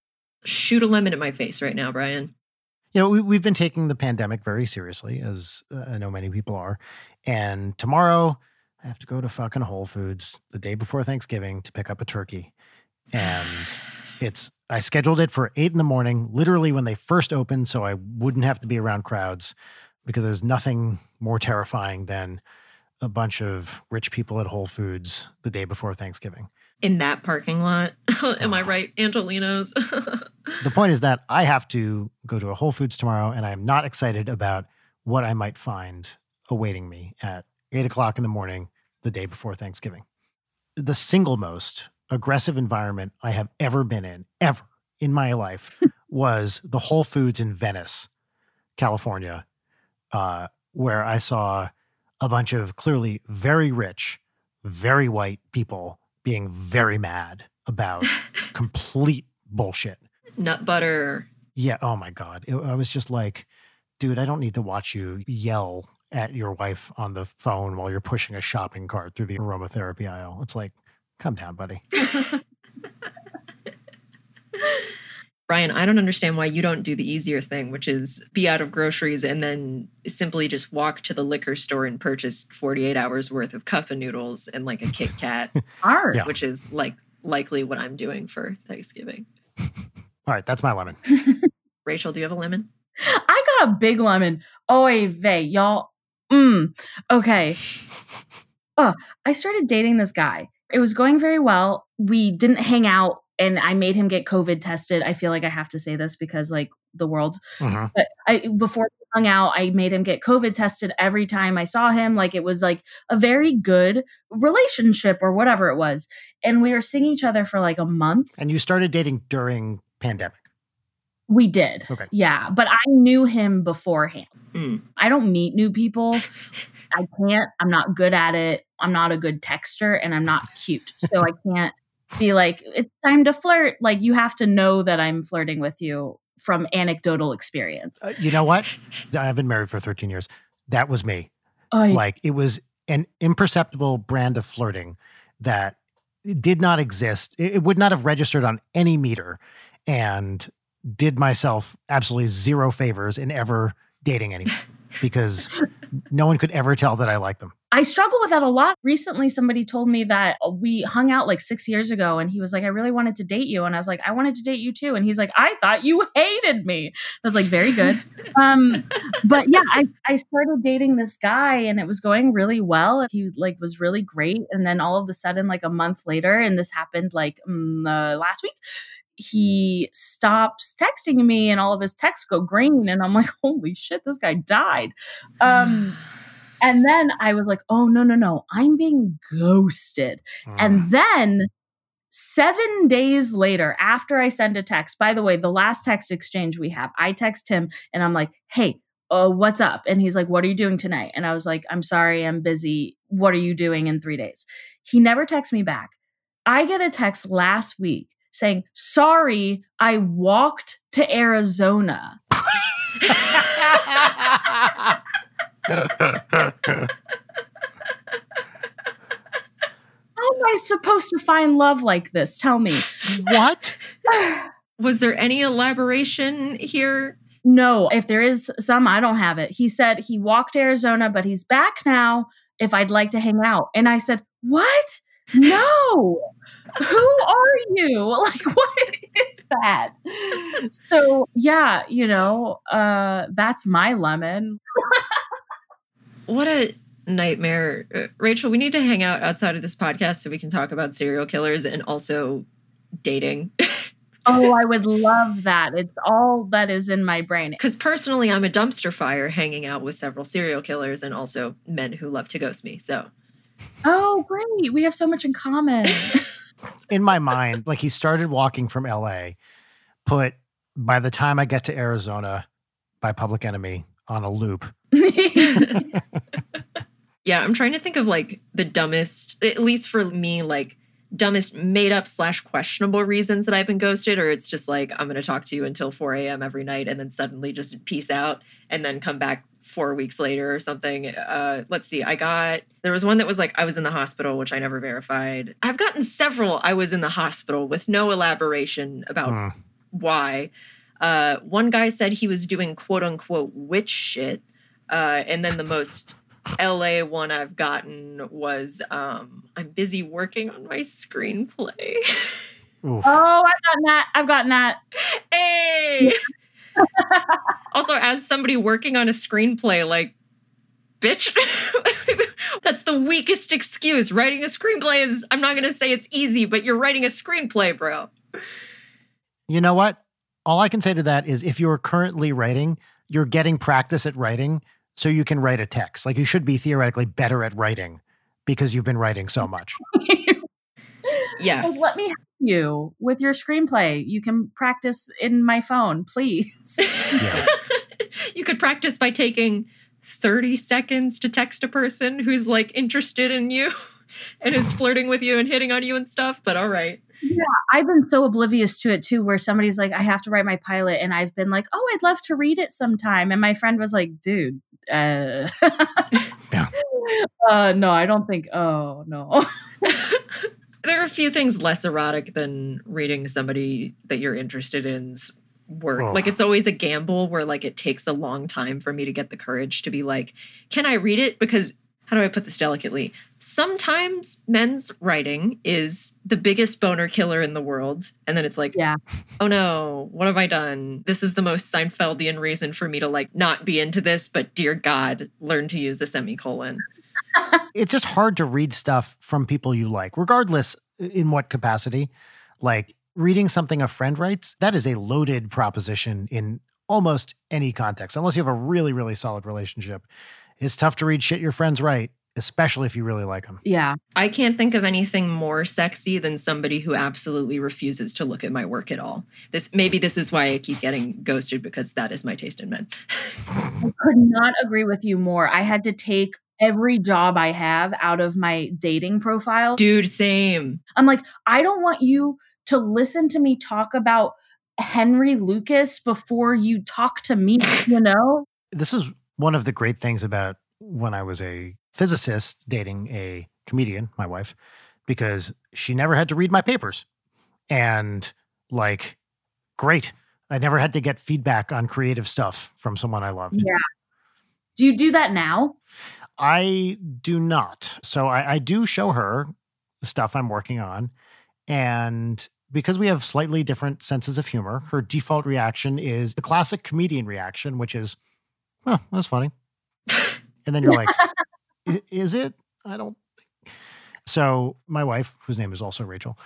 C: Shoot a lemon at my face right now, Brian.
A: You know, we, have been taking the pandemic very seriously, as uh, I know many people are. And tomorrow, I have to go to fucking Whole Foods the day before Thanksgiving to pick up a turkey. And it's, I scheduled it for eight in the morning, literally when they first opened, so I wouldn't have to be around crowds because there's nothing more terrifying than a bunch of rich people at Whole Foods the day before Thanksgiving.
C: In that parking lot. Am I ah. right, Angelenos?
A: the point is that I have to go to a Whole Foods tomorrow, and I'm not excited about what I might find awaiting me at eight o'clock in the morning, the day before Thanksgiving. The single most aggressive environment I have ever been in, ever in my life, was the Whole Foods in Venice, California, uh, where I saw a bunch of clearly very rich, very white people being very mad about complete bullshit.
C: Nut butter.
A: Yeah. Oh my God. It, I was just like, dude, I don't need to watch you yell at your wife on the phone while you're pushing a shopping cart through the aromatherapy aisle. It's like, calm down, buddy.
C: Brian, I don't understand why you don't do the easier thing, which is be out of groceries and then simply just walk to the liquor store and purchase 48 hours worth of cup of noodles and like a Kit Kat,
B: Art.
A: Yeah.
C: which is like likely what I'm doing for Thanksgiving.
A: All right. That's my lemon.
C: Rachel, do you have a lemon?
B: I got a big lemon. Oy vey, y'all. Mm. Okay. Oh, I started dating this guy. It was going very well. We didn't hang out and I made him get COVID tested. I feel like I have to say this because like the world.
A: Mhm.
B: But I before we hung out, I made him get COVID tested every time I saw him. Like it was like a very good relationship or whatever it was. And we were seeing each other for like a month.
A: And you started dating during pandemic.
B: We did.
A: Okay.
B: Yeah. But I knew him beforehand.
C: Mm.
B: I don't meet new people. I can't. I'm not good at it. I'm not a good texter and I'm not cute. So I can't be like, it's time to flirt. Like, you have to know that I'm flirting with you from anecdotal experience.
A: Uh, you know what? I've been married for 13 years. That was me.
B: Oh,
A: Like it was an imperceptible brand of flirting that did not exist. It would not have registered on any meter and did myself absolutely zero favors in ever dating anyone because no one could ever tell that I like them.
B: I struggle with that a lot. Recently, somebody told me that uh, we hung out like six years ago, and he was like, I really wanted to date you. And I was like, I wanted to date you too. And he's like, I thought you hated me. I was like, very good. um, but yeah, I, I started dating this guy, and it was going really well. He like was really great. And then all of a sudden, like a month later, and this happened like mm, uh, last week, he stops texting me, and all of his texts go green. And I'm like, holy shit, this guy died. Um, and then I was like, oh, no, no, no, I'm being ghosted.
A: Mm.
B: And then seven days later, after I send a text, by the way, the last text exchange we have, I text him and I'm like, hey, uh, what's up? And he's like, what are you doing tonight? And I was like, I'm sorry, I'm busy. What are you doing in three days? He never texts me back. I get a text last week saying, sorry, I walked to Arizona. How am I supposed to find love like this? Tell me.
A: what?
C: Was there any elaboration here?
B: No, if there is some, I don't have it. He said he walked to Arizona, but he's back now if I'd like to hang out. And I said, What? No. Who are you? Like, what is that? So, yeah, you know, uh, that's my lemon.
C: What a nightmare. Uh, Rachel, we need to hang out outside of this podcast so we can talk about serial killers and also dating.
B: Oh, I would love that. It's all that is in my brain.
C: Because personally, I'm a dumpster fire hanging out with several serial killers and also men who love to ghost me. So,
B: Oh, great. We have so much in common.
A: In my mind, like he started walking from LA, put by the time I get to Arizona by Public Enemy on a loop.
C: yeah, I'm trying to think of like the dumbest, at least for me, like dumbest made up slash questionable reasons that I've been ghosted, or it's just like, I'm going to talk to you until 4 a.m. every night and then suddenly just peace out and then come back four weeks later or something. Uh, let's see. I got, there was one that was like, I was in the hospital, which I never verified. I've gotten several, I was in the hospital with no elaboration about
A: Hmm.
C: why. Uh, one guy said he was doing quote unquote witch shit. Uh, and then the most LA one I've gotten was um, I'm busy working on my screenplay.
A: Oof.
B: oh, I've gotten that. I've gotten that.
C: hey! Also, as somebody working on a screenplay, like, bitch, that's the weakest excuse. Writing a screenplay is, I'm not going to say it's easy, but you're writing a screenplay, bro.
A: You know what? All I can say to that is if you're currently writing, you're getting practice at writing so you can write a text. Like you should be theoretically better at writing because you've been writing so much.
C: yes.
B: let me help you with your screenplay. You can practice in my phone, please.
C: Yeah. you could practice by taking 30 seconds to text a person who's like interested in you and is flirting with you and hitting on you and stuff, but all right.
B: Yeah, I've been so oblivious to it too, where somebody's like, I have to write my pilot. And I've been like, oh, I'd love to read it sometime. And my friend was like, dude, uh, yeah. uh no, I don't think, oh, no.
C: There are a few things less erotic than reading somebody that you're interested in's work. Oh. Like it's always a gamble where like it takes a long time for me to get the courage to be like, can I read it? Because how do I put this delicately? Sometimes men's writing is the biggest boner killer in the world. And then it's like,
B: yeah.
C: oh no, what have I done? This is the most Seinfeldian reason for me to like not be into this, but dear God, learn to use a semicolon.
A: It's just hard to read stuff from people you like, regardless in what capacity. Like reading something a friend writes, that is a loaded proposition in almost any context, unless you have a really, really solid relationship it's tough to read shit your friends write, especially if you really like them.
B: Yeah.
C: I can't think of anything more sexy than somebody who absolutely refuses to look at my work at all. This maybe this is why I keep getting ghosted because that is my taste in men.
B: I could not agree with you more. I had to take every job I have out of my dating profile.
C: Dude, same.
B: I'm like, I don't want you to listen to me talk about Henry Lucas before you talk to me, you know?
A: This is one of the great things about when I was a physicist dating a comedian, my wife, because she never had to read my papers. And like, great. I never had to get feedback on creative stuff from someone I loved.
B: Yeah. Do you do that now?
A: I do not. So I, I do show her the stuff I'm working on. And because we have slightly different senses of humor, her default reaction is the classic comedian reaction, which is, oh, that's funny. And then you're like, is it? I don't think. So my wife, whose name is also Rachel,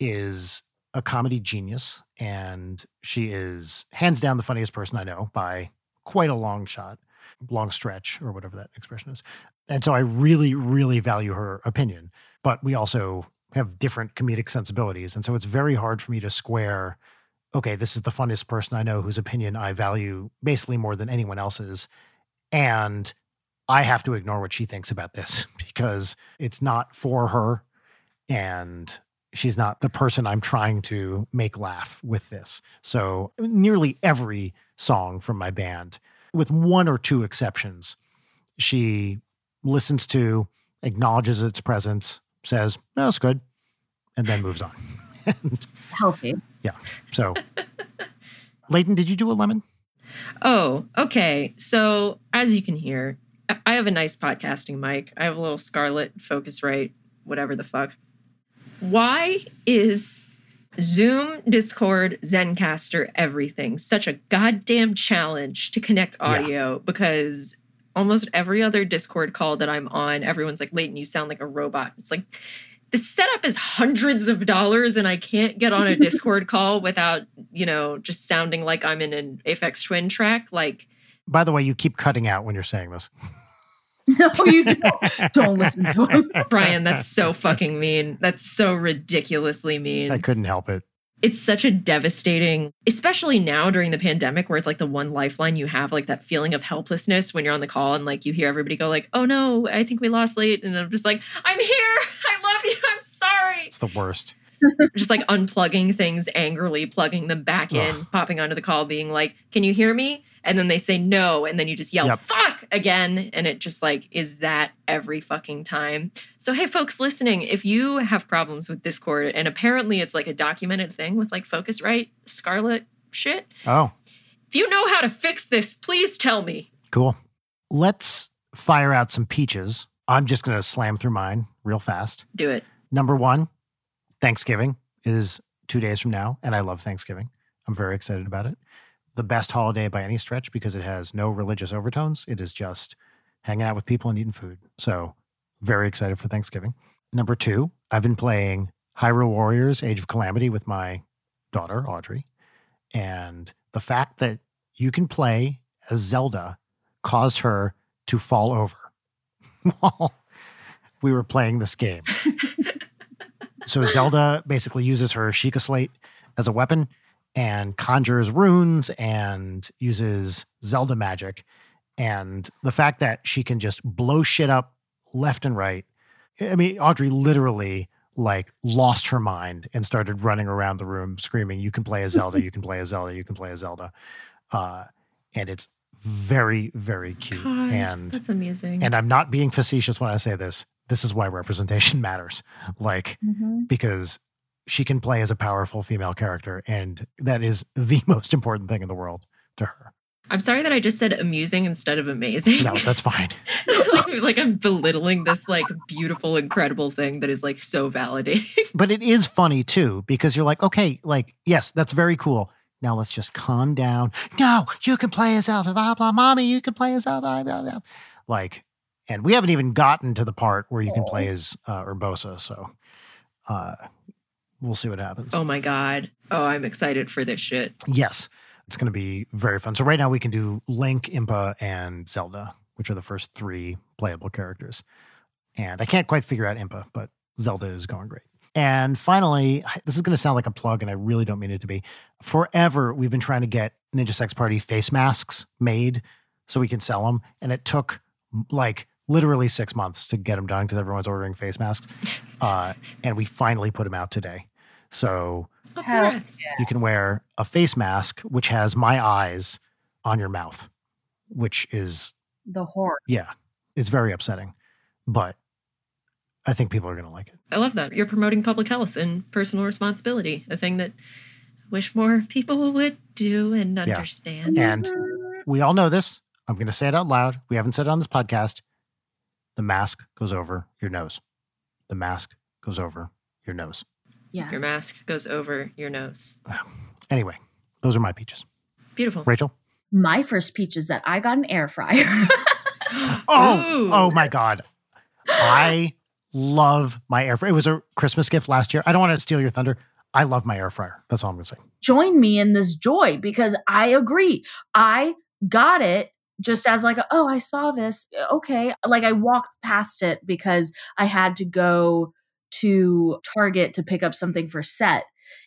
A: is a comedy genius. And she is hands down the funniest person I know by quite a long shot, long stretch, or whatever that expression is. And so I really, really value her opinion. But we also have different comedic sensibilities. And so it's very hard for me to square okay, this is the funniest person I know whose opinion I value basically more than anyone else's. And I have to ignore what she thinks about this because it's not for her. And she's not the person I'm trying to make laugh with this. So nearly every song from my band, with one or two exceptions, she listens to, acknowledges its presence, says, no, it's good, and then moves on.
B: and, Healthy.
A: Yeah. So, Leighton, did you do a lemon?
C: Oh, okay. So, as you can hear, I have a nice podcasting mic. I have a little Scarlett Focusrite, whatever the fuck. Why is Zoom, Discord, Zencastr, everything such a goddamn challenge to connect audio? Yeah. Because almost every other Discord call that I'm on, everyone's like, Leighton, you sound like a robot. It's like, the setup is hundreds of dollars and I can't get on a Discord call without, you know, just sounding like I'm in an Aphex Twin track. Like,
A: by the way, you keep cutting out when you're saying this.
B: No, you don't. don't listen to him.
C: Brian, that's so fucking mean. That's so ridiculously mean.
A: I couldn't help it
C: it's such a devastating, especially now during the pandemic where it's like the one lifeline you have, like that feeling of helplessness when you're on the call and like you hear everybody go like, "Oh no, I think we lost late," and I'm just like, "I'm here. I love you. I'm sorry."
A: It's the worst.
C: just like unplugging things angrily, plugging them back in, Ugh. popping onto the call, being like, "Can you hear me?" And then they say no, and then you just yell yep. "fuck" again, and it just like is that every fucking time. So hey, folks listening, if you have problems with Discord, and apparently it's like a documented thing with like Focusrite, Scarlett shit.
A: Oh,
C: if you know how to fix this, please tell me.
A: Cool. Let's fire out some peaches. I'm just gonna slam through mine real fast.
C: Do it.
A: Number one, Thanksgiving is two days from now, and I love Thanksgiving. I'm very excited about it. The best holiday by any stretch because it has no religious overtones. It is just hanging out with people and eating food. So, very excited for Thanksgiving. Number two, I've been playing Hyrule Warriors Age of Calamity with my daughter, Audrey. And the fact that you can play as Zelda caused her to fall over while we were playing this game. so Zelda basically uses her Sheikah Slate as a weapon and conjures runes and uses Zelda magic. And the fact that she can just blow shit up left and right. I mean, Audrey literally like lost her mind and started running around the room screaming, You can play a Zelda, you can play a Zelda, you can play a Zelda. Uh, and it's very, very cute.
C: God,
A: and
C: that's amazing.
A: and I'm not being facetious when I say this. This is why representation matters. Like,
B: Mhm.
A: because she can play as a powerful female character, and that is the most important thing in the world to her.
C: I'm sorry that I just said amusing instead of amazing.
A: No, that's fine.
C: like, like I'm belittling this like beautiful, incredible thing that is like so validating.
A: But it is funny too, because you're like, okay, like, yes, that's very cool. Now let's just calm down. No, you can play as Zelda, blah, blah, mommy, you can play as Zelda, blah, blah. Like, and we haven't even gotten to the part where you can play as uh, Urbosa. So uh, we'll see what happens.
C: oh my god. Oh, I'm excited for this shit.
A: Yes, it's going to be very fun. So right now we can do Link, Impa, and Zelda, which are the first three playable characters. And I can't quite figure out Impa, but Zelda is going great. And finally, this is going to sound like a plug, and I really don't mean it to be. Forever, we've been trying to get Ninja Sex Party face masks made so we can sell them, and it took like literally six months to get them done because everyone's ordering face masks. Uh, and we finally put them out today. So
C: Oh, congrats.
A: you can wear a face mask which has my eyes on your mouth, which is
B: The horror.
A: yeah, it's very upsetting, but I think people are going to like it.
C: I love that. You're promoting public health and personal responsibility, a thing that I wish more people would do and understand.
A: And we all know this. I'm going to say it out loud. We haven't said it on this podcast. The mask goes over your nose. The mask goes over your nose.
B: Yes.
C: Your mask goes over your nose.
A: Anyway, those are my peaches.
C: Beautiful.
A: Rachel?
B: My first peach is that I got an air fryer.
A: Oh,
C: Ooh.
A: oh my God. I love my air fryer. It was a Christmas gift last year. I don't want to steal your thunder. I love my air fryer. That's all I'm going to say.
B: Join me in this joy because I agree. I got it just as like, oh, I saw this. Okay. Like I walked past it because I had to go to Target to pick up something for set.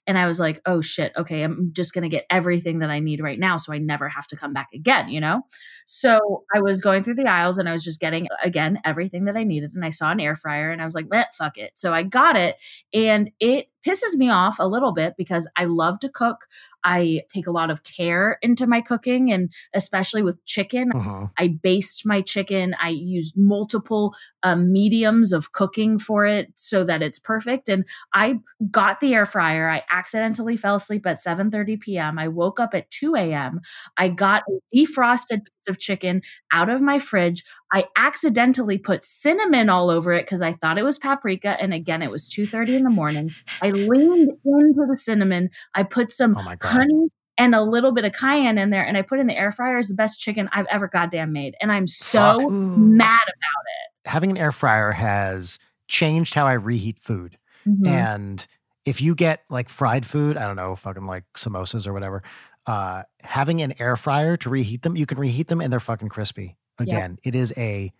B: And I was like, oh shit, okay, I'm just going to get everything that I need right now so I never have to come back again, you know? So I was going through the aisles and I was just getting, again, everything that I needed. And I saw an air fryer and I was like, eh, fuck it. So I got it. And it pisses me off a little bit because I love to cook. I take a lot of care into my cooking and especially with chicken.
A: Mhm.
B: I based my chicken. I used multiple um, mediums of cooking for it so that it's perfect. And I got the air fryer. I accidentally fell asleep at 7:30 p.m. I woke up at 2 a.m. I got a defrosted piece of chicken out of my fridge. I accidentally put cinnamon all over it because I thought it was paprika. And again, it was 2:30 in the morning. I leaned into the cinnamon. I put some
A: Oh my God.
B: honey and a little bit of cayenne in there, and I put in the air fryer. Is the best chicken I've ever goddamn made, and I'm so
A: Fuck.
C: about
B: it.
A: Having an air fryer has changed how I reheat food.
B: about it.
A: And if you get like fried food, I don't know, fucking like samosas or whatever, uh, having an air fryer to reheat them, you can reheat them and they're fucking crispy.
B: Yep.
A: Again, it is a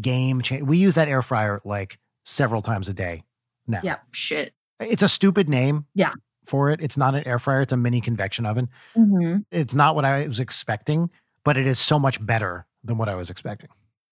A: game change. We use that air fryer like several times a day now.
B: Yep.
C: Shit.
A: It's a stupid name.
B: Yeah.
A: For it. It's not an air fryer, it's a mini convection oven.
B: Mhm.
A: It's not what I was expecting, but it is so much better than what I was expecting.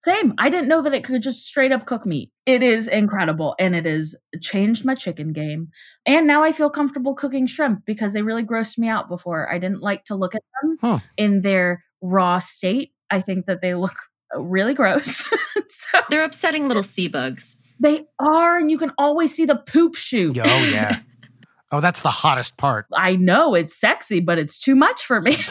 B: Same. I didn't know that it could just straight up cook meat. It is incredible, and it has changed my chicken game. And now I feel comfortable cooking shrimp because they really grossed me out before. I didn't like to look at them
A: Huh.
B: in their raw state. I think that they look really gross. so
C: They're upsetting little sea bugs.
B: they are, and you can always see the poop shoot.
A: Oh, yeah. oh, that's the hottest part.
B: I know it's sexy, but it's too much for me.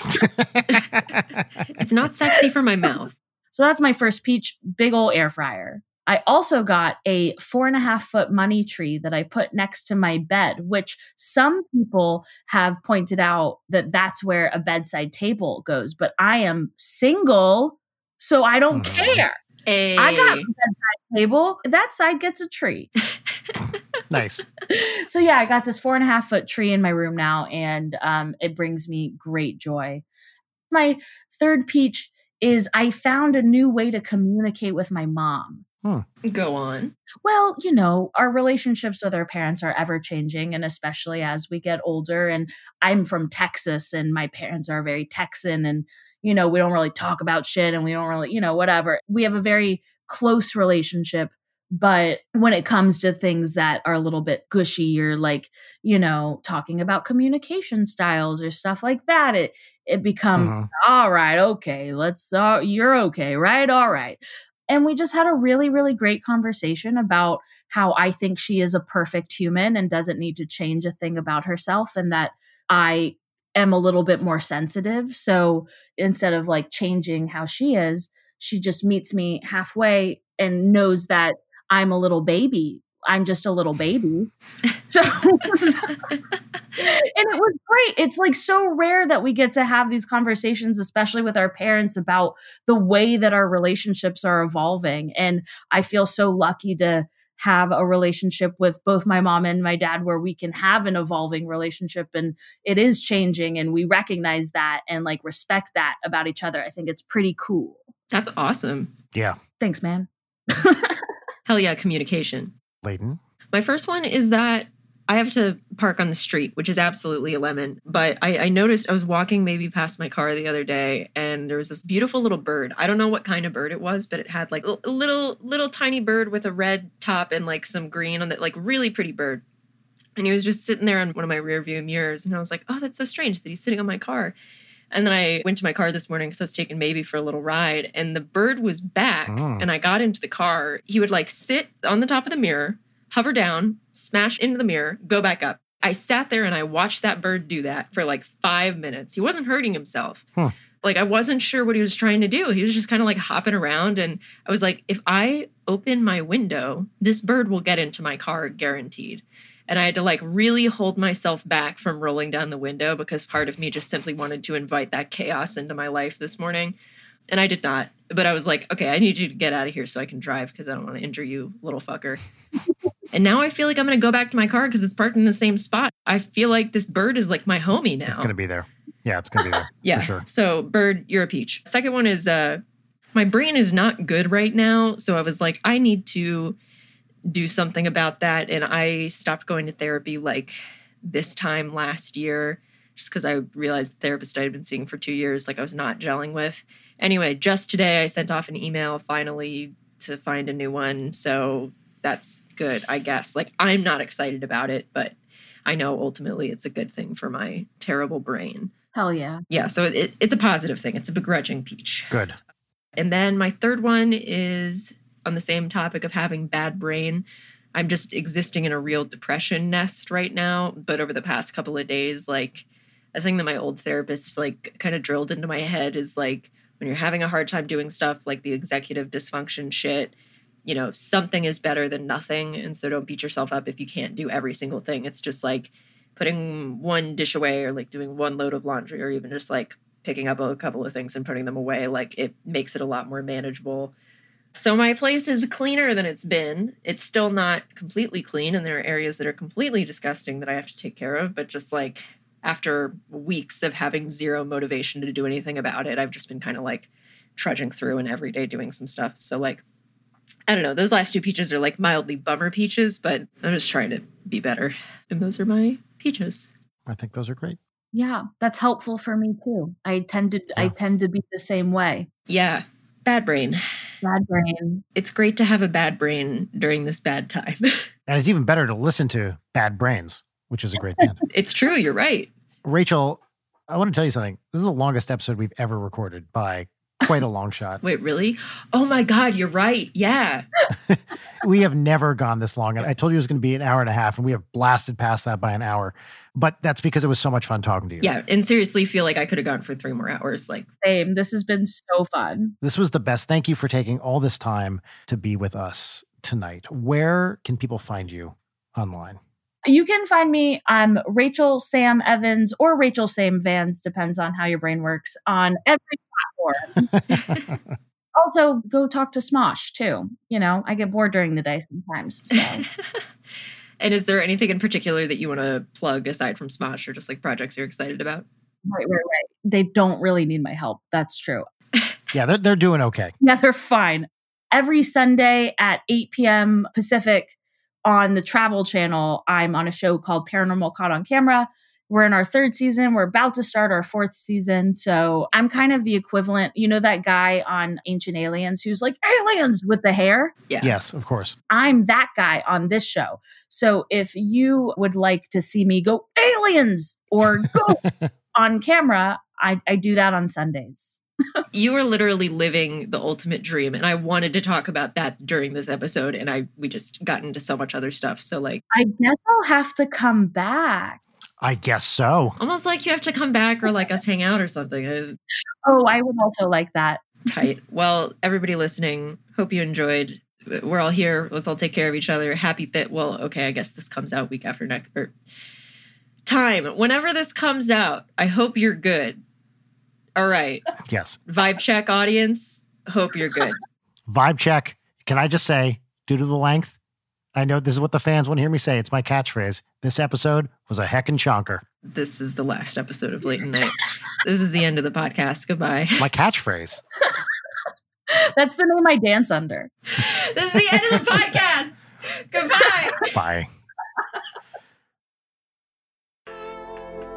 C: It's not sexy for my mouth.
B: So that's my first peach, big ol' air fryer. I also got a four and a half foot money tree that I put next to my bed, which some people have pointed out that that's where a bedside table goes. But I am single, so I don't care.
C: Hey.
B: I got a bedside table. That side gets a tree.
A: nice.
B: so yeah, I got this four and a half foot tree in my room now, and um, it brings me great joy. My third peach is I found a new way to communicate with my mom.
C: Hmm. Go on.
B: Well, you know, our relationships with our parents are ever changing, and especially as we get older. And I'm from Texas, and my parents are very Texan, and, you know, we don't really talk about shit and we don't really, you know, whatever. We have a very close relationship. But when it comes to things that are a little bit gushy or like, you know, talking about communication styles or stuff like that, it it becomes uh-huh. all right, okay, let's uh, you're okay, right? All right. And we just had a really, really great conversation about how I think she is a perfect human and doesn't need to change a thing about herself, and that I am a little bit more sensitive. So instead of like changing how she is, she just meets me halfway and knows that I'm a little baby. I'm just a little baby. So, and it was great. It's like so rare that we get to have these conversations, especially with our parents, about the way that our relationships are evolving. And I feel so lucky to have a relationship with both my mom and my dad where we can have an evolving relationship and it is changing and we recognize that and like respect that about each other. I think it's pretty cool.
C: That's awesome.
A: Yeah.
B: Thanks, man.
C: Hell yeah, communication.
A: Leighton.
C: My first one is that I have to park on the street, which is absolutely a lemon. But I, I, noticed I was walking maybe past my car the other day, and there was this beautiful little bird. I don't know what kind of bird it was, but it had like a little, little tiny bird with a red top and like some green on it, like really pretty bird. And he was just sitting there on one of my rear view mirrors, and I was like, "Oh, that's so strange that he's sitting on my car." And then I went to my car this morning because I was taking Maybe for a little ride, and the bird was back. Oh. And I got into the car. He would like sit on the top of the mirror, hover down, smash into the mirror, go back up. I sat there and I watched that bird do that for like five minutes. He wasn't hurting himself. Huh. Like I wasn't sure what he was trying to do. He was just kind of like hopping around. And I was like, if I open my window, this bird will get into my car guaranteed. And I had to like really hold myself back from rolling down the window because part of me just simply wanted to invite that chaos into my life this morning. And I did not. But I was like, okay, I need you to get out of here so I can drive because I don't want to injure you, little fucker. and now I feel like I'm going to go back to my car because it's parked in the same spot. I feel like this bird is like my homie now.
A: It's going to be there. Yeah, it's going to be there.
C: yeah.
A: sure.
C: So, bird, you're a peach. Second one is uh, my brain is not good right now. So I was like, I need to do something about that. And I stopped going to therapy like this time last year just because I realized the therapist I had been seeing for two years, like I was not gelling with. Anyway, just today I sent off an email finally to find a new one. So that's good, I guess. Like I'm not excited about it, but I know ultimately it's a good thing for my terrible brain.
B: Hell yeah.
C: Yeah. So it, it's a positive thing. It's a begrudging peach.
A: Good.
C: And then my third one is on the same topic of having bad brain. I'm just existing in a real depression nest right now. But over the past couple of days, like a thing that my old therapist like kind of drilled into my head is like when you're having a hard time doing stuff like the executive dysfunction shit, you know, something is better than nothing. And so don't beat yourself up if you can't do every single thing. It's just like putting one dish away or like doing one load of laundry or even just like picking up a couple of things and putting them away. Like it makes it a lot more manageable. So my place is cleaner than it's been. It's still not completely clean, and there are areas that are completely disgusting that I have to take care of. But just like after weeks of having zero motivation to do anything about it, I've just been kind of like trudging through and every day doing some stuff. So like I don't know, those last two peaches are like mildly bummer peaches, but I'm just trying to be better. And those are my peaches.
A: I think those are great.
B: Yeah, that's helpful for me too. I tend to yeah. I tend to be the same way.
C: Yeah. Bad brain.
B: Bad brain.
C: It's great to have a bad brain during this bad time.
A: and it's even better to listen to Bad Brains, which is a great band.
C: it's true, you're right.
A: Rachel, I want to tell you something. This is the longest episode we've ever recorded by quite a long shot.
C: Wait, really? Oh my God, you're right. Yeah.
A: we have never gone this long. I told you it was going to be an hour and a half, and we have blasted past that by an hour. But that's because it was so much fun talking to you.
C: Yeah. And seriously, feel like I could have gone for three more hours. Like,
B: same. This has been so fun.
A: This was the best. Thank you for taking all this time to be with us tonight. Where can people find you online?
B: You can find me on Rachel Sam Evans or Rachel Sam Vans, depends on how your brain works, on every platform. also, go talk to Smosh too. You know, I get bored during the day sometimes. So.
C: and is there anything in particular that you want to plug aside from Smosh or just like projects you're excited about?
B: Right, right, right. They don't really need my help. That's true.
A: Yeah, they're, they're doing okay.
B: Yeah, they're fine. Every Sunday at 8 p.m. Pacific on the Travel Channel, I'm on a show called Paranormal Caught on Camera. We're in our third season. We're about to start our fourth season. So I'm kind of the equivalent. You know, that guy on Ancient Aliens who's like, aliens with the hair?
A: Yeah. Yes, of course.
B: I'm that guy on this show. So if you would like to see me go aliens or go on camera, I, I do that on Sundays.
C: You are literally living the ultimate dream and i wanted to talk about that during this episode and i we just got into so much other stuff so like
B: i guess i'll have to come back
A: I guess so.
C: Almost like you have to come back or like us hang out or something.
B: Oh, I would also like that.
C: Tight. Well, everybody listening, hope you enjoyed. We're all here. Let's all take care of each other. Happy that, well, okay, I guess this comes out week after next or time. Whenever this comes out, I hope you're good. All right.
A: Yes.
C: Vibe check, audience. Hope you're good.
A: Vibe check. Can I just say, due to the length, I know this is what the fans want to hear me say. It's my catchphrase. This episode was a heckin' chonker.
C: This is the last episode of Leighton Night. this is the end of the podcast. Goodbye.
A: My catchphrase.
B: That's the name I dance under.
C: this is the end of the podcast. Goodbye.
A: Bye.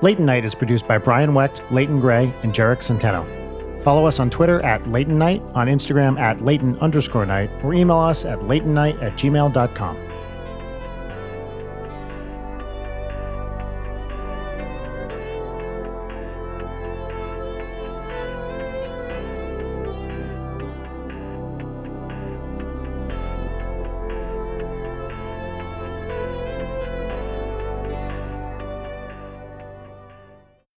A: Leighton Night is produced by Brian Wecht, Leighton Gray, and Jarek Centeno. Follow us on Twitter at Leighton Night, on Instagram at Leighton underscore night, or email us at leightonnight at gmail.com.